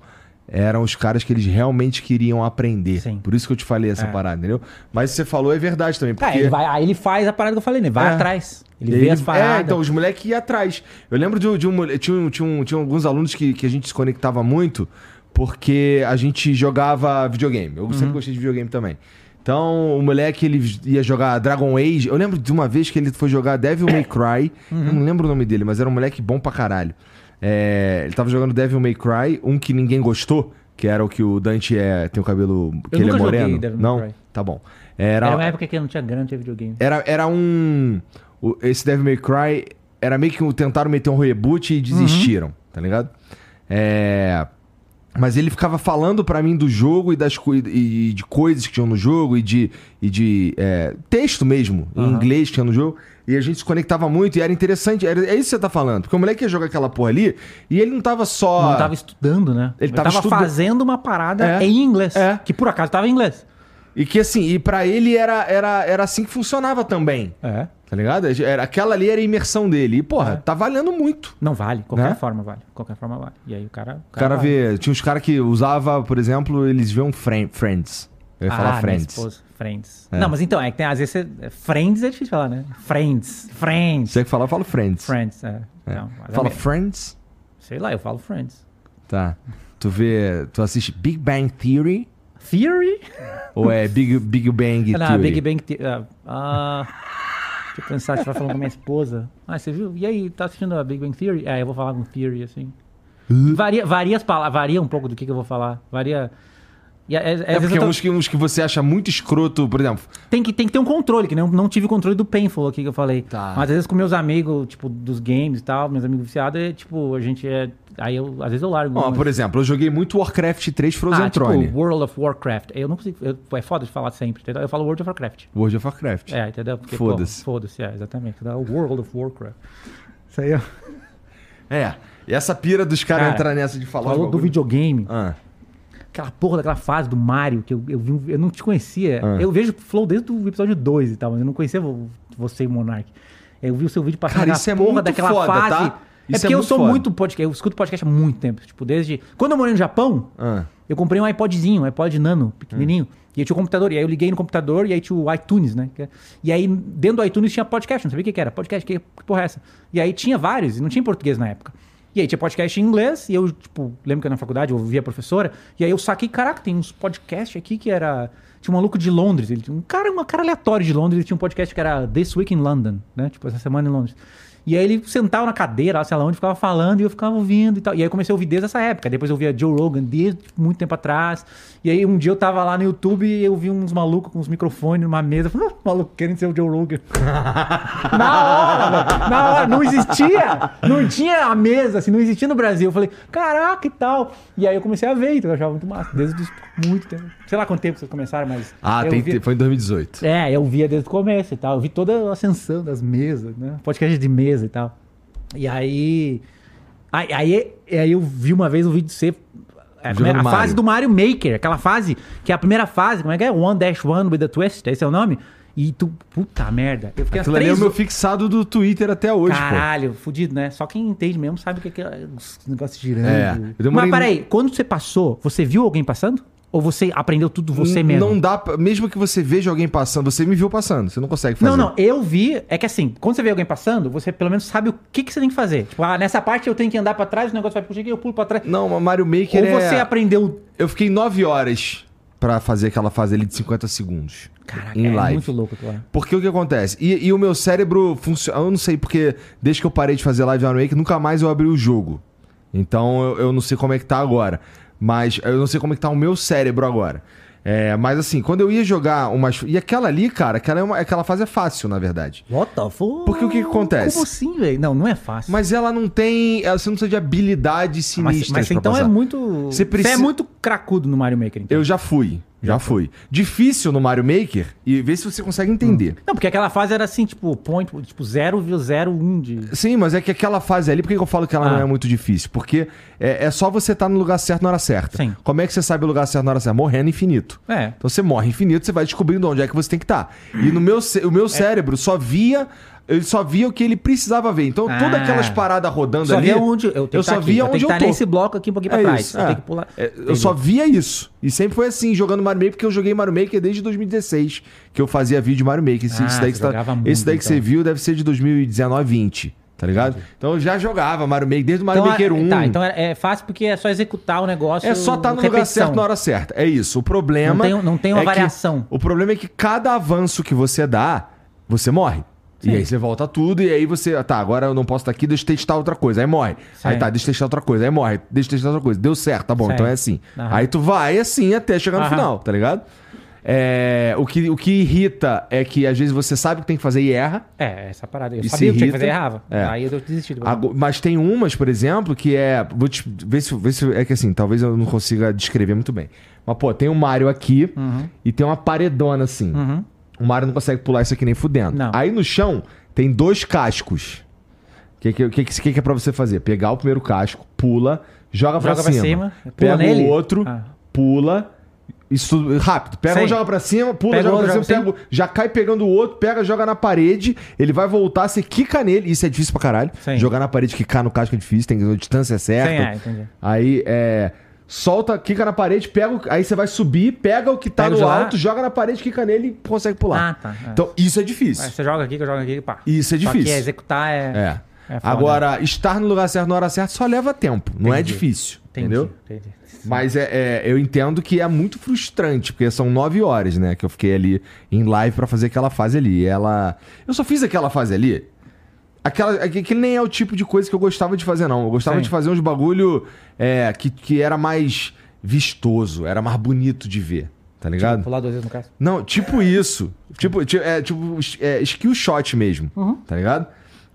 eram os caras que eles realmente queriam aprender. Sim. Por isso que eu te falei essa É. parada, entendeu? Mas você falou é verdade também. Porque... Ah, ele vai, aí ele faz a parada que eu falei, né? Vai É. atrás. Ele E vê aí as paradas. É, então os moleques iam atrás. Eu lembro de, um- de um. Tinha, tinha, tinha alguns alunos que, que a gente se conectava muito porque a gente jogava videogame. Eu Uhum. sempre gostei de videogame também. Então, o moleque ele ia jogar Dragon Age. Eu lembro de uma vez que ele foi jogar Devil May Cry. Uhum. Eu não lembro o nome dele, mas era um moleque bom pra caralho. É, ele tava jogando Devil May Cry, um que ninguém gostou, que era o que o Dante é, tem o cabelo que Eu ele é moreno. Não? Cry. Tá bom. Era Era, uma época que não tinha grana, tinha videogame. era, era um. Esse Devil May Cry era meio que tentaram meter um reboot e desistiram, tá ligado? É. Mas ele ficava falando pra mim do jogo e das e de coisas que tinham no jogo e de, e de é, texto mesmo, em Aham. inglês que tinha no jogo. E a gente se conectava muito e era interessante. Era, é isso que você tá falando. Porque o moleque ia jogar aquela porra ali e ele não tava só. Não tava estudando, né? Ele tava estuda- fazendo uma parada É. em inglês. É. Que por acaso tava em inglês. E que assim, e pra ele era, era, era assim que funcionava também. É. Tá ligado? Era, aquela ali era a imersão dele. E, porra, É. tá valendo muito. Não vale. Qualquer Né? forma vale. Qualquer forma vale. E aí o cara. O cara vai. vê. Tinha uns caras que usava, por exemplo, eles viam Fri- Friends. Eu ia ah, falar Friends. Friends. É. Não, mas então, é que tem, às vezes você, Friends é difícil falar, né? Friends. Friends. Você que falar, eu falo Friends. Friends, é. É. Não, Fala é- Friends? Sei lá, eu falo Friends. Tá. Tu vê. Tu assiste Big Bang Theory? Theory? ou é Big, Big Bang Não, Theory? Big Bang Theory. Ah, ah, deixa eu pensar, você vai falando com a minha esposa. Ah, você viu? E aí, tá assistindo a Big Bang Theory? É, eu vou falar com Theory, assim. Varia, varia as palavras, varia um pouco do que, que eu vou falar. Varia. E, é, é, É porque tô- uns, que, uns que você acha muito escroto, por exemplo. tem, que, tem que ter um controle, que não, não tive o controle do Painful aqui que eu falei. Tá. Mas às vezes com meus amigos, tipo, dos games e tal, meus amigos viciados, é, tipo, a gente é. Aí eu, às vezes eu largo. Ó, umas- por exemplo, eu joguei muito Warcraft 3 Frozen ah, tipo, Throne. World of Warcraft. Eu não consigo. eu- é foda de falar sempre, entendeu? Eu falo World of Warcraft. World of Warcraft. É, entendeu? Porque, Foda-se. Foda-se, é, exatamente. É o World of Warcraft. Isso aí, ó. É. E essa pira dos caras Cara, entrar nessa de falar. Falou do videogame. Ah. Aquela porra daquela fase do Mario que eu, eu, vi, um- eu não te conhecia. Ah. Eu vejo o Flow desde o episódio 2 e tal, mas eu não conhecia vo- você e o Monark. Eu vi o seu vídeo passando Cara, na isso é porra muito daquela foda, fase. tá? É porque eu sou foda. muito podcast. Eu escuto podcast há muito tempo. Tipo, desde. Quando eu morei no Japão, Ah. eu comprei um iPodzinho, um iPod nano, pequenininho. E aí tinha o computador. E aí eu liguei no computador e aí tinha o iTunes, né? Que- E aí dentro do iTunes tinha podcast. Não sabia o que, que era. Podcast, que, que porra é essa? E aí tinha vários, e não tinha em português na época. E aí tinha podcast em inglês, e eu, tipo, lembro que na faculdade eu ouvia a professora, e aí eu saquei, caraca, tem uns podcasts aqui que era. Tinha um maluco de Londres, ele tinha um cara, um cara aleatório de Londres, ele tinha um podcast que era This Week in London, né? Tipo, essa semana em Londres. E aí ele sentava na cadeira, lá, sei lá onde, ficava falando e eu ficava ouvindo e tal. E aí eu comecei a ouvir desde essa época. Depois eu via Joe Rogan desde muito tempo atrás. E aí um dia eu tava lá no YouTube e eu vi uns malucos com uns microfones numa mesa. Eu Falei, "Ah, maluco, querendo ser o Joe Rogan. na hora, velho. Na hora, não existia. Não tinha a mesa, assim, não existia no Brasil. Eu falei, caraca e tal. E aí eu comecei a ver, então eu achava muito massa. Desde os- muito tempo. Sei lá quanto tempo vocês começaram, mas. Ah, tem, via- foi em 2018. é, eu via desde o começo e tal. Eu vi toda a ascensão das mesas, né? Podcast de mesa e tal. E aí. Aí, aí, aí eu vi uma vez um vídeo de você. é, Jogando a fase do Mario Maker, aquela fase, que é a primeira fase, como é que é? One Dash One with a Twist, esse é o nome? E tu, puta merda. Eu fiquei Aquilo as ali é o três meu fixado do Twitter até hoje, Caralho, fudido, né? Só quem entende mesmo sabe o que é, que é os negócios girando. É, Mas peraí, quando você passou, você viu alguém passando? Ou você aprendeu tudo você N- mesmo? Não dá Mesmo que você veja alguém passando, você me viu passando, você não consegue fazer. Não, não, eu vi. É que assim, quando você vê alguém passando, você pelo menos sabe o que, que você tem que fazer. Tipo, ah, nessa parte eu tenho que andar pra trás, o negócio vai puxar aqui, eu pulo pra trás. Não, mas Mario Maker Ou é... você aprendeu. Eu fiquei 9 horas pra fazer aquela fase ali de 50 segundos. Caraca, em é live. muito louco aquilo lá. Porque o que acontece? E, e o meu cérebro funciona. Eu não sei, porque desde que eu parei de fazer live Mario Maker, nunca mais eu abri o jogo. Então eu, eu não sei como é que tá agora. Mas eu não sei como é que tá o meu cérebro agora. É, mas assim, quando eu ia jogar umas. E aquela ali, cara, aquela, é uma- aquela fase é fácil, na verdade. What the fuck? Porque o que que acontece? Como assim, velho? Não, não é fácil. Mas ela não tem. ela- Você não precisa de habilidades mas, sinistras. mas pra então é passar. muito. Você precisa- é muito cracudo no Mario Maker, então. Eu já fui. Já fui. Difícil no Mario Maker e vê se você consegue entender. Não, porque aquela fase era assim, tipo, point, tipo 0,01 de. Sim, mas é que aquela fase ali, por que eu falo que ela não Ah. é muito difícil? Porque é, é só você estar no lugar certo na hora certa. Sim. Como é que você sabe o lugar certo na hora certa? Morrendo infinito. É. Então você morre infinito, você vai descobrindo onde é que você tem que estar. E no meu, cé- o É. meu cérebro só via. Ele só via o que ele precisava ver. Então, todas Ah. aquelas paradas rodando Só ali. via onde eu que eu estar só aqui, via eu onde que eu estar tô. nesse bloco aqui um pouquinho pra trás. isso, eu é. que. É, eu Entendi. só via isso. E sempre foi assim, jogando Mario Maker, porque eu joguei Mario Maker desde 2016, que eu fazia vídeo Mario Maker. Esse, Ah, esse daí, que, tá- muito, esse daí que então. você viu deve ser de 2019, 20. Tá ligado? Então eu já jogava Mario Maker desde o Mario Então, Maker é- 1. Tá, então é, é fácil porque é só executar o negócio. É só estar no lugar repetição. certo na hora certa. É isso. O problema. Não tem- não tem uma é que- variação. o problema é que cada avanço que você dá, você morre. Sim. E aí você volta tudo, e aí você. Tá, agora eu não posso estar aqui, deixa eu testar outra coisa. Aí morre. Sim. Aí tá, deixa eu testar outra coisa. Aí morre. Deixa eu testar outra coisa. Deu certo, tá bom. Sim. Então é assim. Aham. Aí tu vai assim até chegar no Aham. final, tá ligado? É, o, que, o que irrita é que às vezes você sabe o que tem que fazer e erra. É, essa parada. Eu E sabia o que tinha que fazer e errava. É. Aí eu desisti. Mas tem umas, por exemplo, que é. Vou te ver se, ver se. É que assim, talvez eu não consiga descrever muito bem. Mas, pô, tem um Mario aqui e tem uma paredona assim. Uhum. O Mario não consegue pular isso aqui nem fudendo. Não. Aí no chão tem dois cascos. O que, que, que, que, é pra você fazer? Pegar o primeiro casco, pula, joga, pra, Joga pra cima, pega nele? o outro, Ah. pula. Isso rápido. Pega Sei. um, joga pra cima, pula, Pega joga o pra outro, cima, joga pega, já cai pegando o outro, pega, joga na parede. Ele vai voltar, você quica nele. Isso é difícil pra caralho. Sim. Jogar na parede, quicar no casco é difícil, tem que a distância certa. Sim, é, entendi. Aí é. Solta, quica na parede, pega o, Aí você vai subir, pega o que tá Pega no alto, joga na parede, quica nele e consegue pular. Ah, tá. É. Então, isso é difícil. Aí você joga aqui, que eu jogo aqui, pá. Isso é Só difícil. que executar é. É. É. Agora, estar no lugar certo na hora certa só leva tempo. Não é Entendi. difícil. Entendi, Entendeu? entendi. Mas é, é- eu entendo que é muito frustrante, porque são nove horas, né? Que eu fiquei ali em live pra fazer aquela fase ali. E ela. Eu só fiz aquela fase ali. Aquela, aquele nem é o tipo de coisa que eu gostava de fazer, não. Eu gostava Sim. de fazer uns bagulho é, que, que era mais vistoso, era mais bonito de ver. Tá ligado? Pular duas vezes no caso. Não, tipo isso. tipo, ti- é, tipo é, skill shot mesmo. Uhum. Tá ligado?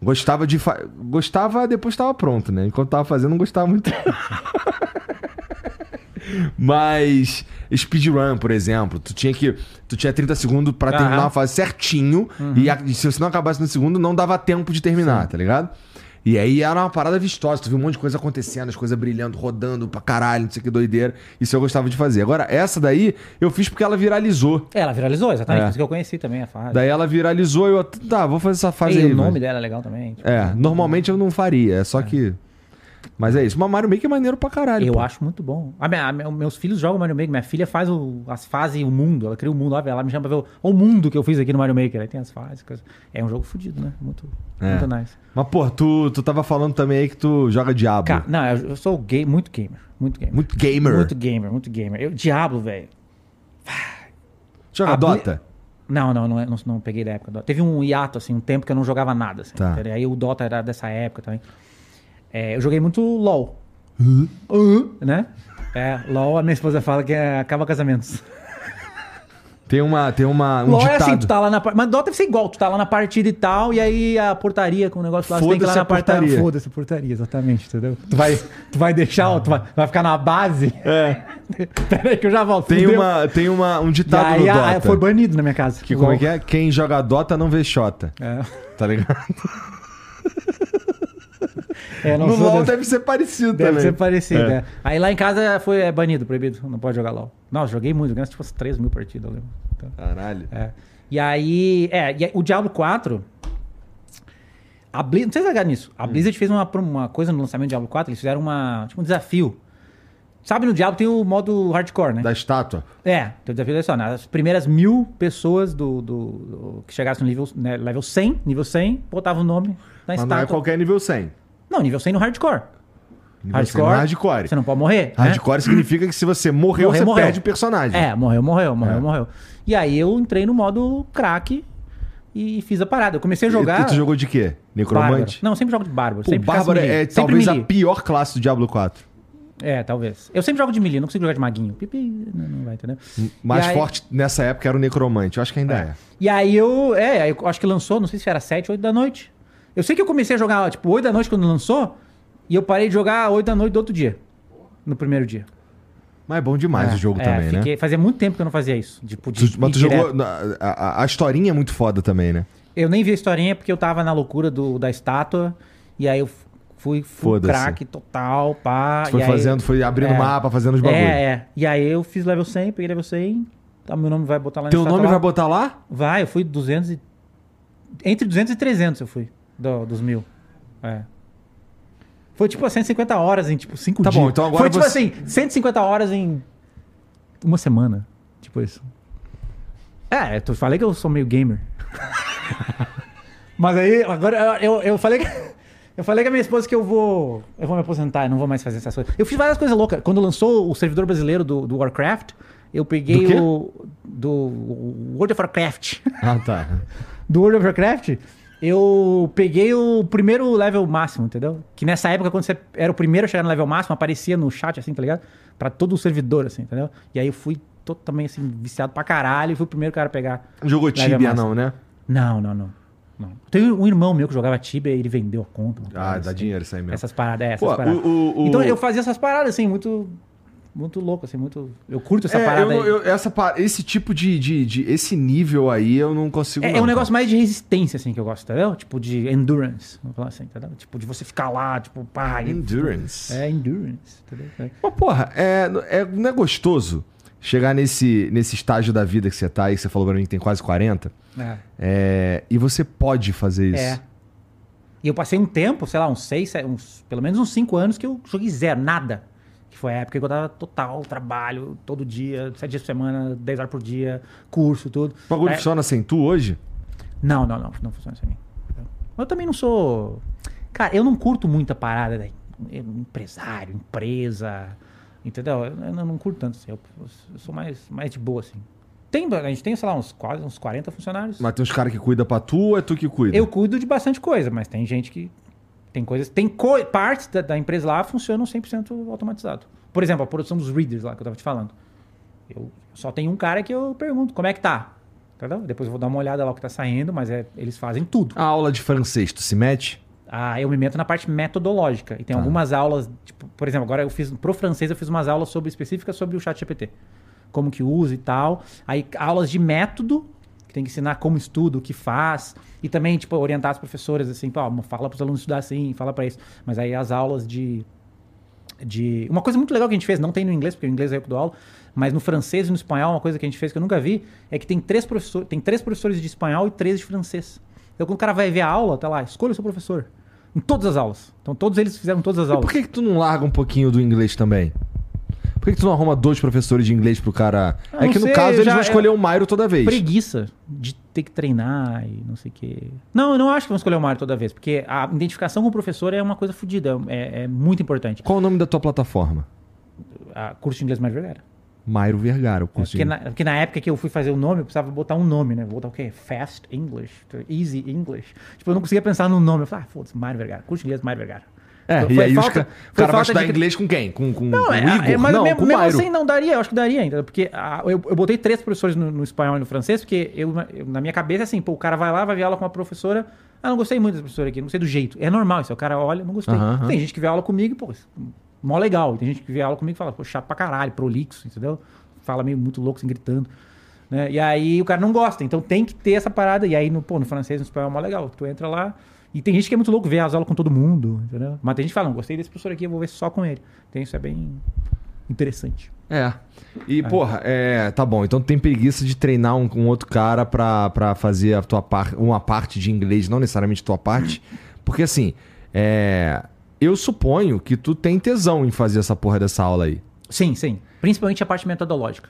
Gostava de. Fa... Gostava depois tava pronto, né? Enquanto tava fazendo, não gostava muito. Mas. Speedrun, por exemplo, tu tinha que. Tu tinha 30 segundos pra terminar uma fase certinho. E, a- e se você não acabasse no segundo, não dava tempo de terminar, tá ligado? E aí era uma parada vistosa, tu viu um monte de coisa acontecendo, as coisas brilhando, rodando pra caralho, não sei que doideira. Isso eu gostava de fazer. Agora, essa daí eu fiz porque ela viralizou. É, ela viralizou, exatamente. É. Por isso que eu conheci também a fase. Daí ela viralizou e eu, tá, vou fazer essa fase e aí. o nome mas- dela é legal também. tipo, É, normalmente eu não faria, é só que. Mas é isso. Mas Mario Maker é maneiro pra caralho. Eu pô. acho muito bom. A minha- a minha- meus filhos jogam Mario Maker. Minha filha faz o- as fases e o mundo. Ela cria o mundo. Ela me chama pra ver o, o mundo que eu fiz aqui no Mario Maker. Aí tem as fases. coisa. É um jogo fodido, né? Muito, É. muito nice. Mas, pô, tu, tu tava falando também aí que tu joga Diablo. Cara, não, eu, eu sou gay, muito gamer. Muito gamer. Muito gamer. Muito gamer, muito gamer. Eu, Diablo, velho. Joga Dota? Não, não, não, é- não, não peguei da época. Teve um hiato, assim, um tempo que eu não jogava nada. Assim, Tá. Aí o Dota era dessa época também. É, eu joguei muito LOL. Né? É, LOL, a minha esposa fala que é, acaba casamentos. Tem uma. Tem uma. Um LOL ditado. é assim, tu tá lá na Mas Dota deve ser igual, tu tá lá na partida e tal, e aí a portaria com o negócio lá, você tem que ir lá na portaria. portaria. Foda-se a portaria, exatamente, entendeu? Tu vai, tu vai deixar, tu vai, vai ficar na base. É. Pera aí que eu já volto. Tem, uma, tem uma, um E ditado aí no a- Dota. foi banido na minha casa. Que como é que é? Quem joga Dota não vê Xota. É. Tá ligado? É, não no LoL desse- deve ser parecido Deve também. ser parecido, É. é. Aí lá em casa foi é, banido, proibido. Não pode jogar LOL. Nossa, joguei muito, ganhei tipo umas 3 mil partidas, eu lembro. Então, Caralho. é. E aí, é, e aí, o Diablo 4. A Blizzard, não sei se vai ligar nisso. A Hum. Blizzard fez uma, uma coisa no lançamento do Diablo 4, eles fizeram uma, tipo um desafio. Sabe, no Diablo tem o modo hardcore, né? Da estátua. É, tem o desafio da história. As primeiras mil pessoas do, do- do- que chegassem no nível, né, level 100, nível 100, botavam o nome na Mas não estátua. é qualquer nível 100. Não, nível 100 no hardcore. Nível 100 não é hardcore. Você não pode morrer. né? Hardcore significa que se você morreu, Morreu, você morreu. perde o personagem. É, morreu, morreu, morreu, É. morreu. E aí eu entrei no modo crack e fiz a parada. Eu comecei a jogar. E tu, jogou de quê? Bárbaro. Necromante? Não, eu sempre jogo de bárbaro. Pô, sempre Bárbaro é. Sempre talvez a pior classe do Diablo 4. É, talvez. Eu sempre jogo de melee, não consigo jogar de maguinho. Pipi, não, não vai, entendeu? Mais aí- forte nessa época era o Necromante. Eu acho que ainda é. E aí eu, é, eu acho que lançou, não sei se era 7, 8 da noite. Eu sei que eu comecei a jogar, tipo, 8 da noite quando lançou, e eu parei de jogar 8 da noite do outro dia. No primeiro dia. Mas é bom demais É, o jogo é, também, né? fiquei- Fazia muito tempo que eu não fazia isso. Tipo, de Tu- mas tu jogou. direto. na- A, a- a historinha é muito foda também, né? Eu nem vi a historinha porque eu tava na loucura do, da estátua. E aí eu fui Foda-se. crack total, pá. Tu foi e aí- fazendo, foi abrindo é. mapa, fazendo os bagulho. É, é. E aí eu fiz level 100, peguei level 100. Tá, meu nome vai botar lá na Teu nome lá. vai botar lá? Vai, eu fui 200 e... Entre 200 e 300 eu fui, do- dos mil. É. Foi tipo 150 horas em tipo 5 Tá dias. bom, então agora Foi tipo você- assim, 150 horas em uma semana. Tipo isso. É, eu falei que eu sou meio gamer. Mas aí, agora eu, eu falei que. Eu falei com a minha esposa que eu vou. Eu vou me aposentar, eu não vou mais fazer essas coisas. Eu fiz várias coisas loucas. Quando lançou o servidor brasileiro do, do Warcraft, eu peguei Do o. Do World of Warcraft. Ah, tá. do World of Warcraft, eu peguei o primeiro level máximo, entendeu? Que nessa época, quando você era o primeiro a chegar no level máximo, aparecia no chat, assim, tá ligado? Pra todo o servidor, assim, entendeu? E aí eu fui totalmente, assim, viciado pra caralho e fui o primeiro cara a pegar. Não jogou Tibia, não, né? Não, não, não. não. Tem um irmão meu que jogava Tibia e ele vendeu a conta. Ah, dá assim. dinheiro isso aí mesmo. Essas paradas, é, essas Pô, paradas. o- o- Então eu fazia essas paradas, assim, muito. Muito louco, assim, muito. Eu curto essa É, parada eu, aí. eu- essa, esse tipo de, de, de- Esse nível aí eu não consigo. É, não, é um cara. negócio mais de resistência, assim, que eu gosto, entendeu? Tipo, de endurance. Vamos falar assim, entendeu? Tipo, de você ficar lá, tipo, pá. e- Endurance. É, endurance, entendeu? É. Mas, porra, é, é, não é gostoso chegar nesse, nesse estágio da vida que você tá aí, que você falou pra mim que tem quase 40, É. é, e você pode fazer isso. É. E eu passei um tempo, sei lá, uns seis, uns, pelo menos uns cinco anos que eu joguei zero, nada. Foi a época que eu tava total, trabalho, todo dia, sete dias por semana, dez horas por dia, curso, tudo. O bagulho É, funciona sem tu hoje? Não, não, não, não funciona assim. Eu também não sou. Cara, eu não curto muita parada, né? empresário, empresa, entendeu? Eu, eu não curto tanto assim. Eu, eu sou mais, mais de boa, assim. Tem, a gente tem, sei lá, uns, quase uns 40 funcionários. Mas tem uns caras que cuidam pra tu ou é tu que cuida? Eu cuido de bastante coisa, mas tem gente que. Tem coisas. Tem co partes da, da empresa lá funcionam 100% automatizado. Por exemplo, a produção dos readers lá que eu tava te falando. Eu só tenho um cara que eu pergunto como é que tá. Depois eu vou dar uma olhada lá o que tá saindo, mas é, eles fazem tudo. A aula de francês, tu se mete? Ah, eu me meto na parte metodológica. E tem Tá. algumas aulas, tipo, por exemplo, agora eu fiz pro francês eu fiz umas aulas sobre específicas sobre o chat GPT. Como que usa e tal. Aí aulas de método que tem que ensinar como estuda, o que faz, e também, tipo, orientar as professoras, assim, pô, fala para os alunos estudar assim, fala para isso. Mas aí as aulas de, de... Uma coisa muito legal que a gente fez, não tem no inglês, porque o inglês é eu que dou aula, mas no francês e no espanhol, uma coisa que a gente fez que eu nunca vi, é que tem três, professor, tem três professores de espanhol e três de francês. Então, quando o cara vai ver a aula, tá lá, escolha o seu professor. Em todas as aulas. Então, todos eles fizeram todas as E aulas. por que, que tu não larga um pouquinho do inglês também? Por que, tu não arruma dois professores de inglês pro cara? Ah, é que no sei, caso eles vão escolher o Mairo toda vez. Preguiça de ter que treinar e não sei o quê. Não, eu não acho que vão escolher o Mário toda vez, porque a identificação com o professor é uma coisa fodida, é, é muito importante. Qual o nome da tua plataforma? A curso de inglês Mário Vergara. Mairo Vergara, o É, curso porque, de... na, porque na época que eu fui fazer o nome, eu precisava botar um nome, né? Vou botar o quê? Fast English, Easy English. Tipo, eu não conseguia pensar no nome. Eu falei, ah, foda-se, Mário Vergara. Curso de inglês Mário Vergara. É, Foi e aí os falta- ca- o cara vai estudar de- inglês com quem? Com, com, Não, com é, Igor? é, mas não, mesmo, mesmo assim não daria, eu acho que daria ainda, porque ah, eu, eu botei três professores no, no espanhol e no francês, porque eu, eu- na minha cabeça, assim, pô, o cara vai lá, vai ver aula com uma professora, ah, não gostei muito dessa professora aqui, não gostei do jeito. É normal isso, o cara olha, não gostei. Tem gente que vê aula comigo, pô, mó legal. Tem gente que vê aula comigo e fala, pô, chato pra caralho, prolixo, entendeu? Fala meio muito louco, assim, gritando. Né? E aí o cara não gosta, então tem que ter essa parada. E aí, no, pô, no francês, no espanhol é mó legal. Tu entra lá, e tem gente que é muito louco ver as aulas com todo mundo, entendeu? Mas tem gente que fala, não, gostei desse professor aqui, eu vou ver só com ele. Então isso é bem interessante. É. E, porra, é, tá bom. Então tu tem preguiça de treinar um, um outro cara pra, pra fazer a tua par, uma parte de inglês, não necessariamente tua parte. Porque assim, é, eu suponho que tu tem tesão em fazer essa porra dessa aula aí. Sim, sim. Principalmente a parte metodológica.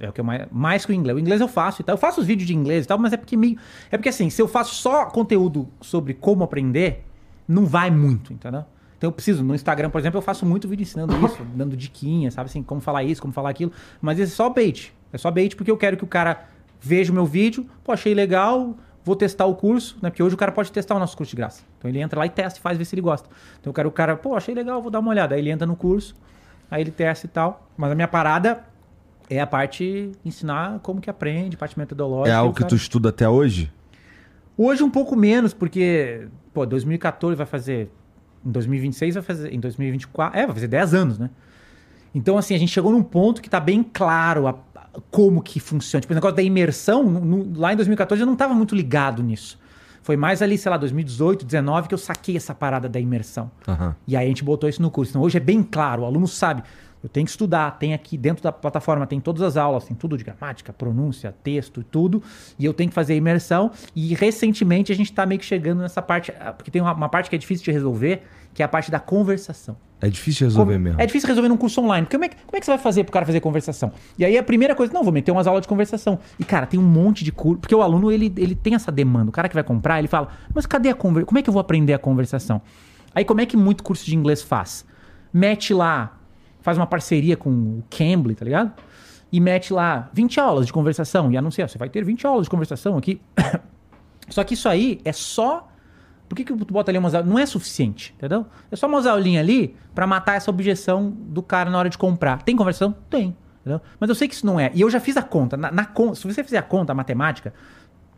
É o que eu mais, mais que o inglês. O inglês eu faço e tal. Eu faço os vídeos de inglês e tal, mas é porque meio. É porque assim, se eu faço só conteúdo sobre como aprender, não vai muito, entendeu? Então eu preciso, no Instagram, por exemplo, eu faço muito vídeo ensinando isso, dando diquinha, sabe assim, como falar isso, como falar aquilo. Mas isso é só bait. É só bait porque eu quero que o cara veja o meu vídeo, pô, achei legal, vou testar o curso, né? Porque hoje o cara pode testar o nosso curso de graça. Então ele entra lá e testa e faz ver se ele gosta. Então eu quero o cara, pô, achei legal, vou dar uma olhada. Aí ele entra no curso, aí ele testa e tal. Mas a minha parada é a parte ensinar como que aprende, parte metodológica. É algo que cara- tu estuda até hoje? Hoje um pouco menos, porque, pô, 2014 vai fazer. Em 2026 vai fazer. Em 2024. É, vai fazer 10 anos, né? Então, assim, a gente chegou num ponto que tá bem claro a- a- como que funciona. Tipo, o negócio da imersão, no- no- lá em 2014 eu não tava muito ligado nisso. Foi mais ali, sei lá, 2018, 2019 que eu saquei essa parada da imersão. Aham. E aí a gente botou isso no curso. Então hoje é bem claro, o aluno sabe. Eu tenho que estudar, tem aqui dentro da plataforma, tem todas as aulas, tem tudo de gramática, pronúncia, texto e tudo. E eu tenho que fazer a imersão. E recentemente a gente tá meio que chegando nessa parte, ah, porque tem uma, uma parte que é difícil de resolver, que é a parte da conversação. É difícil resolver Como- mesmo. É difícil resolver num curso online. Como é, que, como é que você vai fazer pro cara fazer conversação? E aí a primeira coisa, não, vou meter umas aulas de conversação. E, cara, tem um monte de curso. Porque o aluno, ele, ele tem essa demanda. O cara que vai comprar, ele fala, mas cadê a conversação? Como é que eu vou aprender a conversação? Aí como é que muito curso de inglês faz? Mete lá, faz uma parceria com o Cambly, tá ligado? E mete lá 20 aulas de conversação e anuncia, você vai ter 20 aulas de conversação aqui. Só que isso aí é só. Por que, que tu bota ali umas aulas? Não é suficiente, entendeu? É só umas aulinhas ali pra matar essa objeção do cara na hora de comprar. Tem conversação? Tem. Entendeu? Mas eu sei que isso não é. E eu já fiz a conta. Na, na se você fizer a conta, a matemática,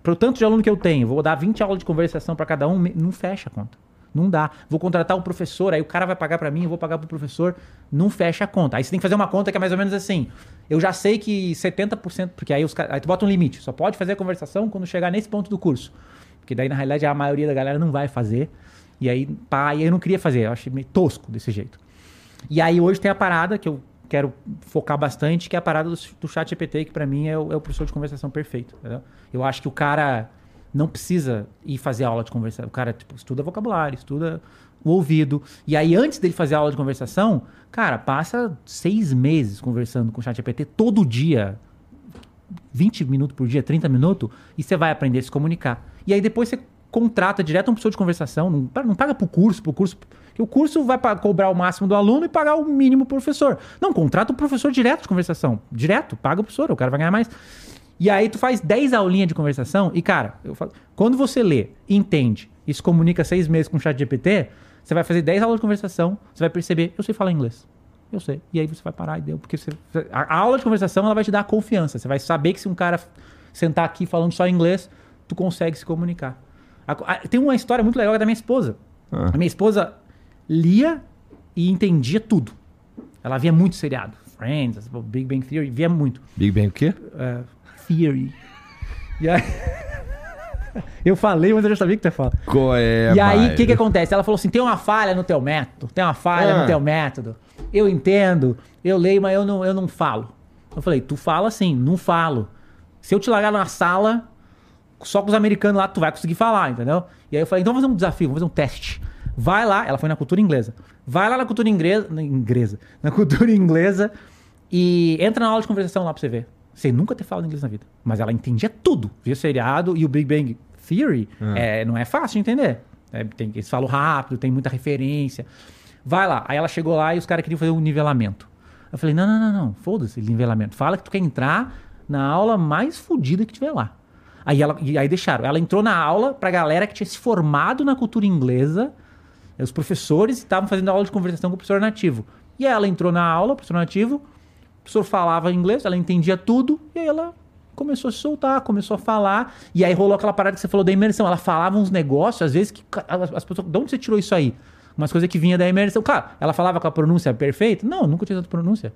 pro tanto de aluno que eu tenho, vou dar 20 aulas de conversação pra cada um, não fecha a conta. Não dá. Vou contratar um professor, aí o cara vai pagar pra mim, eu vou pagar pro professor, não fecha a conta. Aí você tem que fazer uma conta que é mais ou menos assim. Eu já sei que 70%, porque aí, os, aí tu bota um limite, só pode fazer a conversação quando chegar nesse ponto do curso. Porque daí, na realidade, a maioria da galera não vai fazer. E aí, pá, e eu não queria fazer, eu achei meio tosco desse jeito. E aí hoje tem a parada que eu quero focar bastante, que é a parada do, do chat GPT, que pra mim é o, é o professor de conversação perfeito. entendeu? Eu acho que o cara não precisa ir fazer aula de conversação. O cara tipo, estuda vocabulário, estuda o ouvido. E aí, antes dele fazer aula de conversação, cara, passa seis meses conversando com o chat GPT todo dia. 20 minutos por dia, 30 minutos, e você vai aprender a se comunicar. E aí depois você contrata direto um professor de conversação, não, não paga pro curso, pro curso, que o curso vai cobrar o máximo do aluno e pagar o mínimo pro professor. Não, contrata um professor direto de conversação, direto, paga o professor, o cara vai ganhar mais. E aí tu faz 10 aulinhas de conversação e, cara, eu falo, quando você lê, entende e se comunica seis meses com o chat GPT, você vai fazer 10 aulas de conversação, você vai perceber, eu sei falar inglês. Eu sei. E aí você vai parar e deu. Porque você- a a aula de conversação ela vai te dar confiança. Você vai saber que se um cara sentar aqui falando só inglês, tu consegue se comunicar. A- a- tem uma história muito legal da minha esposa. Ah. A minha esposa lia e entendia tudo. Ela via muito seriado. Friends, Big Bang Theory, via muito. Big Bang o quê? É, theory. E aí... eu falei, mas eu já sabia que tu ia falar. Qual é, e aí, o que que acontece? Ela falou assim, tem uma falha no teu método, tem uma falha Ah. no teu método. Eu entendo, eu leio, mas eu não, eu não falo. Eu falei, tu fala sim, não falo. Se eu te largar na sala, só com os americanos lá, tu vai conseguir falar, entendeu? E aí eu falei, então vamos fazer um desafio, vamos fazer um teste. Vai lá, ela foi na cultura inglesa. Vai lá na cultura inglesa, na inglesa, na cultura inglesa e entra na aula de conversação lá pra você ver. Você nunca ter falado inglês na vida. Mas ela entendia tudo. Via seriado e o Big Bang Theory é, não é fácil de entender. É, tem, eles falam rápido, tem muita referência. Vai lá. Aí ela chegou lá e os caras queriam fazer um nivelamento. Eu falei, não, não, não, não. Foda-se nivelamento. Fala que tu quer entrar na aula mais fodida que tiver lá. Aí, ela, e aí deixaram. Ela entrou na aula pra galera que tinha se formado na cultura inglesa. Os professores estavam fazendo aula de conversação com o professor nativo. E ela entrou na aula, o professor nativo, o professor falava inglês, ela entendia tudo, e aí ela começou a se soltar, começou a falar, e aí rolou aquela parada que você falou da imersão. Ela falava uns negócios, às vezes, que as as pessoas. De onde você tirou isso aí? Umas coisas que vinha da imersão. Claro, ela falava com a pronúncia perfeita? Não, nunca tinha tanta pronúncia.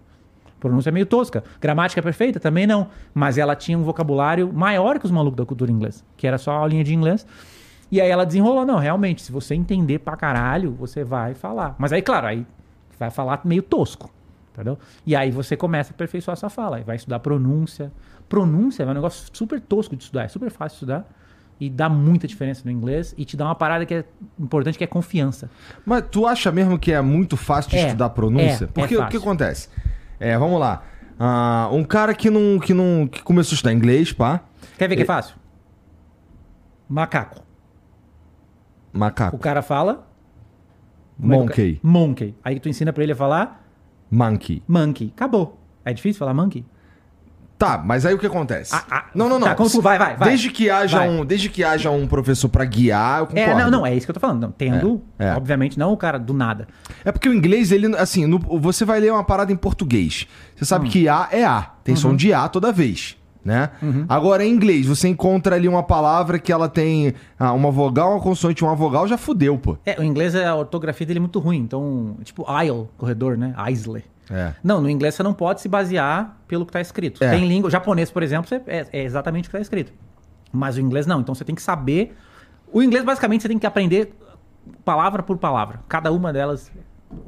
Pronúncia é meio tosca. Gramática perfeita? Também não. Mas ela tinha um vocabulário maior que os malucos da cultura inglesa, que era só a aulinha de inglês. E aí ela desenrolou, não, realmente, se você entender pra caralho, você vai falar. Mas aí, claro, aí vai falar meio tosco, entendeu? E aí você começa a aperfeiçoar essa fala, aí vai estudar pronúncia. Pronúncia é um negócio super tosco de estudar, é super fácil de estudar. E dá muita diferença no inglês e te dá uma parada que é importante, que é confiança. Mas tu acha mesmo que é muito fácil de É, estudar pronúncia? é, é Porque o que acontece? É, vamos lá. Ah, um cara que não, que não que começou a estudar inglês, pá. Quer ver que é fácil? Macaco. O Macaco. cara fala. é o Monkey. Monkey. Aí tu ensina pra ele a falar Monkey. monkey. Acabou. É difícil falar monkey? Tá, mas aí o que acontece? Ah, ah, não, não, não. tá, vai, vai, vai. Desde que haja Vai. um, desde que haja um professor pra guiar, eu concordo. É, não, não, é isso que eu tô falando. Não, tendo, É, é. obviamente, não o cara do nada. É porque o inglês, ele, assim, no- você vai ler uma parada em português. Você Hum. sabe que A é A. Tem Uhum. som de A toda vez. Né? Agora, em inglês, você encontra ali uma palavra que ela tem ah, uma vogal, uma consoante, uma vogal, já fudeu, pô. É, o inglês, a ortografia dele é muito ruim. Então, tipo, aisle, corredor, né? Aisle. É. Não, no inglês você não pode se basear pelo que tá escrito. É. Tem língua, japonês, por exemplo, é, é exatamente o que tá escrito. Mas o inglês não. Então você tem que saber. O inglês, basicamente, você tem que aprender palavra por palavra. Cada uma delas,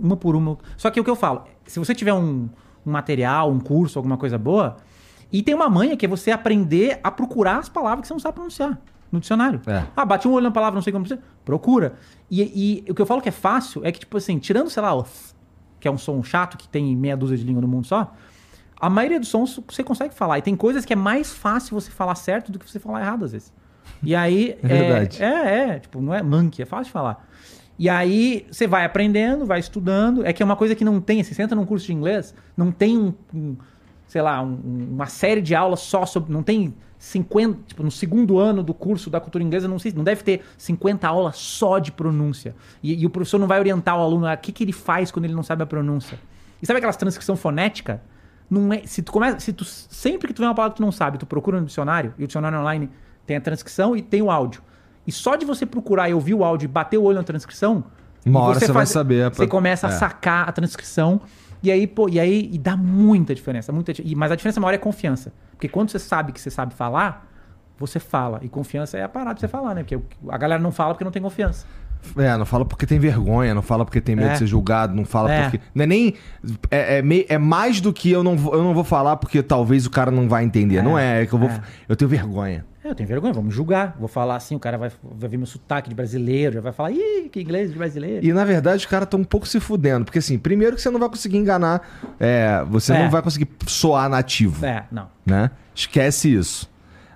uma por uma. Só que o que eu falo, se você tiver um, um material, um curso, alguma coisa boa, e tem uma manha que é você aprender a procurar as palavras que você não sabe pronunciar no dicionário. É. Ah, bati um olho na palavra, não sei como pronunciar. Procura. E, e o que eu falo que é fácil é que, tipo assim, tirando, sei lá, o th, que é um som chato que tem meia dúzia de língua no mundo só, a maioria dos sons você consegue falar. E tem coisas que é mais fácil você falar certo do que você falar errado, às vezes. E aí. É verdade. É, é, tipo, não é monkey, é fácil de falar. E aí você vai aprendendo, vai estudando. É que é uma coisa que não tem, assim, você entra num curso de inglês, não tem um, um, sei lá, um- uma série de aulas só sobre. Não tem 50, tipo, no segundo ano do curso da cultura inglesa, não sei, não deve ter 50 aulas só de pronúncia. E, e o professor não vai orientar o aluno a o que, que ele faz quando ele não sabe a pronúncia. E sabe aquelas transcrição fonética? Não é, se tu começa, se tu sempre que tu vê uma palavra que tu não sabe, tu procura no dicionário, e o dicionário online tem a transcrição e tem o áudio. E só de você procurar e ouvir o áudio e bater o olho na transcrição, Uma hora você vai saber, Você pô. começa a É. sacar a transcrição e aí, pô, e aí e dá muita diferença, muita, e- mas a diferença maior é confiança. Porque quando você sabe que você sabe falar, você fala. E confiança é a parada de você falar, né? Porque a galera não fala porque não tem confiança. É, não fala porque tem vergonha, não fala porque tem medo É. de ser julgado, não fala É. porque. Não é nem. É, é, mei- é mais do que eu não, vou, eu não vou falar porque talvez o cara não vai entender. É, Não é, é que eu vou. é. Eu tenho vergonha. Eu tenho vergonha, vamos julgar. Vou falar assim, o cara vai, vai ver meu sotaque de brasileiro, já vai falar, ih, que inglês de brasileiro. E na verdade os caras estão um pouco se fudendo. Porque assim, primeiro que você não vai conseguir enganar. é, você É. não vai conseguir soar nativo. É, não. Né? Esquece isso.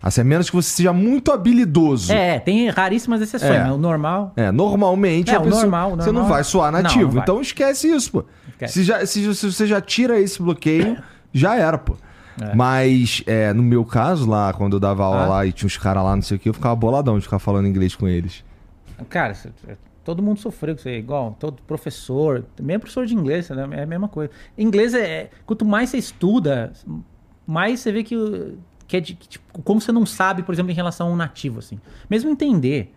Assim, a menos que você seja muito habilidoso. É, tem raríssimas exceções, É. mas o normal. É, normalmente É, o pessoa- normal, o você não normal- vai soar Não, nativo. não vai. Então esquece isso, pô. Esquece. Se, já, se, se você já tira esse bloqueio, já era, pô. É. Mas é, no meu caso, lá, quando eu dava aula Ah. lá e tinha uns caras lá, não sei o que, eu ficava boladão de ficar falando inglês com eles. Cara, cê- todo mundo sofreu com isso aí, igual todo professor, mesmo professor de inglês, né, é a mesma coisa. Inglês é. Quanto mais você estuda, mais você vê que, que é de, que, tipo, como você não sabe, por exemplo, em relação ao nativo, assim. Mesmo entender.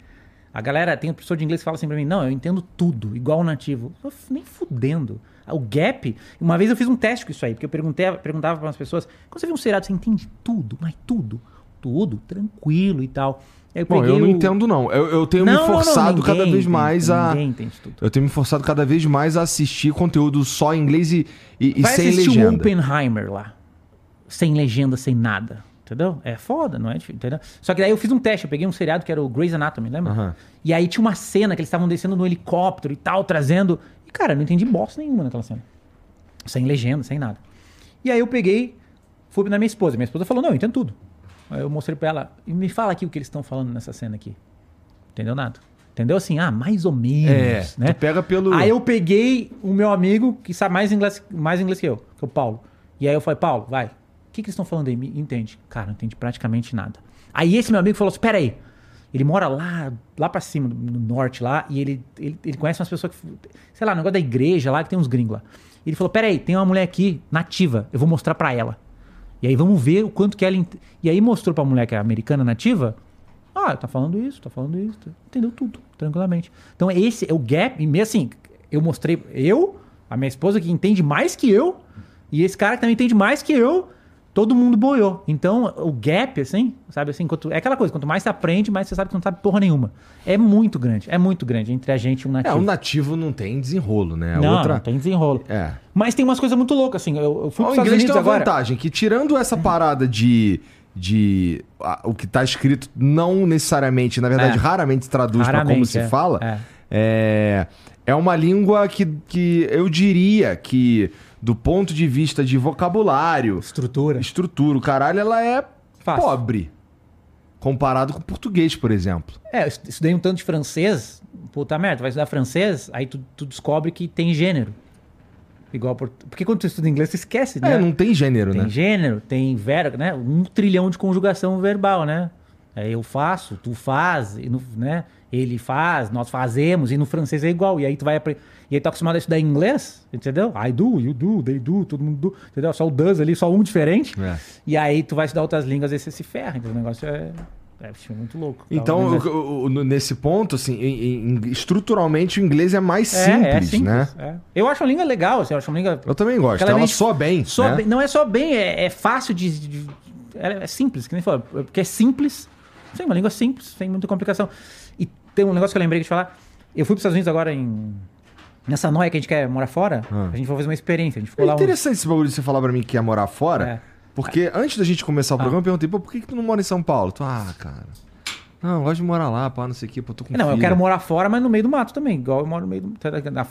A galera, tem um professor de inglês que fala assim pra mim, não, eu entendo tudo, igual o nativo. Eu, nem fudendo. O gap, uma vez eu fiz um teste com isso aí, porque eu perguntei, perguntava para as pessoas, quando você vê um seriado, você entende tudo, mas tudo. tudo, tranquilo e tal. Eu Bom, eu não o- entendo, não. Eu, eu tenho Não, me não, não, forçado cada vez entende, mais a. Ninguém entende tudo. Eu tenho me forçado cada vez mais a assistir conteúdo só em inglês e, e, e Vai sem assistir o legenda. Oppenheimer lá. Sem legenda, sem nada. Entendeu? É foda, não é entendeu? Só que daí eu fiz um teste, eu peguei um seriado que era o Grey's Anatomy, lembra? Aham. E aí tinha uma cena que eles estavam descendo no helicóptero e tal, trazendo. Cara, eu não entendi bosta nenhuma naquela cena. Sem legenda, sem nada. E aí eu peguei, fui na minha esposa. Minha esposa falou: Não, eu entendo tudo. Aí eu mostrei pra ela, e me fala aqui o que eles estão falando nessa cena aqui. Entendeu nada? Entendeu assim? Ah, mais ou menos. É, né? tu pega pelo. Aí eu peguei o meu amigo que sabe mais inglês, mais inglês que eu, que é o Paulo. E aí eu falei, Paulo, vai. O que, que eles estão falando aí? Entende? Cara, não entendi praticamente nada. Aí esse meu amigo falou assim: pera aí. Ele mora lá, lá pra cima, no norte lá, e ele, ele, ele conhece umas pessoas que. Sei lá, um negócio da igreja lá, que tem uns gringos lá. Ele falou: pera aí, tem uma mulher aqui, nativa, eu vou mostrar pra ela. E aí vamos ver o quanto que ela. ent- E aí mostrou pra mulher que é americana nativa. Ah, tá falando isso, tá falando isso. tá- Entendeu tudo, tranquilamente. Então esse é o gap. E mesmo assim, eu mostrei. Eu, a minha esposa que entende mais que eu, e esse cara que também entende mais que eu, todo mundo boiou. Então o gap, assim, sabe assim, quanto, é aquela coisa, quanto mais você aprende, mais você sabe que não sabe porra nenhuma. É muito grande, é muito grande entre a gente e um É, nativo. o nativo não tem desenrolo, né? A não, outra. não tem desenrolo. É. Mas tem umas coisas muito loucas, assim. Eu, eu fui O Estados inglês Unidos tem uma agora. vantagem, que tirando essa parada de. de a- o que tá escrito não necessariamente, na verdade, É. raramente se traduz pra como Raramente, se é. fala. É. É, é uma língua que, que eu diria que, do ponto de vista de vocabulário, Estrutura. estrutura, o caralho, ela é Fácil. pobre. Comparado com o português, por exemplo. É, eu estudei um tanto de francês. Puta merda, vai estudar francês, aí tu, tu descobre que tem gênero. Igual por... Porque quando tu estuda inglês, tu esquece, né? É, não tem gênero, Tem né? gênero, tem verbo, né? Um trilhão de conjugação verbal, né? É, eu faço, tu faz, no- né? Ele faz, nós fazemos, e no francês é igual. E aí tu vai apre- E aí tu é acostumado a estudar inglês, entendeu? I do, you do, they do, todo mundo do, entendeu? Só o does ali, só um diferente. É. E aí tu vai estudar outras línguas e você se ferra. Então o negócio é, é, é muito louco. Então, Mas é- o- o- nesse ponto, assim, em- em- estruturalmente o inglês é mais é, simples, é simples, né? é. Eu acho a língua legal, assim, eu acho uma língua Eu também gosto. Ela é Ela soa bem. Soa né? bem- Não é só bem, é, é fácil de, de- É simples, que nem falou. Porque é simples. Sim, uma língua simples, sem muita complicação. E tem um negócio que eu lembrei de falar. Eu fui para os Estados Unidos agora em. Nessa noia que a gente quer morar fora, Ah. a gente foi fazer uma experiência. A gente ficou É lá. uns- interessante esse bagulho de você falar pra mim que ia morar fora. É. Porque antes da gente começar o programa, eu perguntei, pô, por que, que tu não mora em São Paulo? Tu, ah, cara. Não, eu gosto de morar lá, pá, não sei o quê, pô, tô com Não, eu filho. quero morar fora, mas no meio do mato também. Igual eu moro no meio do.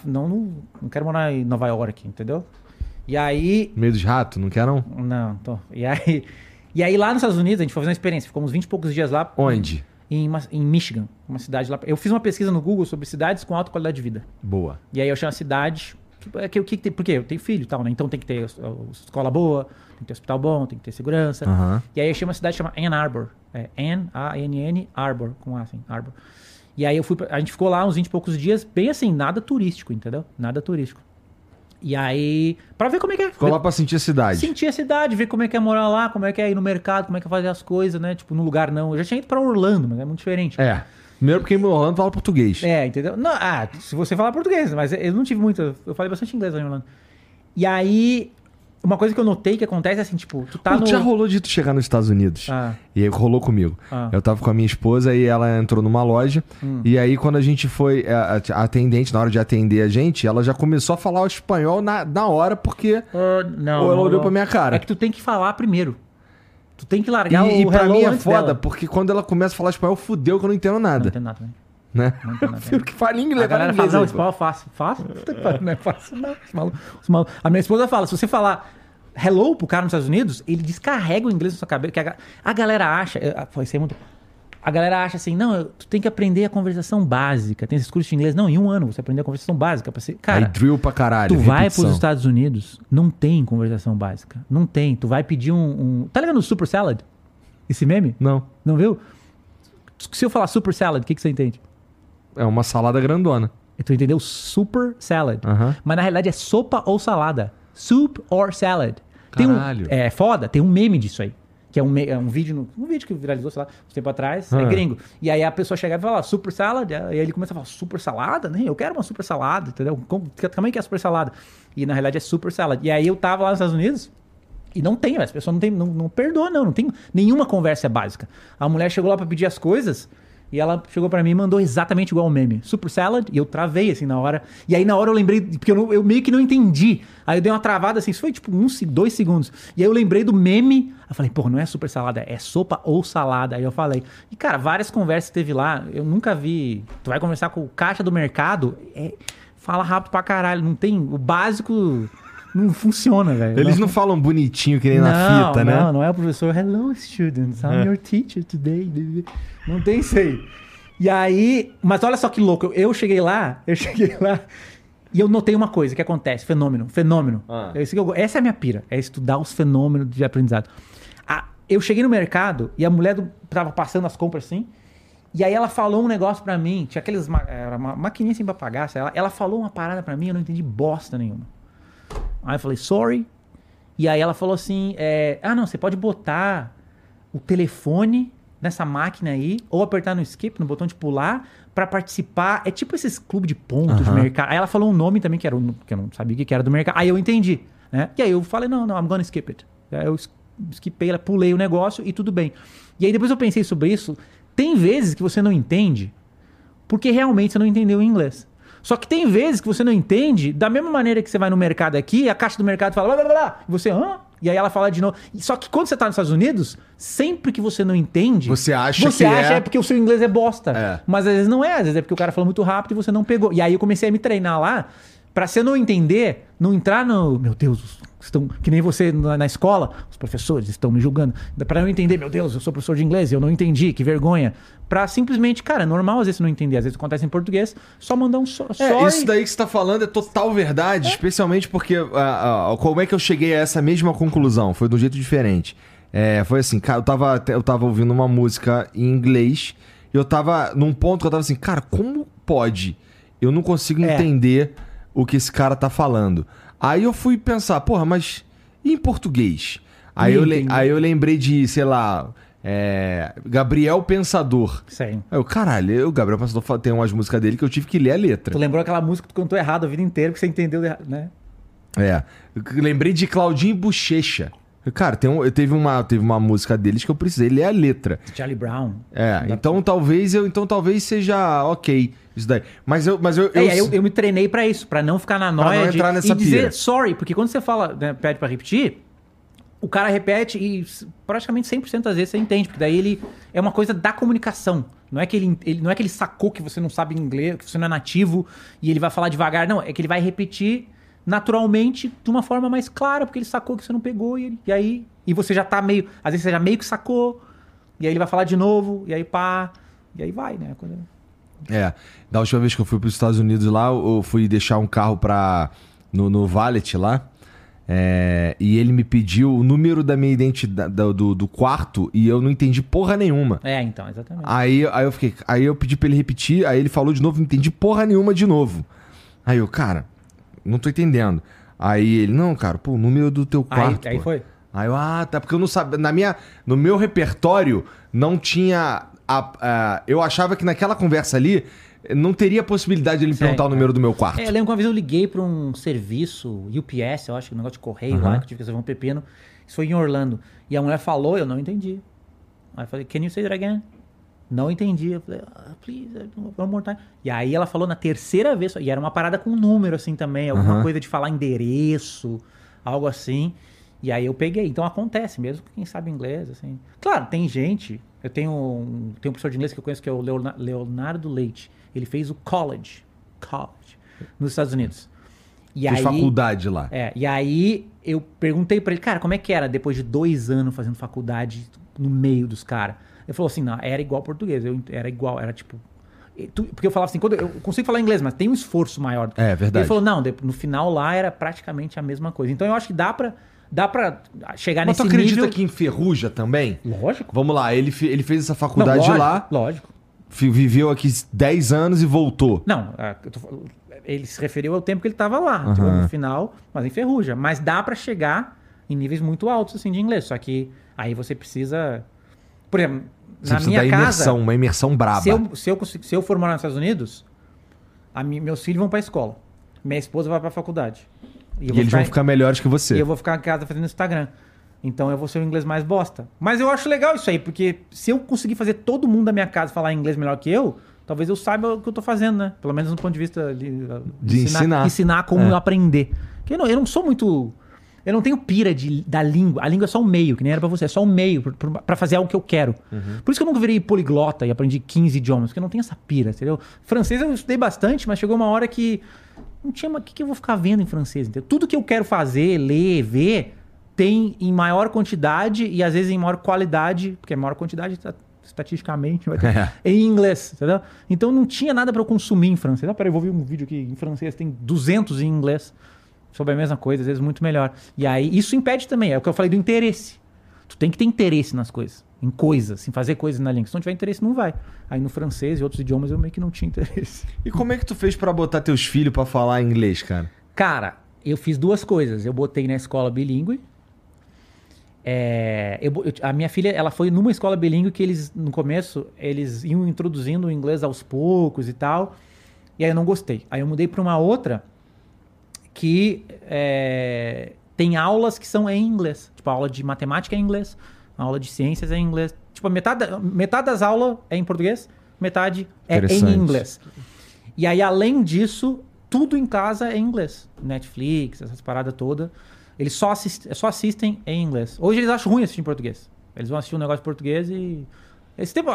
Não, não, não quero morar em Nova York, entendeu? E aí. No meio dos ratos, não quer não? Não, tô. E aí. E aí lá nos Estados Unidos, a gente foi fazer uma experiência. Ficamos 20 e poucos dias lá. Onde? Em, em Michigan, uma cidade lá. Eu fiz uma pesquisa no Google sobre cidades com alta qualidade de vida. Boa. E aí eu achei uma cidade. Que, é que, o que, que? Porque eu tenho filho e tal, né? Então tem que ter escola boa, tem que ter hospital bom, tem que ter segurança. Aham. E aí eu achei uma cidade chamada Ann Arbor. É N-A-N-N Arbor, com A assim, Arbor. E aí eu fui. pra- a gente ficou lá uns 20 e poucos dias, bem assim, nada turístico, entendeu? Nada turístico. E aí. Pra ver como é que é. Ficou lá pra sentir a cidade. Sentir a cidade, ver como é que é morar lá, como é que é ir no mercado, como é que é fazer as coisas, né? Tipo, no lugar não. Eu já tinha ido pra Orlando, mas é muito diferente. É. Primeiro porque em Orlando fala português. É, entendeu? Não, ah, se você falar português, mas eu não tive muito. Eu falei bastante inglês lá em Orlando. E aí, uma coisa que eu notei que acontece é assim, tipo, tu tá Pô, no. Já rolou de tu chegar nos Estados Unidos. Ah, E aí rolou comigo. Ah. Eu tava com a minha esposa e ela entrou numa loja. Hum. E aí, quando a gente foi, a, a atendente, na hora de atender a gente, ela já começou a falar o espanhol na, na hora, porque. não. Ou ela não, olhou não. pra minha cara. É que tu tem que falar primeiro. Tu tem que largar E, e o pra hello mim é foda, dela. porque quando ela começa a falar espanhol, fudeu que eu não entendo Não nada. tem nada, né? Né? Não tem nada. Eu que falo inglês, A galera fala fala, não, aí, espanhol é fácil. Fácil? Não é fácil, não. Os malu- os malu- A minha esposa fala, se você falar hello pro cara nos Estados Unidos, ele descarrega o inglês na sua cabeça. Que a, a galera acha... eh, ah, isso é muito... A galera acha assim, não, tu tem que aprender a conversação básica. Tem esses cursos de inglês. Não, em um ano você aprender a conversação básica. Pra ser... Aí Cara, drill pra caralho. tu vai repetição. pros Estados Unidos, não tem conversação básica. Não tem. Tu vai pedir um... um... Tá ligado no Super Salad? Esse meme? Não. Não viu? Se eu falar Super Salad, o que, que você entende? É uma salada grandona. Tu entendeu? Super Salad. Mas na realidade é sopa ou salada. Soup or salad. Tem um, Caralho. é foda, tem um meme disso aí. Que é um, é um vídeo, no- um vídeo que viralizou, sei lá, um tempo atrás, é Ah. gringo. E aí a pessoa chega e fala, super salad, e aí ele começa a falar, super salada? né? eu quero uma super salada, entendeu? Como, que tamanho que é super salada? E na realidade é super salad. E aí eu tava lá nos Estados Unidos, E não tem, as pessoas não, tem, não, não perdoam, não. Não tem nenhuma conversa básica. A mulher chegou lá pra pedir as coisas e ela chegou pra mim e mandou exatamente igual o meme. Super salad. E eu travei, assim, na hora. E aí, na hora, eu lembrei... Porque eu, não- eu meio que não entendi. Aí eu dei uma travada, assim. Isso foi, tipo, se- dois segundos. E aí eu lembrei do meme. Aí eu falei, pô, não é super salada. É sopa ou salada. Aí eu falei. E, cara, várias conversas teve lá. Eu nunca vi... Tu vai conversar com o caixa do mercado... É, fala rápido pra caralho. Não tem... O básico... Não funciona, velho. Eles não falam bonitinho que nem na fita, né? Não, não é o professor. Hello, students. I'm É. your teacher today. Não tem isso aí. E aí, mas olha só que louco. Eu, cheguei lá, eu cheguei lá e eu notei uma coisa que acontece, fenômeno, fenômeno. Ah. É essa é a minha pira, é estudar os fenômenos de aprendizado. Eu cheguei no mercado e a mulher do, tava passando as compras assim, e aí ela falou um negócio pra mim, tinha aqueles era uma maquininha assim pra pagar, lá. ela falou uma parada pra mim, eu não entendi bosta nenhuma. Aí eu falei, sorry. E aí ela falou assim: é, ah, não, você pode botar o telefone nessa máquina aí, ou apertar no skip, no botão de pular, pra participar. É tipo esses clubes de pontos de mercado. Aí ela falou um nome também que, era, um- que eu não sabia o que era do mercado. Aí eu entendi. Né? E aí eu falei: não, não, I'm gonna skip it. Aí eu skipei, ela, pulei o negócio e tudo bem. E aí depois eu pensei sobre isso. Tem vezes que você não entende porque realmente você não entendeu o inglês. Só que tem vezes que você não entende, da mesma maneira que você vai no mercado aqui, a caixa do mercado fala blá blá blá, e você, hã? E aí ela fala de novo. Só que quando você tá nos Estados Unidos, sempre que você não entende, Você acha você que acha é- é porque o seu inglês é bosta. É. Mas às vezes não é, às vezes é porque o cara falou muito rápido e você não pegou. E aí eu comecei a me treinar lá, pra você não entender, não entrar no, meu Deus, estão que nem você na, na escola, os professores estão me julgando. Pra eu entender, meu Deus, eu sou professor de inglês, eu não entendi, que vergonha. Pra simplesmente, cara, é normal às vezes não entender, às vezes acontece em português, só mandar um so, É, isso daí que você tá falando é total verdade, especialmente porque ah, ah, como é que eu cheguei a essa mesma conclusão? Foi de um jeito diferente. É, foi assim, cara, eu tava, eu tava ouvindo uma música em inglês e eu tava num ponto que eu tava assim, cara, como pode? Eu não consigo É. entender o que esse cara tá falando. Aí eu fui pensar, porra, mas e em português? Aí, eu, le- aí eu lembrei de, sei lá, é, Gabriel Pensador. Sim. Aí eu, caralho, o Gabriel Pensador tem umas músicas dele que eu tive que ler a letra. Tu lembrou aquela música que tu cantou errado a vida inteira, porque você entendeu errado, né? É. Eu lembrei de Claudinho Bochecha. Cara, tem um, teve, uma, teve uma música deles que eu precisei ler a letra. Charlie Brown. É, então talvez eu então talvez seja ok isso daí. Mas eu mas eu, É, e aí eu, eu me treinei pra isso, pra não ficar na noia não de, entrar nessa e dizer pira. sorry, porque quando você fala, né, pede pra repetir, o cara repete e praticamente 100% das vezes você entende, porque daí ele é uma coisa da comunicação. Não é que ele, ele não é que ele sacou que você não sabe inglês, que você não é nativo e ele vai falar devagar, não, é que ele vai repetir naturalmente de uma forma mais clara, porque ele sacou que você não pegou e, ele- e aí e você já tá meio, às vezes você já meio que sacou, e aí ele vai falar de novo, e aí pá, e aí vai, né? Quando- É, da última vez que eu fui para os Estados Unidos lá, eu fui deixar um carro pra, no, no valet lá. é, e ele me pediu o número da minha identidade do, do quarto e eu não entendi porra nenhuma. É, então, exatamente. Aí, aí eu fiquei, aí eu pedi pra ele repetir, aí ele falou de novo, não entendi porra nenhuma de novo. Aí eu, cara, não tô entendendo. Aí ele, não, cara, pô, o número do teu Aí, quarto. aí pô. foi. Aí eu, ah, tá, porque eu não sabia. Na minha, no meu repertório não tinha. a- a- eu achava que naquela conversa ali não teria possibilidade de ele Sim, perguntar o é. número do meu quarto. É, eu lembro que uma vez eu liguei pra um serviço UPS, eu acho um negócio de correio Aham. lá, que eu tive que resolver um pepino. Isso foi em Orlando. E a mulher falou, eu não entendi. Aí eu falei, can you say that again? Não entendi. Eu falei, ah, please, one more time. E aí ela falou na terceira vez, e era uma parada com número assim também, alguma coisa de falar endereço, algo assim. E aí eu peguei. Então acontece, mesmo com quem sabe inglês, assim. Claro, tem gente. Eu tenho um, tenho um professor de inglês que eu conheço que é o Leona- Leonardo Leite. Ele fez o college, college, nos Estados Unidos. E Fiz aí, faculdade lá. é, e aí eu perguntei pra ele, cara, como é que era depois de dois anos fazendo faculdade no meio dos caras? Ele falou assim, não, era igual português, eu, era igual, era tipo... Porque eu falava assim, quando eu, consigo falar inglês, mas tem um esforço maior. É, verdade. Ele falou, não, no final lá era praticamente a mesma coisa. Então eu acho que dá pra, dá pra chegar Mas nesse tu acredita nível... que enferruja também? Lógico. Vamos lá, ele, ele fez essa Não, faculdade lógico, lá, Lógico. viveu aqui 10 anos e voltou. Não, é, tô ele se referiu ao tempo que ele estava lá, tipo, no final, mas enferruja. Mas dá pra chegar em níveis muito altos assim de inglês, só que aí você precisa, por exemplo, Você na minha da casa, imersão, uma imersão braba. se eu, se, eu, consigo- se eu for morar nos Estados Unidos, a meus filhos vão pra escola, minha esposa vai pra faculdade. E eles vão ficar melhores que você. E eu vou ficar em casa fazendo Instagram. Então eu vou ser o inglês mais bosta. Mas eu acho legal isso aí, porque se eu conseguir fazer todo mundo da minha casa falar inglês melhor que eu, talvez eu saiba o que eu tô fazendo, né? Pelo menos no ponto de vista de, De ensinar. ensinar como É. eu aprender. Porque eu não, eu não sou muito. Eu não tenho pira de, da língua. A língua é só um meio, que nem era pra você. É só um meio pra fazer algo que eu quero. Por isso que eu nunca virei poliglota e aprendi 15 idiomas, porque eu não tenho essa pira, entendeu? Francês eu estudei bastante, mas chegou uma hora que não tinha mais. O que, que eu vou ficar vendo em francês? Entendeu? Tudo que eu quero fazer, ler, ver, tem em maior quantidade e às vezes em maior qualidade, porque a maior quantidade tá- estatisticamente vai ter, É. em inglês, entendeu? Então não tinha nada para eu consumir em francês. Ah, peraí, eu vou ver um vídeo aqui em francês, tem 200 em inglês sobre a mesma coisa, às vezes muito melhor. E aí isso impede também, é o que eu falei do interesse. Tu tem que ter interesse nas coisas, em coisas, em fazer coisas na língua. Se não tiver interesse, não vai. Aí no francês e outros idiomas eu meio que não tinha interesse. E como é que tu fez pra botar teus filhos pra falar inglês, cara? Cara, eu fiz duas coisas. Eu botei na escola bilíngue. É, eu eu- a minha filha, ela foi numa escola bilíngue que eles, no começo, eles iam introduzindo o inglês aos poucos e tal. E aí eu não gostei. Aí eu mudei para uma outra que é, tem aulas que são em inglês. Tipo, a aula de matemática é em inglês, a aula de ciências é em inglês. Tipo, metade, metade das aulas é em português, metade é em inglês. E aí, além disso, tudo em casa é em inglês. Netflix, essas paradas todas. Eles só, assist, só assistem em inglês. Hoje eles acham ruim assistir em português. Eles vão assistir um negócio em português e. Esse tempo,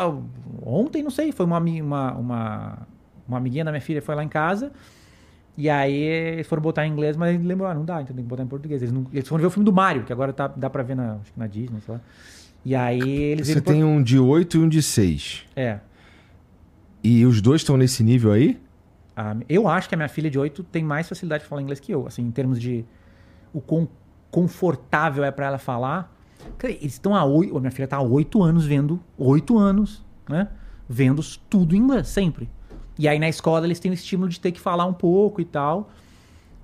ontem, não sei, foi uma, uma, uma, uma amiguinha da minha filha foi lá em casa. E aí eles foram botar em inglês, mas ele lembrou, ah, não dá, então tem que botar em português. Eles, não, eles foram ver o filme do Mario, que agora tá, dá pra ver na, acho que na Disney, sei lá. E aí eles Você viram por- tem um de 8 e um de 6. É. E os dois estão nesse nível aí? A- eu acho que a minha filha de 8 tem mais facilidade de falar inglês que eu, assim, em termos de o quão confortável é pra ela falar. Cara, eles estão há oito, a minha filha tá há 8 anos vendo, 8 anos, né? Vendo tudo em inglês, sempre. E aí na escola eles têm o estímulo de ter que falar um pouco e tal.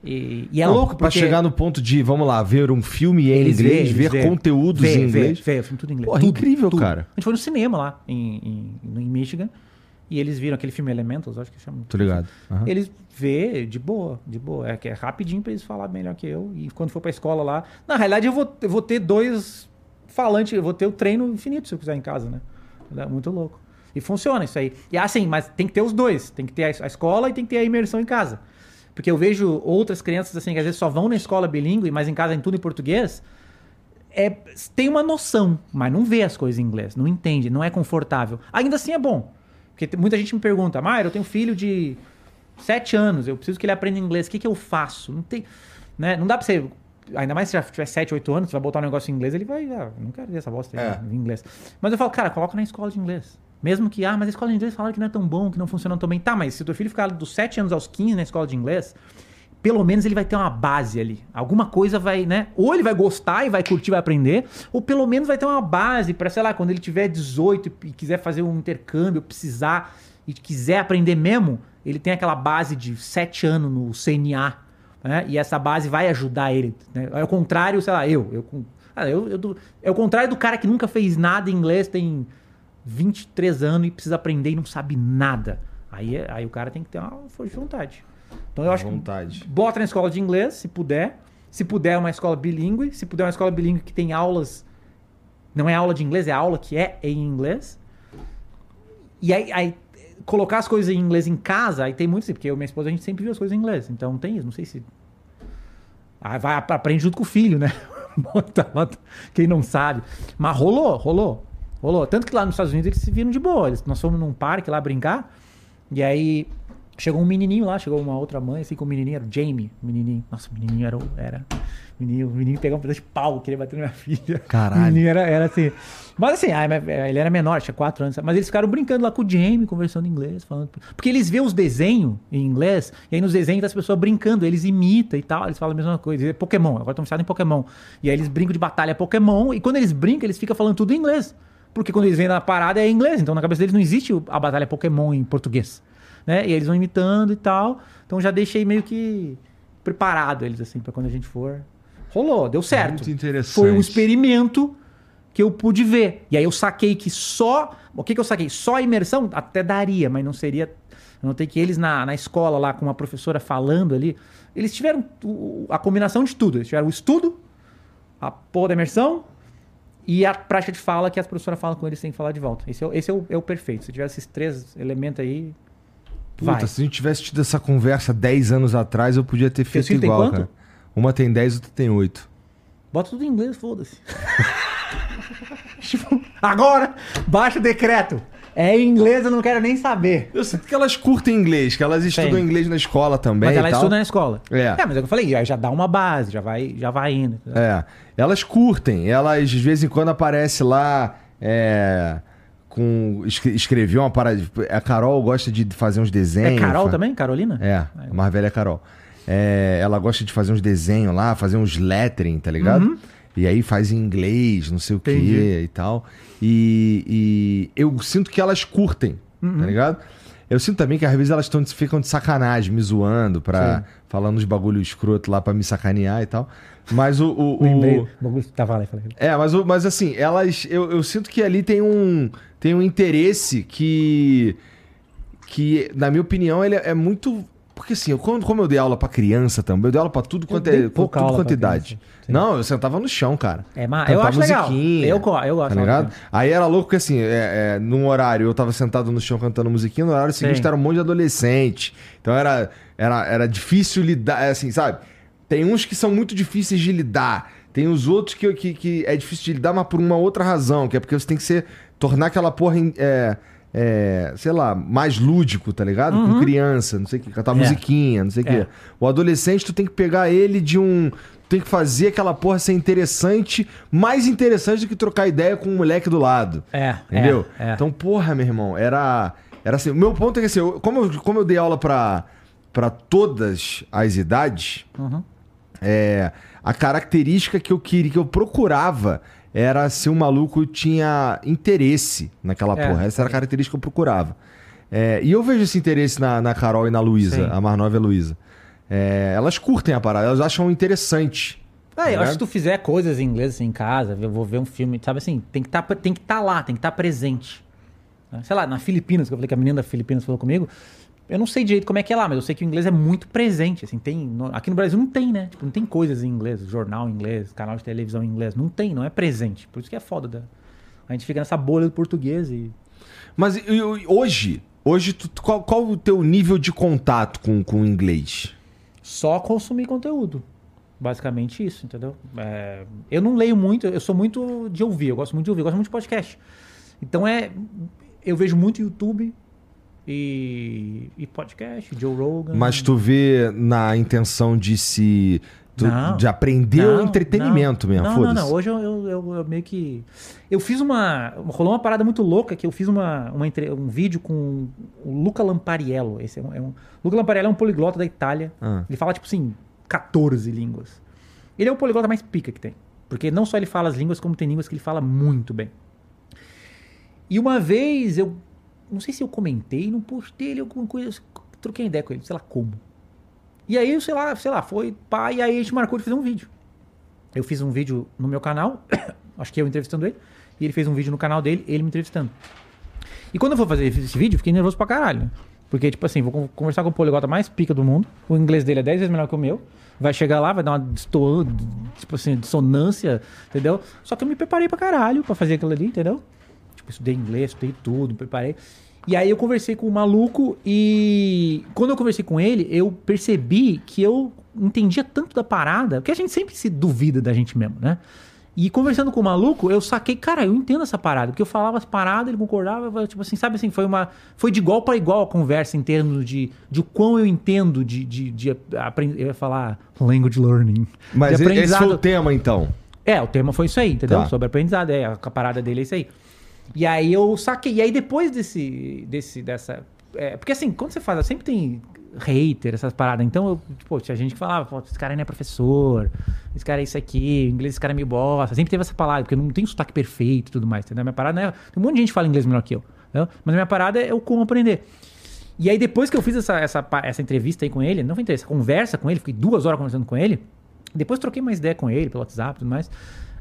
E, e é Não, louco Pra porque chegar no ponto de, vamos lá, ver um filme em eles inglês, vê, ver vê. conteúdos Vê, em inglês. O filme tudo em inglês. Porra, Tudo, incrível, tudo. cara. A gente foi no cinema lá em, em, em Michigan e eles viram aquele filme Elementals, acho que chama. Tô ligado. Aham. Eles vê de boa, de boa. É que é rapidinho pra eles falar melhor que eu. E quando for pra escola lá. Na realidade, eu vou, eu vou ter dois falantes, eu vou ter o treino infinito se eu quiser em casa, né? É muito louco. E funciona isso aí. E assim, mas tem que ter os dois. Tem que ter a escola e tem que ter a imersão em casa. Porque eu vejo outras crianças assim, que às vezes só vão na escola bilíngue, mas em casa em tudo em português. É, tem uma noção, mas não vê as coisas em inglês, não entende, não é confortável. Ainda assim é bom. Porque muita gente me pergunta, Mairo, eu tenho filho de sete anos, eu preciso que ele aprenda inglês, o que, que eu faço? Não tem. Né? Não dá pra você. Ainda mais se já tiver 7, 8 anos, você vai botar um negócio em inglês, ele vai. Ah, não quero ver essa bosta É. em inglês. Mas eu falo, cara, coloca na escola de inglês. Mesmo que, ah, mas a escola de inglês falaram que não é tão bom, que não funciona tão bem. Tá, mas se o teu filho ficar dos 7 anos aos 15 na escola de inglês, pelo menos ele vai ter uma base ali. Alguma coisa vai, né? Ou ele vai gostar e vai curtir, vai aprender, ou pelo menos vai ter uma base para, sei lá, quando ele tiver 18 e quiser fazer um intercâmbio, precisar e quiser aprender mesmo, ele tem aquela base de 7 anos no CNA, né? E essa base vai ajudar ele. Né? É o contrário, sei lá, eu. eu, ah, eu, eu do- é o contrário do cara que nunca fez nada em inglês, tem 23 anos e precisa aprender e não sabe nada. Aí, é- aí o cara tem que ter uma força de vontade. Então eu acho que Vontade. bota na escola de inglês, se puder. Se puder, uma escola bilíngue. Se puder, uma escola bilíngue que tem aulas. Não é aula de inglês, é aula que é em inglês. E aí, aí, colocar as coisas em inglês em casa, aí tem muito, porque eu e minha esposa a gente sempre viu as coisas em inglês. Então tem isso, não sei se. Ah, vai, aprende junto com o filho, né? Quem não sabe. Mas rolou, rolou. Rolou. Tanto que lá nos Estados Unidos eles se viram de boa. Eles, nós fomos num parque lá brincar. E aí chegou um menininho lá, chegou uma outra mãe, assim, com o menininho, era o Jamie, o menininho. Nossa, o menininho era. o- era o menininho, o menininho pegou um pedaço de pau, queria bater na minha filha. Caralho. O menininho era, era assim. Mas assim, ah, eh, ele era menor, tinha 4 anos. Mas eles ficaram brincando lá com o Jamie, conversando em inglês, falando. Porque eles vêem os desenhos em inglês, e aí nos desenhos das pessoas brincando, eles imitam e tal, eles falam a mesma coisa. É Pokémon, agora estão viciados em Pokémon. E aí eles brincam de batalha Pokémon, e quando eles brincam, eles ficam falando tudo em inglês. Porque quando eles vêm na parada é em inglês, então na cabeça deles não existe a batalha Pokémon em português. Né? E eles vão imitando e tal. Então já deixei meio que preparado eles, assim, pra quando a gente for. Rolou, deu certo. Muito interessante. Foi um experimento que eu pude ver. E aí eu saquei que só. O que, que eu saquei? Só a imersão até daria, mas não seria. Eu notei que eles na, na escola lá, com uma professora falando ali, eles tiveram a combinação de tudo. Eles tiveram o estudo, a porra da imersão E a prática de fala que as professoras falam com eles sem falar de volta. Esse é, o- esse é, o, é o perfeito. Se tiver esses três elementos aí, Puta, vai. se a gente tivesse tido essa conversa 10 anos atrás, eu podia ter feito igual, cara. Uma tem 10, outra tem 8. Bota tudo em inglês, foda-se. tipo, agora, baixa o decreto. É em inglês, eu não quero nem saber. Eu sinto que elas curtem inglês, que elas estudam Sim. inglês na escola também. Mas e ela tal. estuda na escola. É. mas é o que eu falei, já dá uma base, já vai, já vai indo. É. Elas curtem. Elas, de vez em quando, aparece lá. É. Com. escre- Escreveu uma parada. A Carol gosta de fazer uns É, desenhos. Carol fa- também? Carolina? É, a mais velha é Carol. É, ela gosta de fazer uns desenhos lá, fazer uns lettering, tá ligado? E aí faz em inglês, não sei o Entendi. quê e tal. E, e eu sinto que elas curtem, tá ligado? Eu sinto também que às vezes elas tão, ficam de sacanagem, me zoando, pra, Sim. falando uns bagulho escroto lá pra me sacanear e tal. Mas o. o, Lembrei. O bagulho tava lá e falei. é, mas, o- mas assim, elas. Eu, eu sinto que ali tem um, tem um interesse que. Que, na minha opinião, ele é muito. Porque assim, eu, quando, como eu dei aula pra criança também, eu dei aula pra tudo quanto é. pouca tudo quanto pra idade. criança. Não, eu sentava no chão, cara. É, mas eu acho legal. musiquinha, Eu, eu gosto. Tá ligado? Aí era louco porque assim, é, é, num horário eu tava sentado no chão cantando musiquinha, no horário seguinte Sim. era um monte de adolescente. Então era, era, era difícil lidar, é assim, sabe? Tem uns que são muito difíceis de lidar. Tem os outros que, que, que é difícil de lidar, mas por uma outra razão, que é porque você tem que ser. tornar aquela porra. É, é, sei lá, mais lúdico, tá ligado? Com criança, não sei o que, cantar Uhum. É. musiquinha, não sei o É. que. O adolescente, tu tem que pegar ele de um. Tu tem que fazer aquela porra ser interessante, mais interessante do que trocar ideia com um moleque do lado. É, Entendeu? é, é. Então, porra, meu irmão, era. Era assim. O meu ponto é que assim, eu- como, eu, como eu dei aula pra, pra todas as idades, Uhum. é, a característica que eu queria, que eu procurava, era se o maluco tinha interesse naquela É. porra. Essa era a característica que eu procurava. É, e eu vejo esse interesse na, na Carol e na Luísa, a mais nova é a Luísa. É, elas curtem a parada, elas acham interessante. É, eu Tá acho que se tu fizer coisas em inglês assim, em casa, eu vou ver um filme, sabe assim, tem que tá, tem que estar lá, tem que estar presente. Sei lá, na Filipinas, que eu falei que a menina da Filipinas falou comigo, eu não sei direito como é que é lá, mas eu sei que o inglês é muito presente, assim, tem, aqui no Brasil não tem, né? Tipo, não tem coisas em inglês, jornal em inglês, canal de televisão em inglês, não tem, não é presente. Por isso que é foda, da- a gente fica nessa bolha do português e Mas hoje, hoje tu- qual, qual o teu nível de contato com, com o inglês? só consumir conteúdo. Basicamente isso, entendeu? É, eu não leio muito, eu sou muito de ouvir, eu gosto muito de ouvir, eu gosto muito de podcast. Então é. Eu vejo muito YouTube e, e podcast, Joe Rogan. Mas tu vê na intenção de se. tu- Não. de aprender o Não, entretenimento não. mesmo, Não, não, não. Hoje eu, eu, eu- eu meio que. Eu fiz uma. Rolou uma parada muito louca que eu fiz uma, uma entre- um vídeo com o Luca Lampariello. Esse é um, é um- Luca Lampariello é um poliglota da Itália. Ah. Ele fala, tipo assim, 14 línguas. Ele é o poliglota mais pica que tem. Porque não só ele fala as línguas, como tem línguas que ele fala muito bem. E uma vez eu. Não sei se eu comentei, não postei ele alguma coisa. Troquei ideia com ele, sei lá como. E aí, sei lá, sei lá, foi pá, e aí a gente marcou de fazer um vídeo. Eu fiz um vídeo no meu canal, acho que eu entrevistando ele, e ele fez um vídeo no canal dele, ele me entrevistando. E quando eu for fazer esse vídeo, fiquei nervoso pra caralho, né? Porque, tipo assim, vou con- conversar com o poliglota mais pica do mundo, o inglês dele é 10 vezes melhor que o meu, vai chegar lá, vai dar uma tipo assim, dissonância, entendeu? Só que eu me preparei pra caralho pra fazer aquilo ali, entendeu? Tipo, estudei inglês, estudei tudo, me preparei. E aí eu conversei com o maluco e quando eu conversei com ele, eu percebi que eu entendia tanto da parada, porque a gente sempre se duvida da gente mesmo, né? E conversando com o maluco, eu saquei, cara, eu entendo essa parada, porque eu falava as paradas, ele concordava, tipo assim, sabe assim, foi uma foi de igual para igual a conversa em termos de, de o quão eu entendo de, de, de aprender, eu ia falar language learning. Mas esse foi o tema, então. é, o tema foi isso aí, entendeu? Tá. Sobre aprendizado, é, a parada dele é isso aí. E aí eu saquei. E aí depois desse, desse dessa... é, porque assim, quando você faz, sempre tem hater, essas paradas. Então, eu, tipo, tinha gente que falava, pô, esse cara não é professor, esse cara é isso aqui, inglês esse cara é meio bosta. Sempre teve essa palavra, porque não tem sotaque perfeito e tudo mais, entendeu? Minha parada é... Tem um monte de gente que fala inglês melhor que eu, entendeu? Mas a minha parada é o como aprender. E aí, depois que eu fiz essa, essa, essa entrevista aí com ele, não foi entrevista, conversa com ele, fiquei duas horas conversando com ele. Depois troquei mais ideia com ele pelo WhatsApp e tudo mais.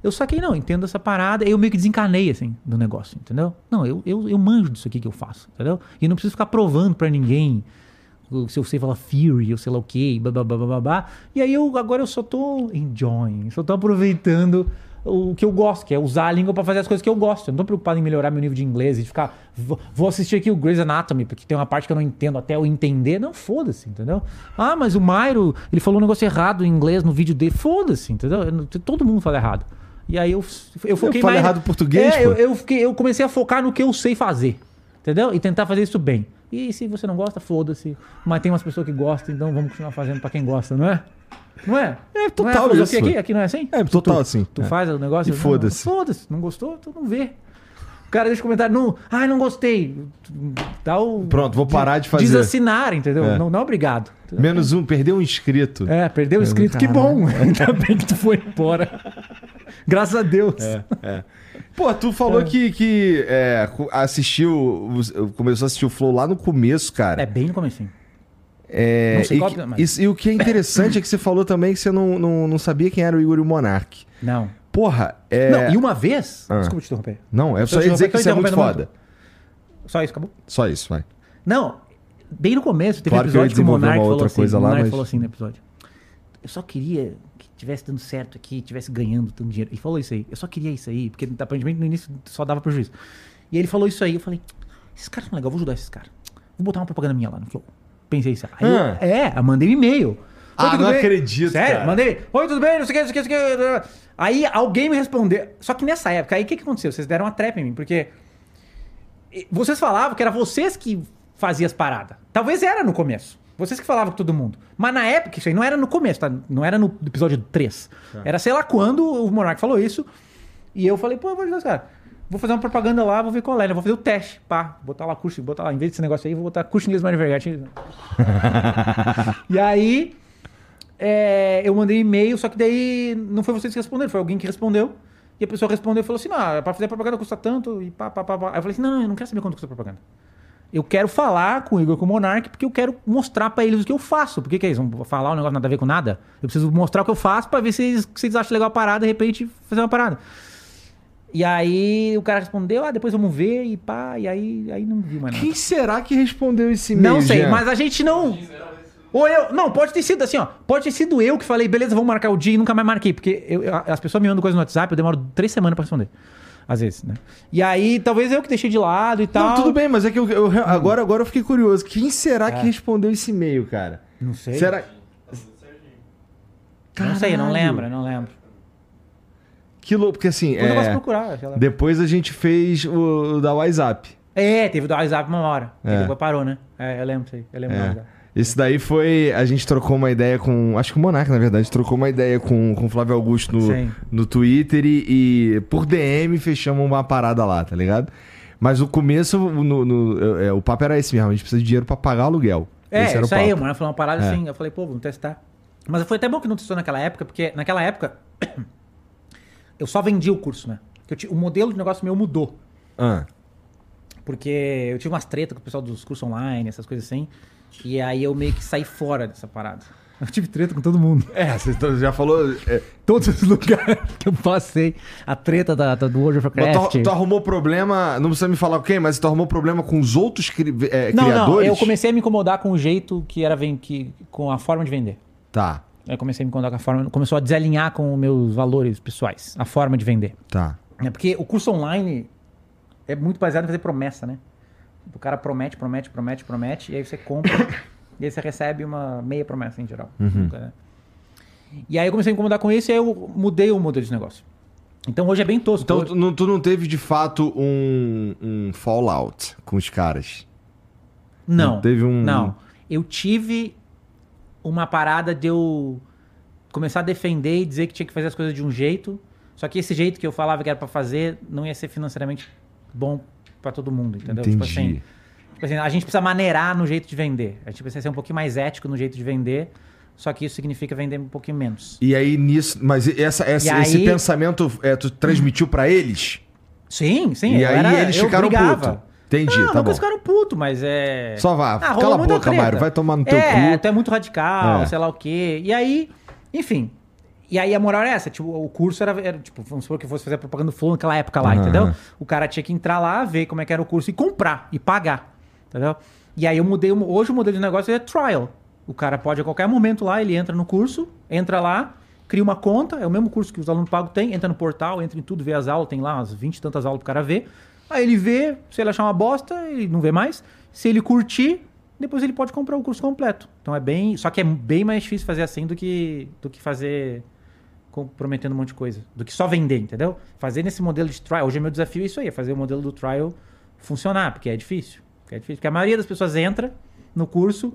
Eu saquei, não, entendo essa parada. Eu meio que desencanei, assim, do negócio, entendeu? Não, eu, eu, eu manjo disso aqui que eu faço, entendeu? E não preciso ficar provando pra ninguém se eu sei falar theory, ou sei lá o blá, blá. E aí eu, agora eu só tô enjoying, só tô aproveitando o que eu gosto, que é usar a língua pra fazer as coisas que eu gosto. Eu não tô preocupado em melhorar meu nível de inglês e ficar. Vou assistir aqui o Grey's Anatomy, porque tem uma parte que eu não entendo até eu entender. Não, foda-se, entendeu? Ah, mas o Mairo, ele falou um negócio errado em inglês no vídeo dele. Foda-se, entendeu? Todo mundo fala errado. E aí eu, eu foquei falei mais. errado português, É, eu, eu, fiquei, eu comecei a focar no que eu sei fazer. Entendeu? E tentar fazer isso bem. E se você não gosta, foda-se. Mas tem umas pessoas que gostam, então vamos continuar fazendo pra quem gosta, não é? Não é? É, Não total a filosofia isso. Aqui, aqui não é assim? É, total assim. Tu É. faz o negócio. E foda-se. Não, Foda-se. Não gostou? Tu não vê. O cara deixa comentário. Não, ai, não gostei. Dá o. Pronto, vou parar de fazer. Desassinar, entendeu? É. Não, não obrigado. Menos um, perdeu um inscrito. É, perdeu o inscrito. Que bom. Ainda bem que tu foi embora. Graças a Deus. É. Pô, tu falou que, que é, assistiu, começou a assistir o Flow lá no começo, cara. É bem no comecinho. É, Não sei e, qual- que- mas- isso- e o que é interessante é que você falou também que você não, não, não sabia quem era o Igor e o Monark. Não. Porra, é. Não, e uma vez. Ah. Desculpa te interromper. Não, é só eu ia dizer que isso é muito foda. Só isso, acabou? Só isso, vai. Não, bem no começo, teve Claro um que episódio que, o desenvolver Monark falou outra assim, coisa o lá, Monark mas- falou assim no episódio. Eu só queria que tivesse dando certo aqui, tivesse ganhando tanto dinheiro. Ele falou isso aí. Eu só queria isso aí, porque aparentemente no início só dava prejuízo. E ele falou isso aí, eu falei, esses caras são legais, vou ajudar esses caras. Vou botar uma propaganda minha lá no Flow. Pensei isso. Aí eu- Ah. é, eu mandei um e-mail. Ah, Oi, não bem? acredito, Sério, cara. mandei. Oi, tudo bem? Não sei o que, não sei o que, não sei o que. Aí alguém me respondeu. Só que nessa época, aí o que, que aconteceu? Vocês deram uma trap em mim, porque vocês falavam que era vocês que faziam as paradas. Talvez era no começo. Vocês que falavam com todo mundo. Mas na época, isso aí não era no começo, tá? Não era no episódio 3. Era sei lá quando o Monark falou isso. E eu falei, pô, eu vou ajudar os caras. Vou fazer uma propaganda lá, vou ver qual é. né? Vou fazer o teste. Pá, botar lá curso, botar lá. Em vez desse negócio aí, vou botar curso de inglês mais verdade. e aí, é, eu mandei e-mail, só que daí não foi vocês que responderam, foi alguém que respondeu. E a pessoa respondeu e falou assim: não, pra fazer propaganda custa tanto e pá, pá, pá, pá. Aí eu falei assim: não, não, eu não quero saber quanto custa propaganda. Eu quero falar com o Igor e com o Monark porque eu quero mostrar pra eles o que eu faço. Por que, que é isso? Vão falar um negócio nada a ver com nada? Eu preciso mostrar o que eu faço pra ver se eles, se eles acham legal a parada de repente fazer uma parada. E aí o cara respondeu: ah, depois vamos ver e pá, e aí, aí não vi mais nada. Quem será que respondeu esse e-mail? Não sei, mas a gente não. Ou eu. Não, pode ter sido assim, ó. Pode ter sido eu que falei, beleza, vamos marcar o dia e nunca mais marquei. Porque eu- as pessoas me mandam coisa no WhatsApp, eu demoro três semanas pra responder. Às vezes, né? E aí, talvez eu que deixei de lado e tal. Não, tudo bem, mas é que eu, eu- agora, agora eu fiquei curioso. Quem será que É. respondeu esse e-mail, cara? Não sei. Será. Não sei, não Caralho. lembro, não lembro. Que louco, porque assim. Depois eu posso É, procurar. sei depois a gente fez o, o da WhatsApp. É, teve o do WhatsApp uma hora. É. E depois parou, né? É, eu lembro aí. Eu lembro É. Esse daí foi. A gente trocou uma ideia com. Acho que o Monarca, na verdade, trocou uma ideia com, com o Flávio Augusto no, no Twitter e, e por DM fechamos uma parada lá, tá ligado? Mas o começo, no, no- é, o papo era esse mesmo, a gente precisa de dinheiro pra pagar o aluguel. É, esse era o isso aí, papo. mano. Falou uma parada É. assim. Eu falei, pô, vamos testar. Mas foi até bom que não testou naquela época, porque naquela época eu só vendi o curso, né? Eu o modelo de negócio meu mudou. Ah, Porque eu tive umas tretas com o pessoal dos cursos online, essas coisas assim. E aí eu meio que saí fora dessa parada. Eu tive treta com todo mundo. É, você tá- já falou. é, Todos os lugares que eu passei. A treta da, da- do World of mas Warcraft. tu, tu arrumou problema. Não precisa me falar quem, mas tu arrumou problema com os outros cri- é, não, criadores? não, eu comecei a me incomodar com o jeito que era que, com a forma de vender. Tá, Eu comecei a me incomodar com a forma. Começou a desalinhar com os meus valores pessoais, a forma de vender. tá. É porque o curso online é muito baseado em fazer promessa, né? O cara promete, promete, promete, promete, e aí você compra, e aí você recebe uma meia promessa em geral. Nunca, né? E aí eu comecei a me incomodar com isso e aí eu mudei o modelo de negócio. Então hoje é bem tosco. Então tu não, tu não teve de fato um, um fallout com os caras. Não. Não teve um- Não. Eu tive uma parada de eu começar a defender e dizer que tinha que fazer as coisas de um jeito. Só que esse jeito que eu falava que era pra fazer não ia ser financeiramente bom pra todo mundo, entendeu? Tipo Entendi. assim, tipo assim, a gente precisa maneirar no jeito de vender. A gente precisa ser um pouquinho mais ético no jeito de vender. Só que isso significa vender um pouquinho menos. E aí nisso. Mas essa, essa- E aí- esse pensamento é, tu transmitiu pra eles? Sim, sim. e aí era- eles ficaram putos. Entendi, não, tá nunca bom. ficaram putos, mas é. Só vá. rolou Cala a boca. Mário. Vai tomar no teu é, cu. tu é muito radical, É. sei lá o quê. E aí, enfim. E aí a moral era essa, tipo, o curso era, era, tipo, vamos supor que fosse fazer propaganda do Flow naquela época lá, Aham. entendeu? O cara tinha que entrar lá, ver como é que era o curso e comprar e pagar, entendeu? E aí eu mudei, hoje o modelo de negócio é trial. O cara pode a qualquer momento lá, ele entra no curso, entra lá cria uma conta, é o mesmo curso que os alunos pagos têm, entra no portal, entra em tudo, vê as aulas, tem lá umas 20 e tantas aulas pro cara ver. Aí ele vê, se ele achar uma bosta, ele não vê mais. Se ele curtir, depois ele pode comprar o curso completo. Então é bem. Só que é bem mais difícil fazer assim do que, do que fazer comprometendo um monte de coisa. Do que só vender, entendeu? Fazer nesse modelo de trial. Hoje é meu desafio é isso aí, é fazer o modelo do trial funcionar, porque é difícil. Porque é difícil. Porque a maioria das pessoas entra no curso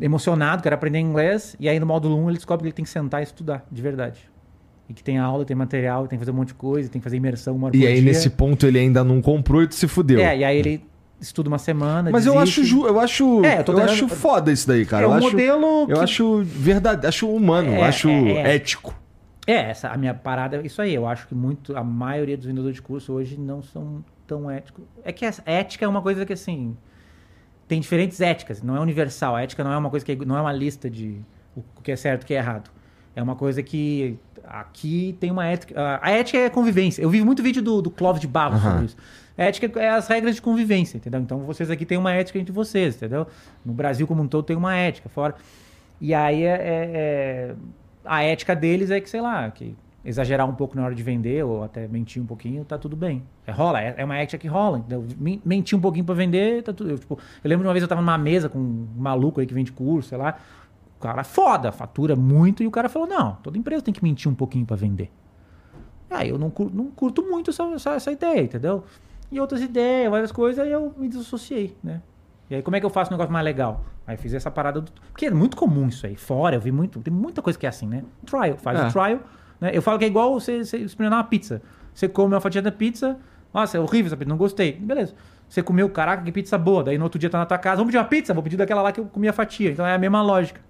emocionado, quer aprender inglês, e aí no módulo 1 ele descobre que ele tem que sentar e estudar, de verdade. E que tem aula, tem material, tem que fazer um monte de coisa, tem que fazer imersão uma E aí, dia. nesse ponto, ele ainda não comprou e tu se fudeu. É, e aí ele estuda uma semana. Mas eu desiste. acho, ju- eu acho, É, eu eu acho foda isso daí, cara. É eu um acho, modelo Eu que- acho verdade, acho humano, É, acho é, é. ético. É, essa, a minha parada é isso aí. Eu acho que muito, a maioria dos vendedores de curso hoje não são tão éticos. É que essa ética é uma coisa que, assim, tem diferentes éticas, não é universal. A ética não é uma coisa que não é uma lista de o que é certo e o que é errado. É uma coisa que aqui tem uma ética. A a ética é convivência. Eu vi muito vídeo do, do Clóvis de Barros Aham. sobre isso. Ética é as regras de convivência, entendeu? Então vocês aqui têm uma ética entre vocês, entendeu? No Brasil como um todo tem uma ética fora. E aí é, é- é- a ética deles é que, sei lá, que exagerar um pouco na hora de vender ou até mentir um pouquinho, tá tudo bem. É, rola, é, é uma ética que rola. Entendeu? Men- Mentir um pouquinho pra vender, tá tudo. Eu, tipo, eu lembro de uma vez eu tava numa mesa com um maluco aí que vende curso, sei lá. O cara foda, fatura muito, e o cara falou: não, toda empresa tem que mentir um pouquinho pra vender. Aí eu não curto, não curto muito essa, essa, essa ideia, entendeu? E outras ideias, várias coisas, aí eu me desassociei, né? E aí como é que eu faço um negócio mais legal? Aí fiz essa parada do... Porque é muito comum isso aí. Fora, eu vi muito... Tem muita coisa que é assim, né? Trial. Faz É. o trial. Né? Eu falo que é igual você, você experimentar uma pizza. Você come uma fatia da pizza... Nossa, é horrível essa pizza, não gostei. Beleza. Você comeu, caraca, que pizza boa. Daí no outro dia tá na tua casa, vamos pedir uma pizza? Vou pedir daquela lá que eu comi a fatia. Então é a mesma lógica.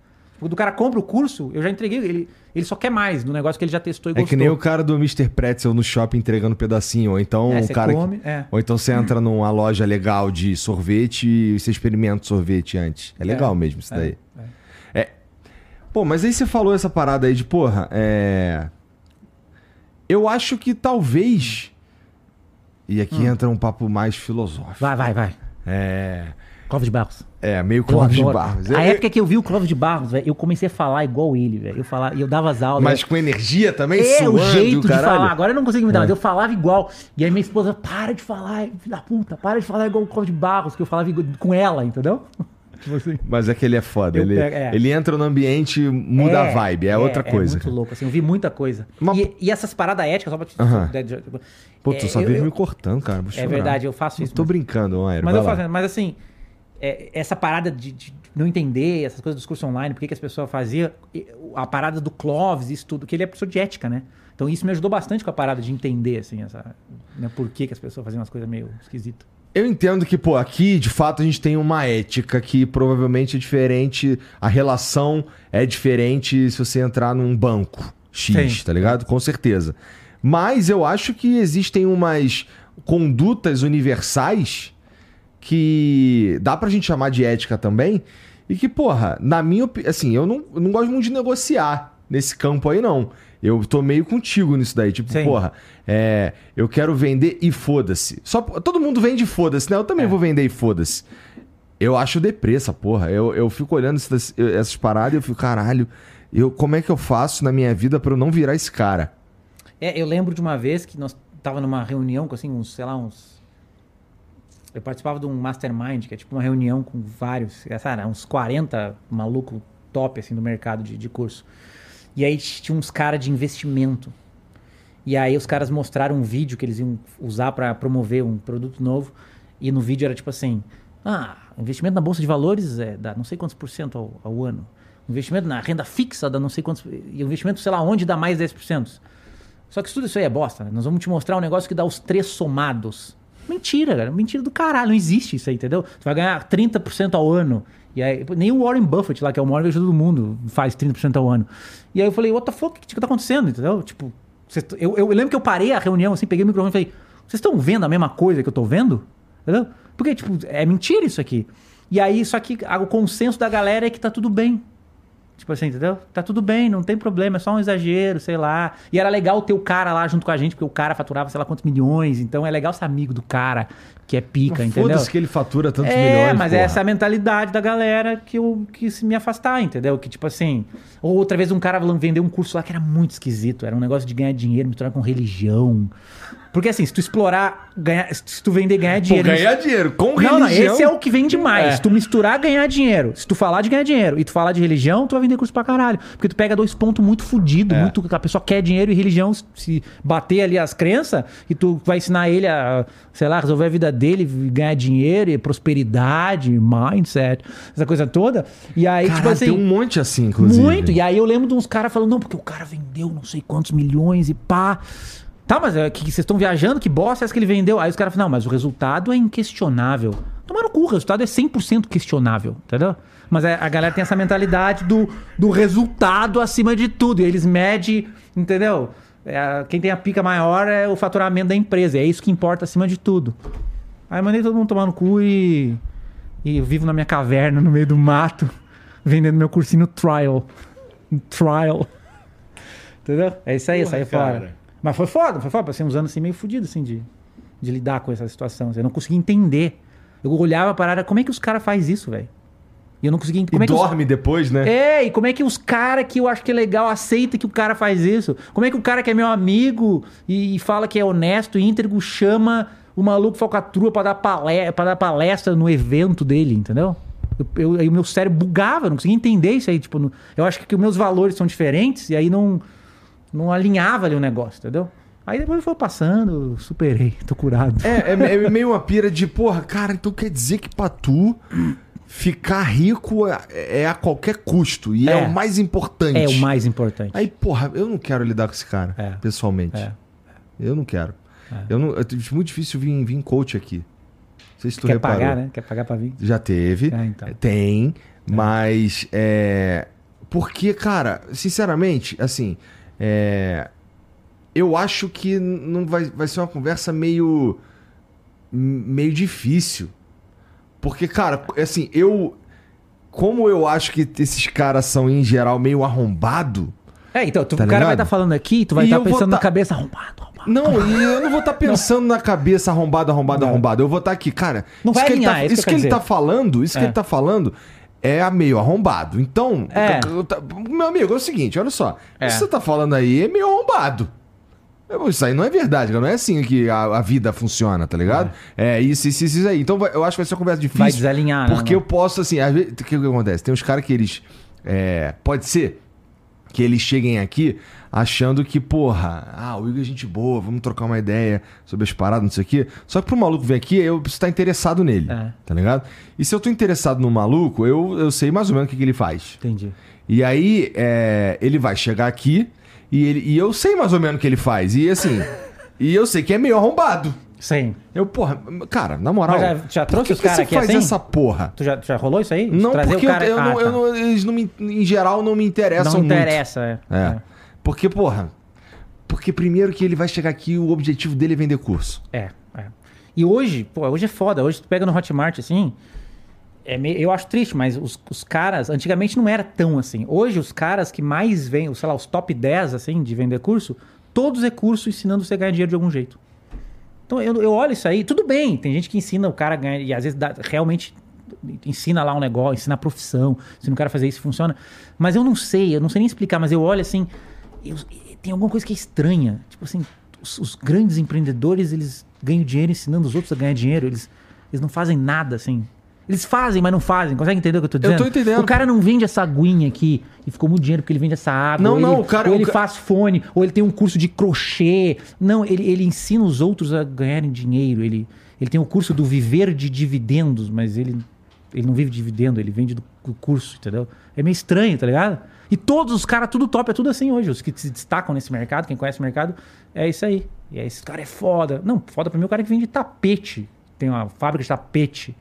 Quando o cara compra o curso, eu já entreguei. Ele, ele só quer mais do negócio que ele já testou e É gostou. que nem o cara do Mr. Pretzel no shopping entregando pedacinho. Ou então É, cara. que- come, é. Ou então você entra numa loja legal de sorvete e você experimenta sorvete antes. É legal É, mesmo isso é, daí. É. Pô, mas aí você falou essa parada aí de, porra, é. Eu acho que talvez. E aqui Hum. entra um papo mais filosófico. Vai, vai, vai. É. Clóvis de Barros. É, meio Clóvis de. Barros. A É- época que eu vi o Clóvis de Barros, velho, eu comecei a falar igual ele, velho. Eu falava, e eu dava as aulas. Mas com energia também, é, o suando, jeito de caralho. falar. Agora eu não consigo me dar, É. mas eu falava igual. E aí minha esposa, para de falar, filho da puta, para de falar igual o Clóvis de Barros, que eu falava igual- com ela, entendeu? Tipo assim. Mas é que ele é foda. Eu Ele, pego- é. ele entra no ambiente, muda a vibe, é, outra coisa. É muito louco, assim, eu vi muita coisa. Mas- E, e essas paradas éticas, só pra te... De- de- Pô, tu é, só eu- vive eu- me cortando, cara. É chorar. verdade, eu faço Não isso. tô mas- brincando, Aero. Mas eu fazendo, mas assim, é, essa parada de, de não entender essas coisas dos cursos online, por que, as pessoas faziam, a parada do Clóvis, isso tudo, que ele é professor de ética, né? Então isso me ajudou bastante com a parada de entender, assim, essa, né, por que, que as pessoas faziam umas coisas meio esquisitas. Eu entendo que, pô, aqui de fato a gente tem uma ética que provavelmente é diferente, a relação é diferente se você entrar num banco X, Sim. tá ligado? Com certeza. Mas eu acho que existem umas condutas universais que dá pra gente chamar de ética também e que, porra, na minha opinião, assim, eu não, eu não gosto muito de negociar nesse campo aí, não. Eu tô meio contigo nisso daí. Tipo, Sim. porra, é, eu quero vender e foda-se. Só Todo mundo vende e foda-se, né? Eu também É. vou vender e foda-se. Eu acho deprê essa porra. Eu, eu fico olhando essas, essas paradas e eu fico, caralho, eu, como é que eu faço na minha vida pra eu não virar esse cara? É, eu lembro de uma vez que nós tava numa reunião com, assim, uns, sei lá, uns... Eu participava de um mastermind, que é tipo uma reunião com vários, sabe, uns 40 maluco top, assim, do mercado de, de curso. E aí tinha uns caras de investimento. E aí os caras mostraram um vídeo que eles iam usar para promover um produto novo. E no vídeo era tipo assim: ah, investimento na bolsa de valores é, dá não sei quantos por cento ao, ao ano. Investimento na renda fixa dá não sei quantos. E investimento, sei lá, onde dá mais 10%. Só que tudo isso aí é bosta, né? Nós vamos te mostrar um negócio que dá os três somados. Mentira, cara. Mentira do caralho. Não existe isso aí, entendeu? Você vai ganhar 30% ao ano. E aí, nem o Warren Buffett lá, que é o maior investidor do mundo, faz 30% ao ano. E aí eu falei, what the fuck? O que, tá acontecendo, entendeu? Tipo, eu, eu lembro que eu parei a reunião, assim, peguei o microfone e falei, vocês estão vendo a mesma coisa que eu tô vendo? Entendeu? Porque, tipo, é mentira isso aqui. E aí, só que o consenso da galera é que tá tudo bem. Tipo assim, entendeu? Tá tudo bem, não tem problema, é só um exagero, sei lá. E era legal ter o cara lá junto com a gente, porque o cara faturava sei lá quantos milhões. Então é legal ser amigo do cara, que é pica, entendeu? Foda-se que ele fatura tantos é, milhões. mas porra. essa é a mentalidade da galera que eu quis me afastar, entendeu? Que tipo assim, ou outra vez um cara vendeu um curso lá que era muito esquisito, era um negócio de ganhar dinheiro misturar com religião. Porque assim, se tu explorar, ganhar, se tu vender ganhar Pô, dinheiro. ganhar dinheiro com Não, não, religião... esse é o que vende mais. É. Se tu misturar, ganhar dinheiro. Se tu falar de ganhar dinheiro e tu falar de religião, tu vai vender curso pra caralho. Porque tu pega dois pontos muito fudidos, É. muito. A pessoa quer dinheiro e religião, se bater ali as crenças, e tu vai ensinar ele a, sei lá, resolver a vida dele, ganhar dinheiro e prosperidade, mindset, essa coisa toda. E aí, Caralho, tipo assim. tem um monte assim, inclusive. Muito. E aí eu lembro de uns caras falando, não, porque o cara vendeu não sei quantos milhões e pá. Tá, mas é, que vocês estão viajando? Que bosta é essa que ele vendeu? Aí os caras falam, não, mas o resultado é inquestionável. Tomar no cu, o resultado é 100% questionável, entendeu? Mas é- a galera tem essa mentalidade do, do resultado acima de tudo. E eles medem, entendeu? É, quem tem a pica maior é o faturamento da empresa. É isso que importa acima de tudo. Aí mandei todo mundo tomar no cu e. E eu vivo na minha caverna, no meio do mato, vendendo meu cursinho trial. Trial. Entendeu? É isso aí, Porra, saí cara. fora. Mas foi foda, foi foda. Passei uns anos assim meio fudido, assim, de, de lidar com essa situação. assim. Eu não conseguia entender. Eu olhava para área, como é que os caras fazem isso, velho? E eu não conseguia entender. E é que os- dorme depois, né? é, e como é que os caras que eu acho que é legal aceita que o cara faz isso? Como é que o cara que é meu amigo e, e fala que é honesto e íntegro chama o maluco falcatrua pra dar, palestra, pra dar palestra no evento dele, entendeu? Eu, eu- aí o meu cérebro bugava, eu não conseguia entender isso aí. Tipo, eu acho que os meus valores são diferentes e aí não, não alinhava ali o negócio, entendeu? Aí depois foi passando, superei, tô curado. É, é, é meio uma pira de, porra, cara, então quer dizer que pra tu ficar rico é, é a qualquer custo e é, É. o mais importante. É o mais importante. Aí, porra, eu não quero lidar com esse cara, É. pessoalmente. É. Eu não quero. Eu não, é muito difícil vir, vir coach aqui. Não sei se tu Quer reparou. pagar, né? Quer pagar pra vir? Já teve. É, então. Tem, mas é. Porque, cara, sinceramente, assim, é, eu acho que não vai, vai ser uma conversa meio. meio difícil. Porque, cara, assim, eu. Como eu acho que esses caras são, em geral, meio arrombado. É, então, tu- Tá o cara vai ligado? estar falando aqui, tu vai estar vou pensando tá- na cabeça arrombado, arrombado. Não, e eu não vou estar pensando na cabeça arrombado, arrombado, arrombado. Eu vou estar aqui, cara. Não isso vai que ele alinhar, tá, é isso isso que que ele quero tá falando, isso que É. ele tá falando é meio arrombado. Então, É. eu- meu amigo, é o seguinte, olha só. É. Isso que você tá falando aí é meio arrombado. Isso aí não é verdade, cara. Não é assim que a, a vida funciona, tá ligado? É, isso, isso, isso aí. Então vai- eu acho que vai ser uma conversa difícil. Vai desalinhar, né, Porque mano? eu posso, assim, às vezes, o que, que acontece? Tem uns caras que eles. é, pode ser que eles cheguem aqui achando que, porra, ah, o Igor é gente boa, vamos trocar uma ideia sobre as paradas, não sei o quê. Só que pro maluco vir aqui, eu preciso estar interessado nele, É. tá ligado? E se eu tô interessado no maluco, eu, eu sei mais ou menos o que, que ele faz. Entendi. E aí, é, ele vai chegar aqui e, ele, e eu sei mais ou menos o que ele faz. E assim, e eu sei que é meio arrombado. Sim. Eu, porra, cara, na moral. Mas já- já trouxe os que cara você aqui faz assim? essa porra? Tu já, já rolou isso aí? Não, Trazer porque cara... eu, eu Ah, não, eu tá. não- eles não me, em geral não me interessam Não muito. interessa, é. É. Porque, porra, porque primeiro que ele vai chegar aqui, o objetivo dele é vender curso. É, é. E hoje, pô, hoje é foda. Hoje tu pega no Hotmart, assim... É meio, eu acho triste, mas os, os caras... Antigamente não era tão assim. Hoje os caras que mais vêm, sei lá, os top 10, assim, de vender curso... Todos é curso ensinando você a ganhar dinheiro de algum jeito. Então eu, eu olho isso aí, tudo bem, tem gente que ensina o cara a ganhar, e às vezes dá- realmente ensina lá um negócio, ensina a profissão, ensina o cara fazer isso funciona. Mas eu não sei, eu não sei nem explicar, mas eu olho assim, eu- tem alguma coisa que é estranha. Tipo assim, os, os grandes empreendedores, eles ganham dinheiro ensinando os outros a ganhar dinheiro, eles, eles não fazem nada assim. Eles fazem, mas não fazem. Consegue entender o que eu tô Eu dizendo? tô entendendo. O cara não vende essa aguinha aqui e ficou muito dinheiro porque ele vende essa água. Não, ou não, ele, o cara- Ou ele ca- faz fone, ou ele tem um curso de crochê. Não, ele, ele ensina os outros a ganharem dinheiro. Ele, ele tem o curso do viver de dividendos, mas ele, ele não vive de dividendo, ele vende do, do curso, entendeu? É meio estranho, tá ligado? E todos os caras, tudo top, é tudo assim hoje. Os que se destacam nesse mercado, quem conhece o mercado, é isso aí. E aí, esse cara é foda. Não, foda pra mim é o cara que vende tapete. Tem uma fábrica de tapete.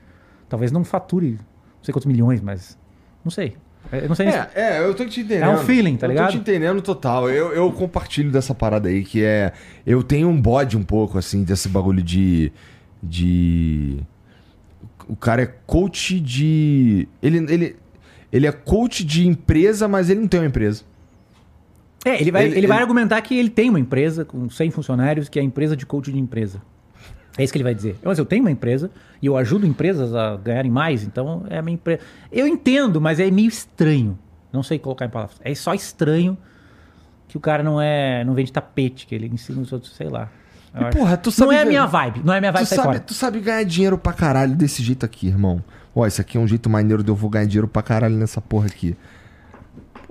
Talvez não fature não sei quantos milhões, mas. Não sei. Eu não sei. É, é, eu tô te entendendo. É um feeling, tá Eu ligado? tô te entendendo total. Eu, eu compartilho dessa parada aí, que é. Eu tenho um bode um pouco, assim, desse bagulho de. De. O cara é coach de. Ele. ele Ele é coach de empresa, mas ele não tem uma empresa. É, ele vai, Ele- ele, vai ele- argumentar que ele tem uma empresa com 100 funcionários, que é a empresa de coach de empresa. É isso que ele vai dizer. Mas eu tenho uma empresa e eu ajudo empresas a ganharem mais, então é a minha empresa. Eu entendo, mas é meio estranho. Não sei colocar em palavras. É só estranho que o cara não é, não vende tapete, que ele ensina os outros, sei lá. E, porra, tu não sabe é a minha vibe, não é a minha vibe, Tu sabe, fora. tu sabe ganhar dinheiro pra caralho desse jeito aqui, irmão. Ó, isso aqui é um jeito maneiro de eu vou ganhar dinheiro pra caralho nessa porra aqui.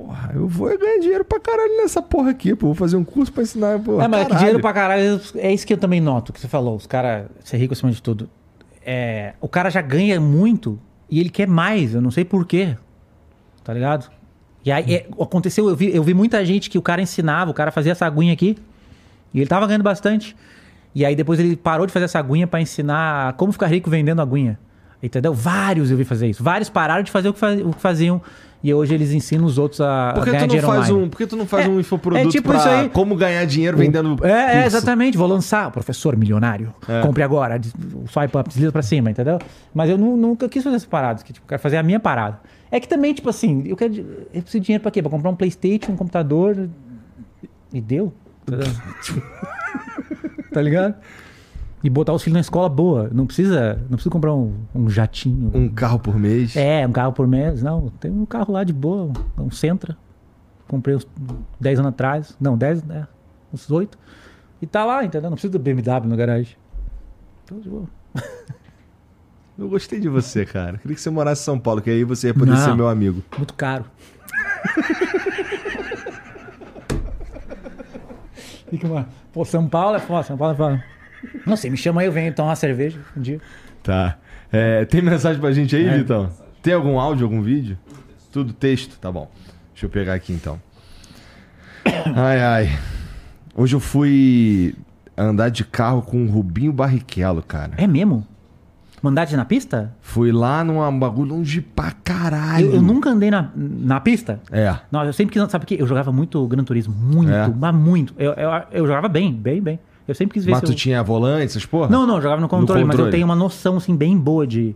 Porra, eu vou ganhar dinheiro pra caralho nessa porra aqui, pô. Vou fazer um curso pra ensinar, pô. É, mas é que caralho. dinheiro pra caralho, é isso que eu também noto, que você falou, os caras, ser rico acima de tudo. É, o cara já ganha muito e ele quer mais, eu não sei porquê, tá ligado? E aí, é, aconteceu, eu vi, eu vi muita gente que o cara ensinava, o cara fazia essa aguinha aqui, e ele tava ganhando bastante. E aí depois ele parou de fazer essa aguinha pra ensinar como ficar rico vendendo aguinha. Entendeu? Vários eu vi fazer isso. Vários pararam de fazer o que, fa- o que faziam. E hoje eles ensinam os outros a, Por que ganhar tu não dinheiro faz online. um, por que tu não faz É, um infoproduto é tipo pra isso aí. como ganhar dinheiro vendendo É, é, exatamente. Vou lançar. Professor milionário. É. Compre agora. Swipe up, desliza pra cima, entendeu? Mas eu nu- nunca quis fazer essa parada. Que, tipo, quero fazer a minha parada. É que também, tipo assim, eu quero. Eu preciso de dinheiro pra quê? Pra comprar um Playstation, um computador. E deu. Tá ligado? E botar os filhos na escola boa. Não precisa, não precisa comprar um, um jatinho. Um carro por mês. É, um carro por mês. Não, tem um carro lá de boa, um, Sentra. Comprei uns 10 anos atrás. Não, 10, né? Uns 8. E tá lá, entendeu? Não precisa do BMW na garagem. Então, de boa. Eu gostei de você, cara. Queria que você morasse em São Paulo, que aí você ia poder Não. ser meu amigo. Muito caro. Fica uma... Pô, São Paulo é foda, São Paulo é foda. Não sei, me chama aí, eu venho tomar uma cerveja um dia. Tá. É, tem mensagem pra gente aí, É. Vitão? Tem algum áudio, algum vídeo? Tudo texto? Tá bom. Deixa eu pegar aqui então. Ai, ai. Hoje eu fui andar de carro com o Rubinho Barrichello, cara. É mesmo? Mandade na pista? Fui lá num bagulho longe pra caralho. Eu, eu nunca andei na, na pista. É. Não, eu sempre quis, sabe por quê? Eu jogava muito Gran Turismo, muito, É? mas muito. Eu, eu, eu jogava bem, bem, bem. Eu sempre quis ver Mas se tu eu... tinha volante, essas porra? Não, não, eu jogava no controle, mas eu controle. tenho uma noção, assim, bem boa de...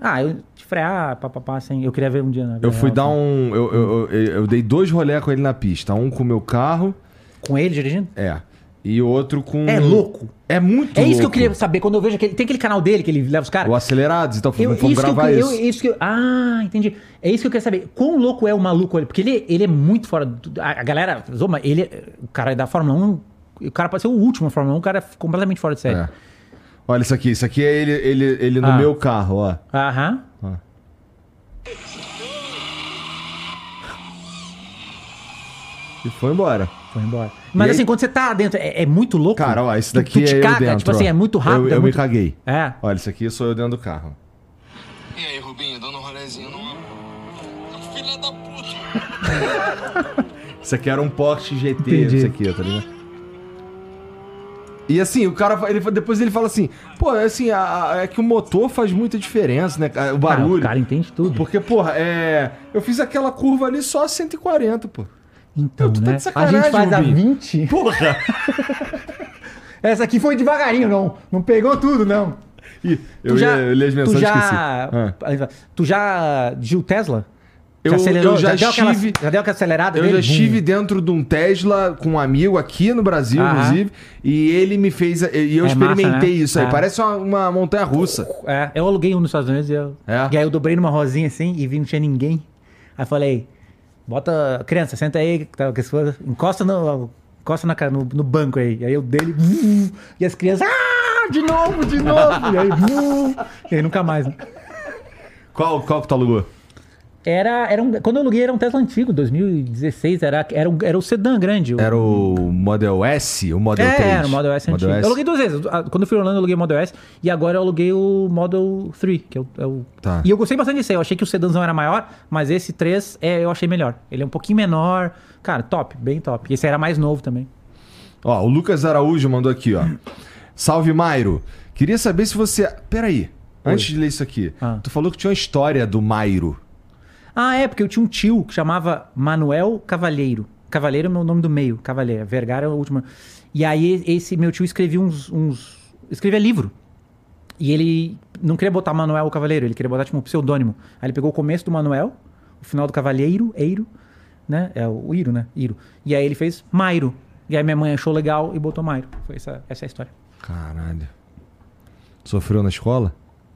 Ah, eu de frear, papapá, assim, eu queria ver um dia na Eu fui real, dar assim. um. Eu, eu, eu, eu dei dois rolé com ele na pista. Um com o meu carro, Com ele dirigindo? é. E outro com. É louco. É muito É isso que eu louco. queria saber, quando eu vejo aquele... Tem aquele canal dele que ele leva os caras... O Acelerados, então Eu, vamos isso, eu, gravar que- isso. eu- isso que eu- Ah, entendi. É isso que eu quero saber. Quão louco é o maluco ali? Porque ele, ele é muito fora. do- A, a galera. Zoma, ele é- O cara é da Fórmula 1. O cara pode ser o último na Fórmula 1, o cara é completamente fora de série. É. Olha isso aqui, isso aqui é ele, ele, ele no Ah. meu carro, ó. Aham. E foi embora. Foi embora. Mas E assim, aí- quando você tá dentro, é, é muito louco. Cara, ó, esse Tu- daqui tu te é eu caga, dentro, Tipo assim, ó. é muito rápido. Eu, é eu muito... me caguei. É. Olha, isso aqui sou eu dentro do carro. E aí, Rubinho, dando um rolezinho no. Filha da puta! Isso aqui era um Porsche GT, Entendi. isso aqui, tá ligado? E assim, o cara, ele, depois ele fala assim, pô, assim, a- a- é que o motor faz muita diferença, né? cara? O barulho. o cara entende tudo. Porque, porra, é. Eu fiz aquela curva ali só a 140, pô. Então, tu tá né? de sacanagem, a gente faz a Rubinho. 20. Porra! Essa aqui foi devagarinho, não. Não pegou tudo, não. Ih, eu, tu já, li as tu mensagens e já, esqueci. Ah. tu já dirigiu Tesla? Eu- acelerou? eu já deu aquela, estive- já deu aquela acelerada Eu dele? já estive dentro de um Tesla com um amigo aqui no Brasil, Aham. inclusive, e ele me fez. E eu É experimentei massa, né? isso aí. É. Parece uma, uma montanha russa. É, eu aluguei um nos Estados Unidos e, eu, É? e aí eu dobrei numa rosinha assim e vi não tinha ninguém. Aí falei, bota, criança, senta aí, tá, que se for, encosta no, encosta na, no, no banco aí. E aí eu dele, e as crianças, ah, de novo, de novo. e aí, e aí nunca mais. Né? Qual, qual que tu alugou? Era, era um, quando eu aluguei era um Tesla antigo, 2016, era, era, um, era o sedã grande. o- Era o Model S? O Model é, 3? era o Model S antigo. Eu aluguei duas vezes. Quando eu fui Orlando, eu aluguei o Model S. E agora eu aluguei o Model 3, que é o... é o- Tá. E eu gostei bastante desse aí. Eu achei que o sedãzão era maior, mas esse 3 é, eu achei melhor. Ele é um pouquinho menor. Cara, top, bem top. Esse era mais novo também. Ó, o Lucas Araújo mandou aqui, ó. Salve, Mairo. Queria saber se você. Peraí, antes de ler isso aqui. Ah. Tu falou que tinha uma história do Mairo. Ah, é, porque eu tinha um tio que chamava Manuel Cavalheiro. Cavalheiro é o meu nome do meio, Cavalheiro. Vergara é o último. E aí esse meu tio escrevia uns... uns escrevia livro. E ele não queria botar Manuel Cavaleiro, ele queria botar tipo um pseudônimo. Aí ele pegou o começo do Manuel, o final do cavalheiro, eiro, né? É o Iro, né? Iro. E aí ele fez Mairo. E aí minha mãe achou legal e botou Mairo. Foi essa, essa é a história. Caralho. Sofreu na escola?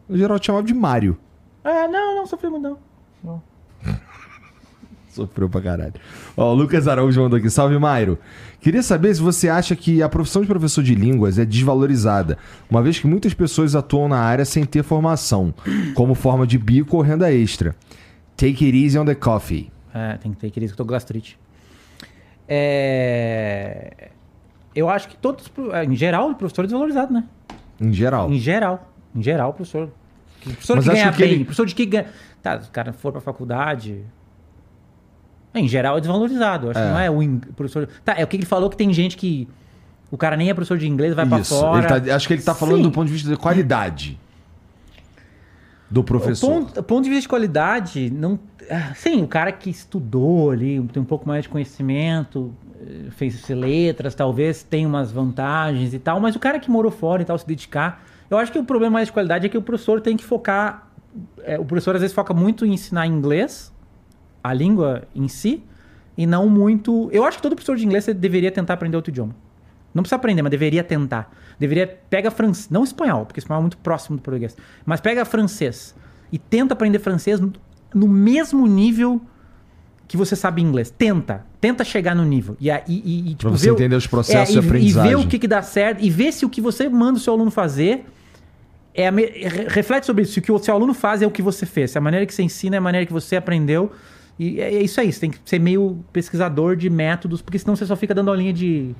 O geral te chamava de Mário. É, não, não sofri muito não. não. Sofreu pra caralho. Ó, o Lucas Araújo mandou aqui. Salve, Mairo. Queria saber se você acha que a profissão de professor de línguas é desvalorizada, uma vez que muitas pessoas atuam na área sem ter formação, como forma de bico ou renda extra. Take it easy on the coffee. É, tem que ter aqueles que eu tô com gastrite. É... Eu acho que todos, em geral, o professor é desvalorizado, né? Em geral. Em geral. Em geral, o professor. O professor Mas que ganha que bem, ele- professor de que ganha. Tá, se o cara for pra faculdade. Em geral é desvalorizado. Acho É. que não é o in- professor. Tá, é o que ele falou que tem gente que. O cara nem é professor de inglês, vai pra Isso. fora. Tá- acho que ele tá falando Sim. do ponto de vista da qualidade do professor. O ponto, ponto de vista de qualidade, não. ah, Sim, o cara que estudou ali, tem um pouco mais de conhecimento, eh, fez letras, talvez tenha umas vantagens e tal, mas o cara que morou fora e tal, se dedicar. Eu acho que o problema mais de qualidade é que o professor tem que focar. Eh, o professor às vezes foca muito em ensinar inglês, a língua em si, e não muito. Eu acho que todo professor de inglês deveria tentar aprender outro idioma. Não precisa aprender, mas deveria tentar. Deveria. Pega francês. Não espanhol, porque espanhol é muito próximo do português. Mas pega francês. E tenta aprender francês no, no mesmo nível que você sabe inglês. Tenta. Tenta chegar no nível. E, aí- e, e, tipo, Pra você entender os processos é, de e- aprendizagem. E ver o que, que dá certo. E ver se o que você manda o seu aluno fazer. É a me- re- reflete sobre isso. Se o que o seu aluno faz é o que você fez. Se a maneira que você ensina é a maneira que você aprendeu. E é, é isso aí. Você tem que ser meio pesquisador de métodos, porque senão você só fica dando aulinha de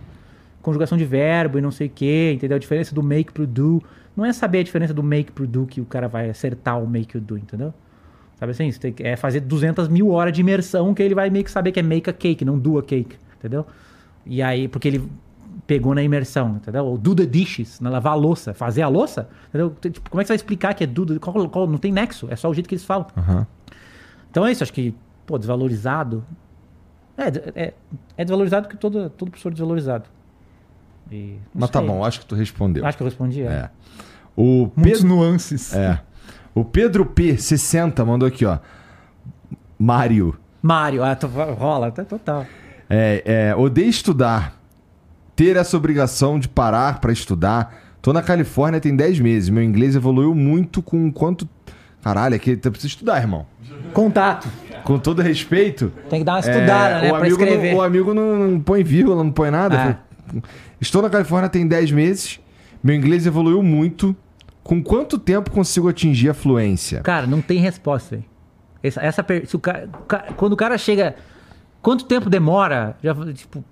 conjugação de verbo e não sei o quê, entendeu? A diferença do make pro do. Não é saber a diferença do make pro do que o cara vai acertar o make e o do, entendeu? Sabe assim? Você que- é fazer 200 mil horas de imersão que ele vai meio que saber que é make a cake, não do a cake, entendeu? E aí, porque ele pegou na imersão, entendeu? Ou do the dishes, na lavar a louça, fazer a louça, entendeu? Tipo, como é que você vai explicar que é do, the- qual, qual- não tem nexo, é só o jeito que eles falam. Aham. Então é isso, acho que, pô, desvalorizado. É, é, é desvalorizado porque todo, todo professor é desvalorizado. E, Mas tá bom, acho que tu respondeu. Acho que eu respondi. É. É. O Muitas Pedro, nuances. é. O Pedro P60 mandou aqui, ó. Mário. Mário, ah, tô- rola, tá total. É, é, odeio estudar. Ter essa obrigação de parar pra estudar. Tô na Califórnia tem 10 meses. Meu inglês evoluiu muito com quanto. Caralho, aqui tu precisa estudar, irmão. Contato. Com todo respeito. Tem que dar uma estudada, é, né? o Pra amigo escrever. Não, o amigo não, não põe vírgula, não põe nada. É. Estou na Califórnia tem 10 meses. Meu inglês evoluiu muito. Com quanto tempo consigo atingir a fluência? Cara, não tem resposta aí. Essa, essa per- o cara, quando o cara chega. Quanto tempo demora? Já, tipo,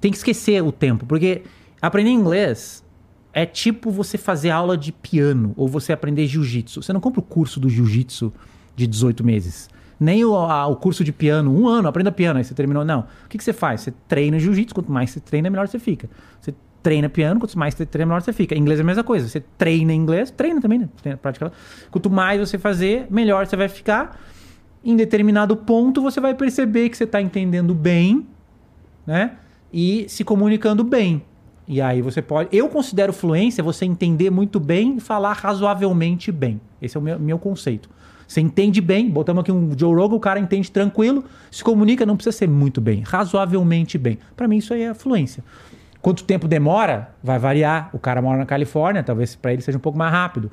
tem que esquecer o tempo. Porque aprender inglês é tipo você fazer aula de piano ou você aprender jiu-jitsu. Você não compra o curso do jiu-jitsu de 18 meses. Nem o, a- o curso de piano, um ano, aprenda piano, aí você terminou. Não. O que, que você faz? Você treina jiu-jitsu, quanto mais você treina, melhor você fica. Você treina piano, quanto mais você treina, melhor você fica. Inglês é a mesma coisa. Você treina inglês, treina também, né? Treina, pratica. Quanto mais você fazer, melhor você vai ficar. Em determinado ponto, você vai perceber que você está entendendo bem, né? E se comunicando bem. E aí você pode. Eu considero fluência você entender muito bem e falar razoavelmente bem. Esse é o meu, meu conceito. Você entende bem, botamos aqui um Joe Rogan, o cara entende tranquilo, se comunica, não precisa ser muito bem, razoavelmente bem. Para mim, isso aí é fluência. Quanto tempo demora? Vai variar. O cara mora na Califórnia, talvez para ele seja um pouco mais rápido.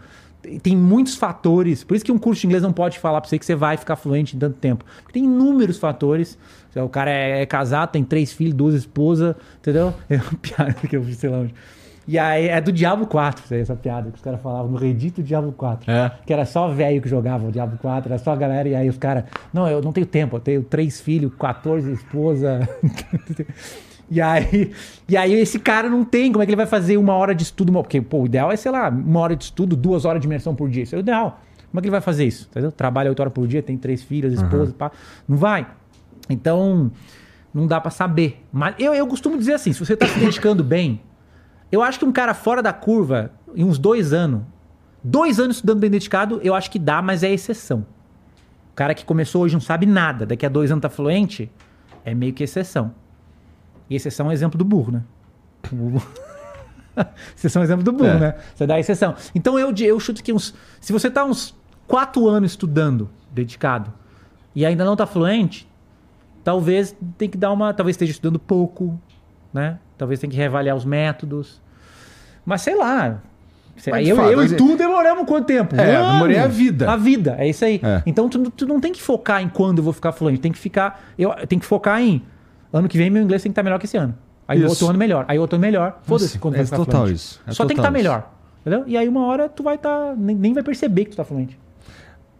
Tem- muitos fatores. Por isso que um curso de inglês não pode falar para você que você vai ficar fluente em tanto tempo. Tem inúmeros fatores. O cara é, é casado, tem três filhos, duas esposas, entendeu? É uma piada que eu vi, sei lá onde. E aí é do Diablo 4, isso aí, essa piada que os caras falavam no Reddit do Diablo 4. É. Que era só velho que jogava o Diablo 4, era só a galera, e aí os caras, não, eu não tenho tempo, eu tenho três filhos, 14 esposa. e aí, e aí esse cara não tem, como é que ele vai fazer uma hora de estudo? Porque, pô, o ideal é, sei lá, uma hora de estudo, duas horas de imersão por dia. Isso é o ideal. Como é que ele vai fazer isso? Entendeu? Trabalha oito horas por dia, tem três filhos, esposa, pá. Não vai. Então, não dá pra saber. Mas eu, eu costumo dizer assim, se você tá se dedicando bem, eu acho que um cara fora da curva, em uns dois anos, dois anos estudando bem dedicado, eu acho que dá, mas é exceção. O cara que começou hoje não sabe nada, daqui a dois anos tá fluente, é meio que exceção. E exceção é um exemplo do burro, né? O burro- exceção é um exemplo do burro, É. né? Você dá exceção. Então eu, eu chuto que uns. Se você tá uns quatro anos estudando, dedicado, e ainda não tá fluente, talvez tem que dar uma. Talvez esteja estudando pouco, né? Talvez tenha que reavaliar os métodos. Mas sei lá. Mas, eu, fato, eu e tu demoramos quanto tempo? É, demorei a vida. A vida, é isso aí. É. Então tu, tu não tem que focar em quando eu vou ficar fluente. Tem que ficar. Eu tem que focar em. Ano que vem meu inglês tem que estar melhor que esse ano. Aí Isso. outro ano melhor. Aí outro ano melhor. Foda-se quando é vai ficar total fluente. isso, é Só tem que total estar isso. melhor. Entendeu? E aí uma hora tu vai estar. nem, nem vai perceber que tu tá fluente.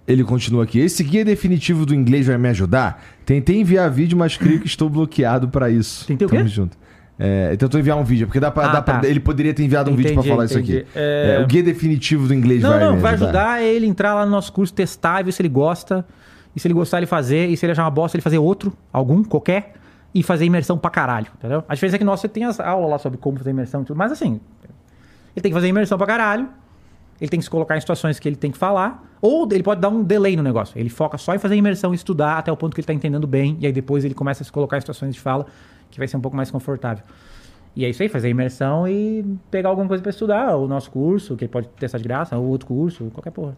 Ele continua aqui. Esse guia definitivo do inglês vai me ajudar? Tentei enviar vídeo, mas creio que estou bloqueado para isso. Tentei o quê? Tamo junto. É, tentou enviar um vídeo, porque dá pra, Ah, dá pra- tá. ele poderia ter enviado um vídeo pra Entendi, falar isso entendi. aqui. É, É, o guia definitivo do inglês Não, vai não, me vai ajudar. ajudar ele entrar lá no nosso curso, testar e ver se ele gosta. E se ele gostar, ele fazer. E se ele achar uma bosta, ele fazer outro, algum, qualquer. E fazer imersão pra caralho, entendeu? A diferença é que nós você tem as aulas lá sobre como fazer imersão e tudo. Mas assim, ele tem que fazer imersão pra caralho. Ele tem que se colocar em situações que ele tem que falar. Ou ele pode dar um delay no negócio. Ele foca só em fazer imersão estudar até o ponto que ele tá entendendo bem. E aí depois ele começa a se colocar em situações de fala que vai ser um pouco mais confortável. E é isso aí, fazer imersão e pegar alguma coisa pra estudar. O nosso curso, que ele pode testar de graça, ou outro curso, qualquer porra.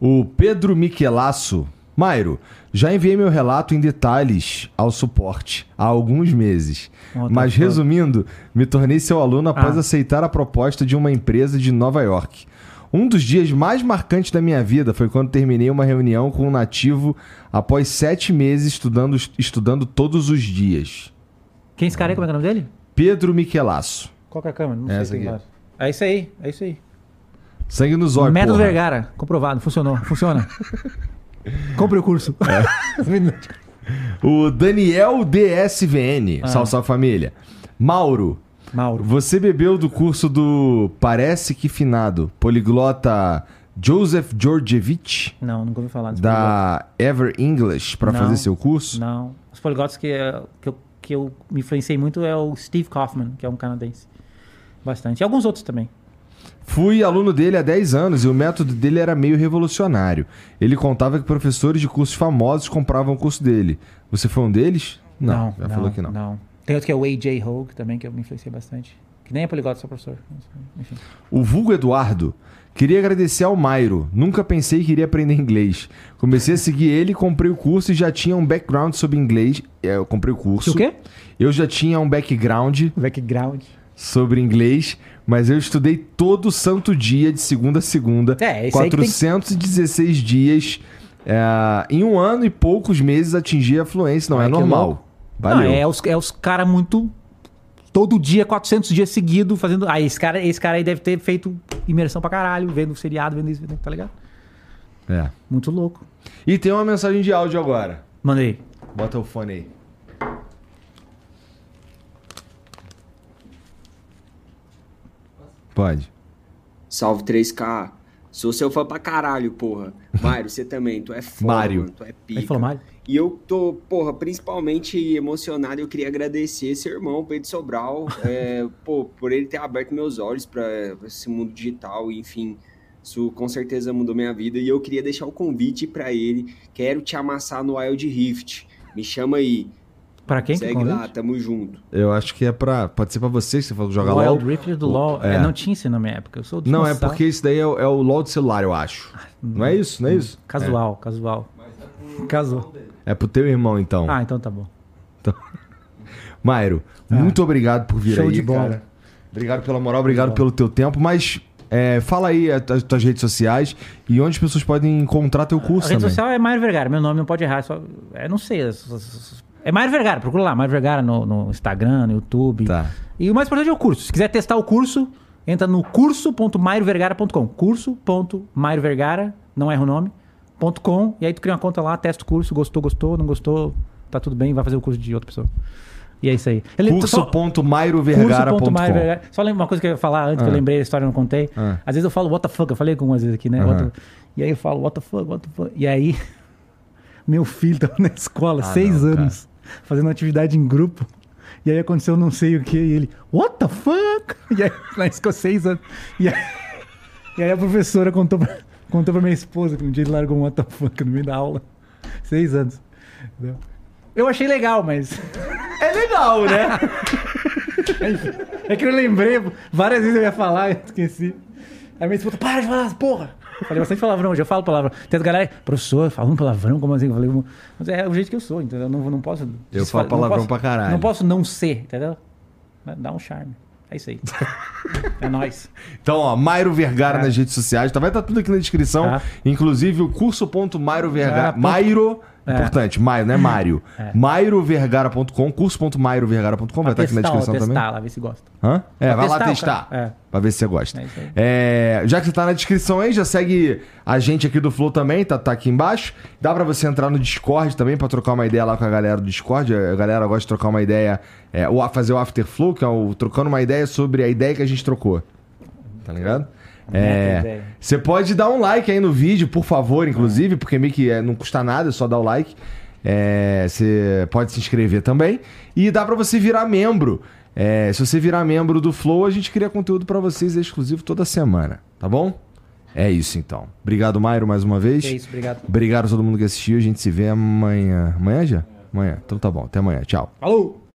O Pedro Michelasso. Mairo, já enviei meu relato em detalhes ao suporte há alguns meses. The Mas resumindo, me tornei seu aluno após Ah. aceitar a proposta de uma empresa de Nova York. Um dos dias mais marcantes da minha vida foi quando terminei uma reunião com um nativo após sete meses estudando, estudando todos os dias. Quem é esse cara aí? Como é é o nome dele? Pedro Michelasso. Qual que é a câmera? Não Essa sei quem aqui. faz. É isso aí, é isso aí. Sangue nos olhos, Método porra. Vergara, comprovado, funcionou, funciona. Compre o curso. O Daniel DSVN. Ah. Salve, salve família. Mauro, Mauro. Você bebeu do curso do Parece que Finado, poliglota Joseph Georgievich, Não, nunca ouvi falar da Ever English, para fazer seu curso? poliglota. Não. Os poliglotas que, é- que, eu, que eu me influenciei muito é o Steve Kaufman, que é um canadense. Bastante. E alguns outros também. Fui aluno dele há 10 anos e o método dele era meio revolucionário. Ele contava que professores de cursos famosos compravam o curso dele. Você foi um deles? Não, já falou que não. Tem outro que é o AJ Hogue também, que eu me influenciei bastante. Que nem é poliglota, sou professor. Enfim. O vulgo Eduardo. Queria agradecer ao Mairo. Nunca pensei que iria aprender inglês. Comecei a seguir ele, comprei o curso e já tinha um background sobre inglês. É, Eu comprei o curso. O quê? Eu já tinha um background Background. sobre inglês, mas eu estudei todo santo dia, de segunda a segunda. É, que tem- 416 dias. é, em um ano e poucos meses atingi a fluência. Não é que normal. Valeu. Não, é os, é os caras muito. Todo dia, 400 dias seguidos, fazendo. Ah, esse cara, esse cara aí deve ter feito imersão pra caralho, vendo seriado, vendo isso, vendo- tá ligado? É. Muito louco. E tem uma mensagem de áudio agora. Mandei. Bota o fone aí. Pode. Salve 3K. Sou seu fã pra caralho, porra. Mário, você também, tu é foda, Mário. mano, tu é pica. Ele falou Mário? E eu tô, porra, principalmente emocionado. Eu queria agradecer esse irmão, Pedro Sobral, é, pô, por ele ter aberto meus olhos pra esse mundo digital, enfim. Isso com certeza mudou minha vida. E eu queria deixar o convite pra ele. Quero te amassar no Wild Rift. Me chama aí. Pra quem que Segue convite? lá, tamo junto. Eu acho que é pra. Pode ser pra você, que você falou que joga LOL. Wild Rift do LoL. É. É, não tinha isso na minha época. Eu sou do Não, é porque isso daí é, o- é o LOL do celular, eu acho. Não é isso? Não é isso? Casual, casual. Casual. É pro teu irmão, então. Ah, então tá bom. Mairo, muito obrigado por vir Show aí, de bola. cara. Obrigado pela moral, obrigado pelo teu tempo. Mas é, fala aí as as tuas redes sociais e onde as pessoas podem encontrar teu A curso rede também. social é Mário Vergara. Meu nome não pode errar. Só, é, não sei. É Mário Vergara. Procura lá. Mário Vergara no, no Instagram, no YouTube. Tá. E o mais importante é o curso. Se quiser testar o curso, entra no curso.mairvergara.com. Curso.mairvergara, não erra o nome, .com. E aí tu cria uma conta lá, testa o curso. Gostou, gostou. Não gostou, tá tudo bem. Vai fazer o curso de outra pessoa. E é isso aí. Curso.mairovergara.com. Só lembra uma coisa que eu ia falar antes, que eu Ah. lembrei a história e não contei. Ah. Às vezes eu falo what the fuck, eu falei algumas vezes aqui, né? What the- E aí eu falo what the fuck, what the fuck. E aí, meu filho tava na escola, Ah, seis não, anos, fazendo atividade em grupo. E aí aconteceu não sei o que, e ele, what the fuck? E aí, na seis anos. E aí, e aí a professora contou pra, contou pra minha esposa que um dia ele largou um what the fuck no meio da aula. Seis anos. Entendeu? Eu achei legal, mas. É legal, né? É que eu lembrei, várias vezes eu ia falar, eu esqueci. Aí minha esposa, para de falar, porra! Falei bastante palavrão, hoje eu falo palavrão. Tem as galera, professor, falando palavrão, como assim? Eu falei, mas é o jeito que eu sou, entendeu? Eu não, não posso. Eu falo palavrão posso- pra caralho. Não posso não ser, entendeu? Mas Dá um charme. É isso aí. é nóis. Então, ó, Mairo Vergara É. nas redes sociais. Tá, vai estar tudo aqui na descrição. Tá. Inclusive o curso.mairo Vergara. Ponto- Mairo. É. Importante, Mairo, não é Mário. É. Mairovergara.com, curso.mairovergara.com, vai estar aqui na descrição testar também. lá, ver se gosta. Hã? É, Pra vai lá testar o testar. É. Pra ver se você gosta. É. É, já que você tá na descrição aí, já segue a gente aqui do Flow também, tá, tá aqui embaixo. Dá pra você entrar no Discord também pra trocar uma ideia lá com a galera do Discord. A galera gosta de trocar uma ideia, é, o, fazer o After Flow, que é o trocando uma ideia sobre a ideia que a gente trocou. Tá ligado? É, você pode dar um like aí no vídeo, por favor, inclusive, porque meio que é, não custa nada, é só dar o like. É, você pode se inscrever também. E dá pra você virar membro. É, se você virar membro do Flow, a gente cria conteúdo pra vocês exclusivo toda semana, tá bom? É isso então. Obrigado, Mairo, mais uma vez. É isso, obrigado. Obrigado a todo mundo que assistiu. A gente se vê amanhã. Amanhã já? Amanhã. Então tá bom. Até amanhã. Tchau. Falou!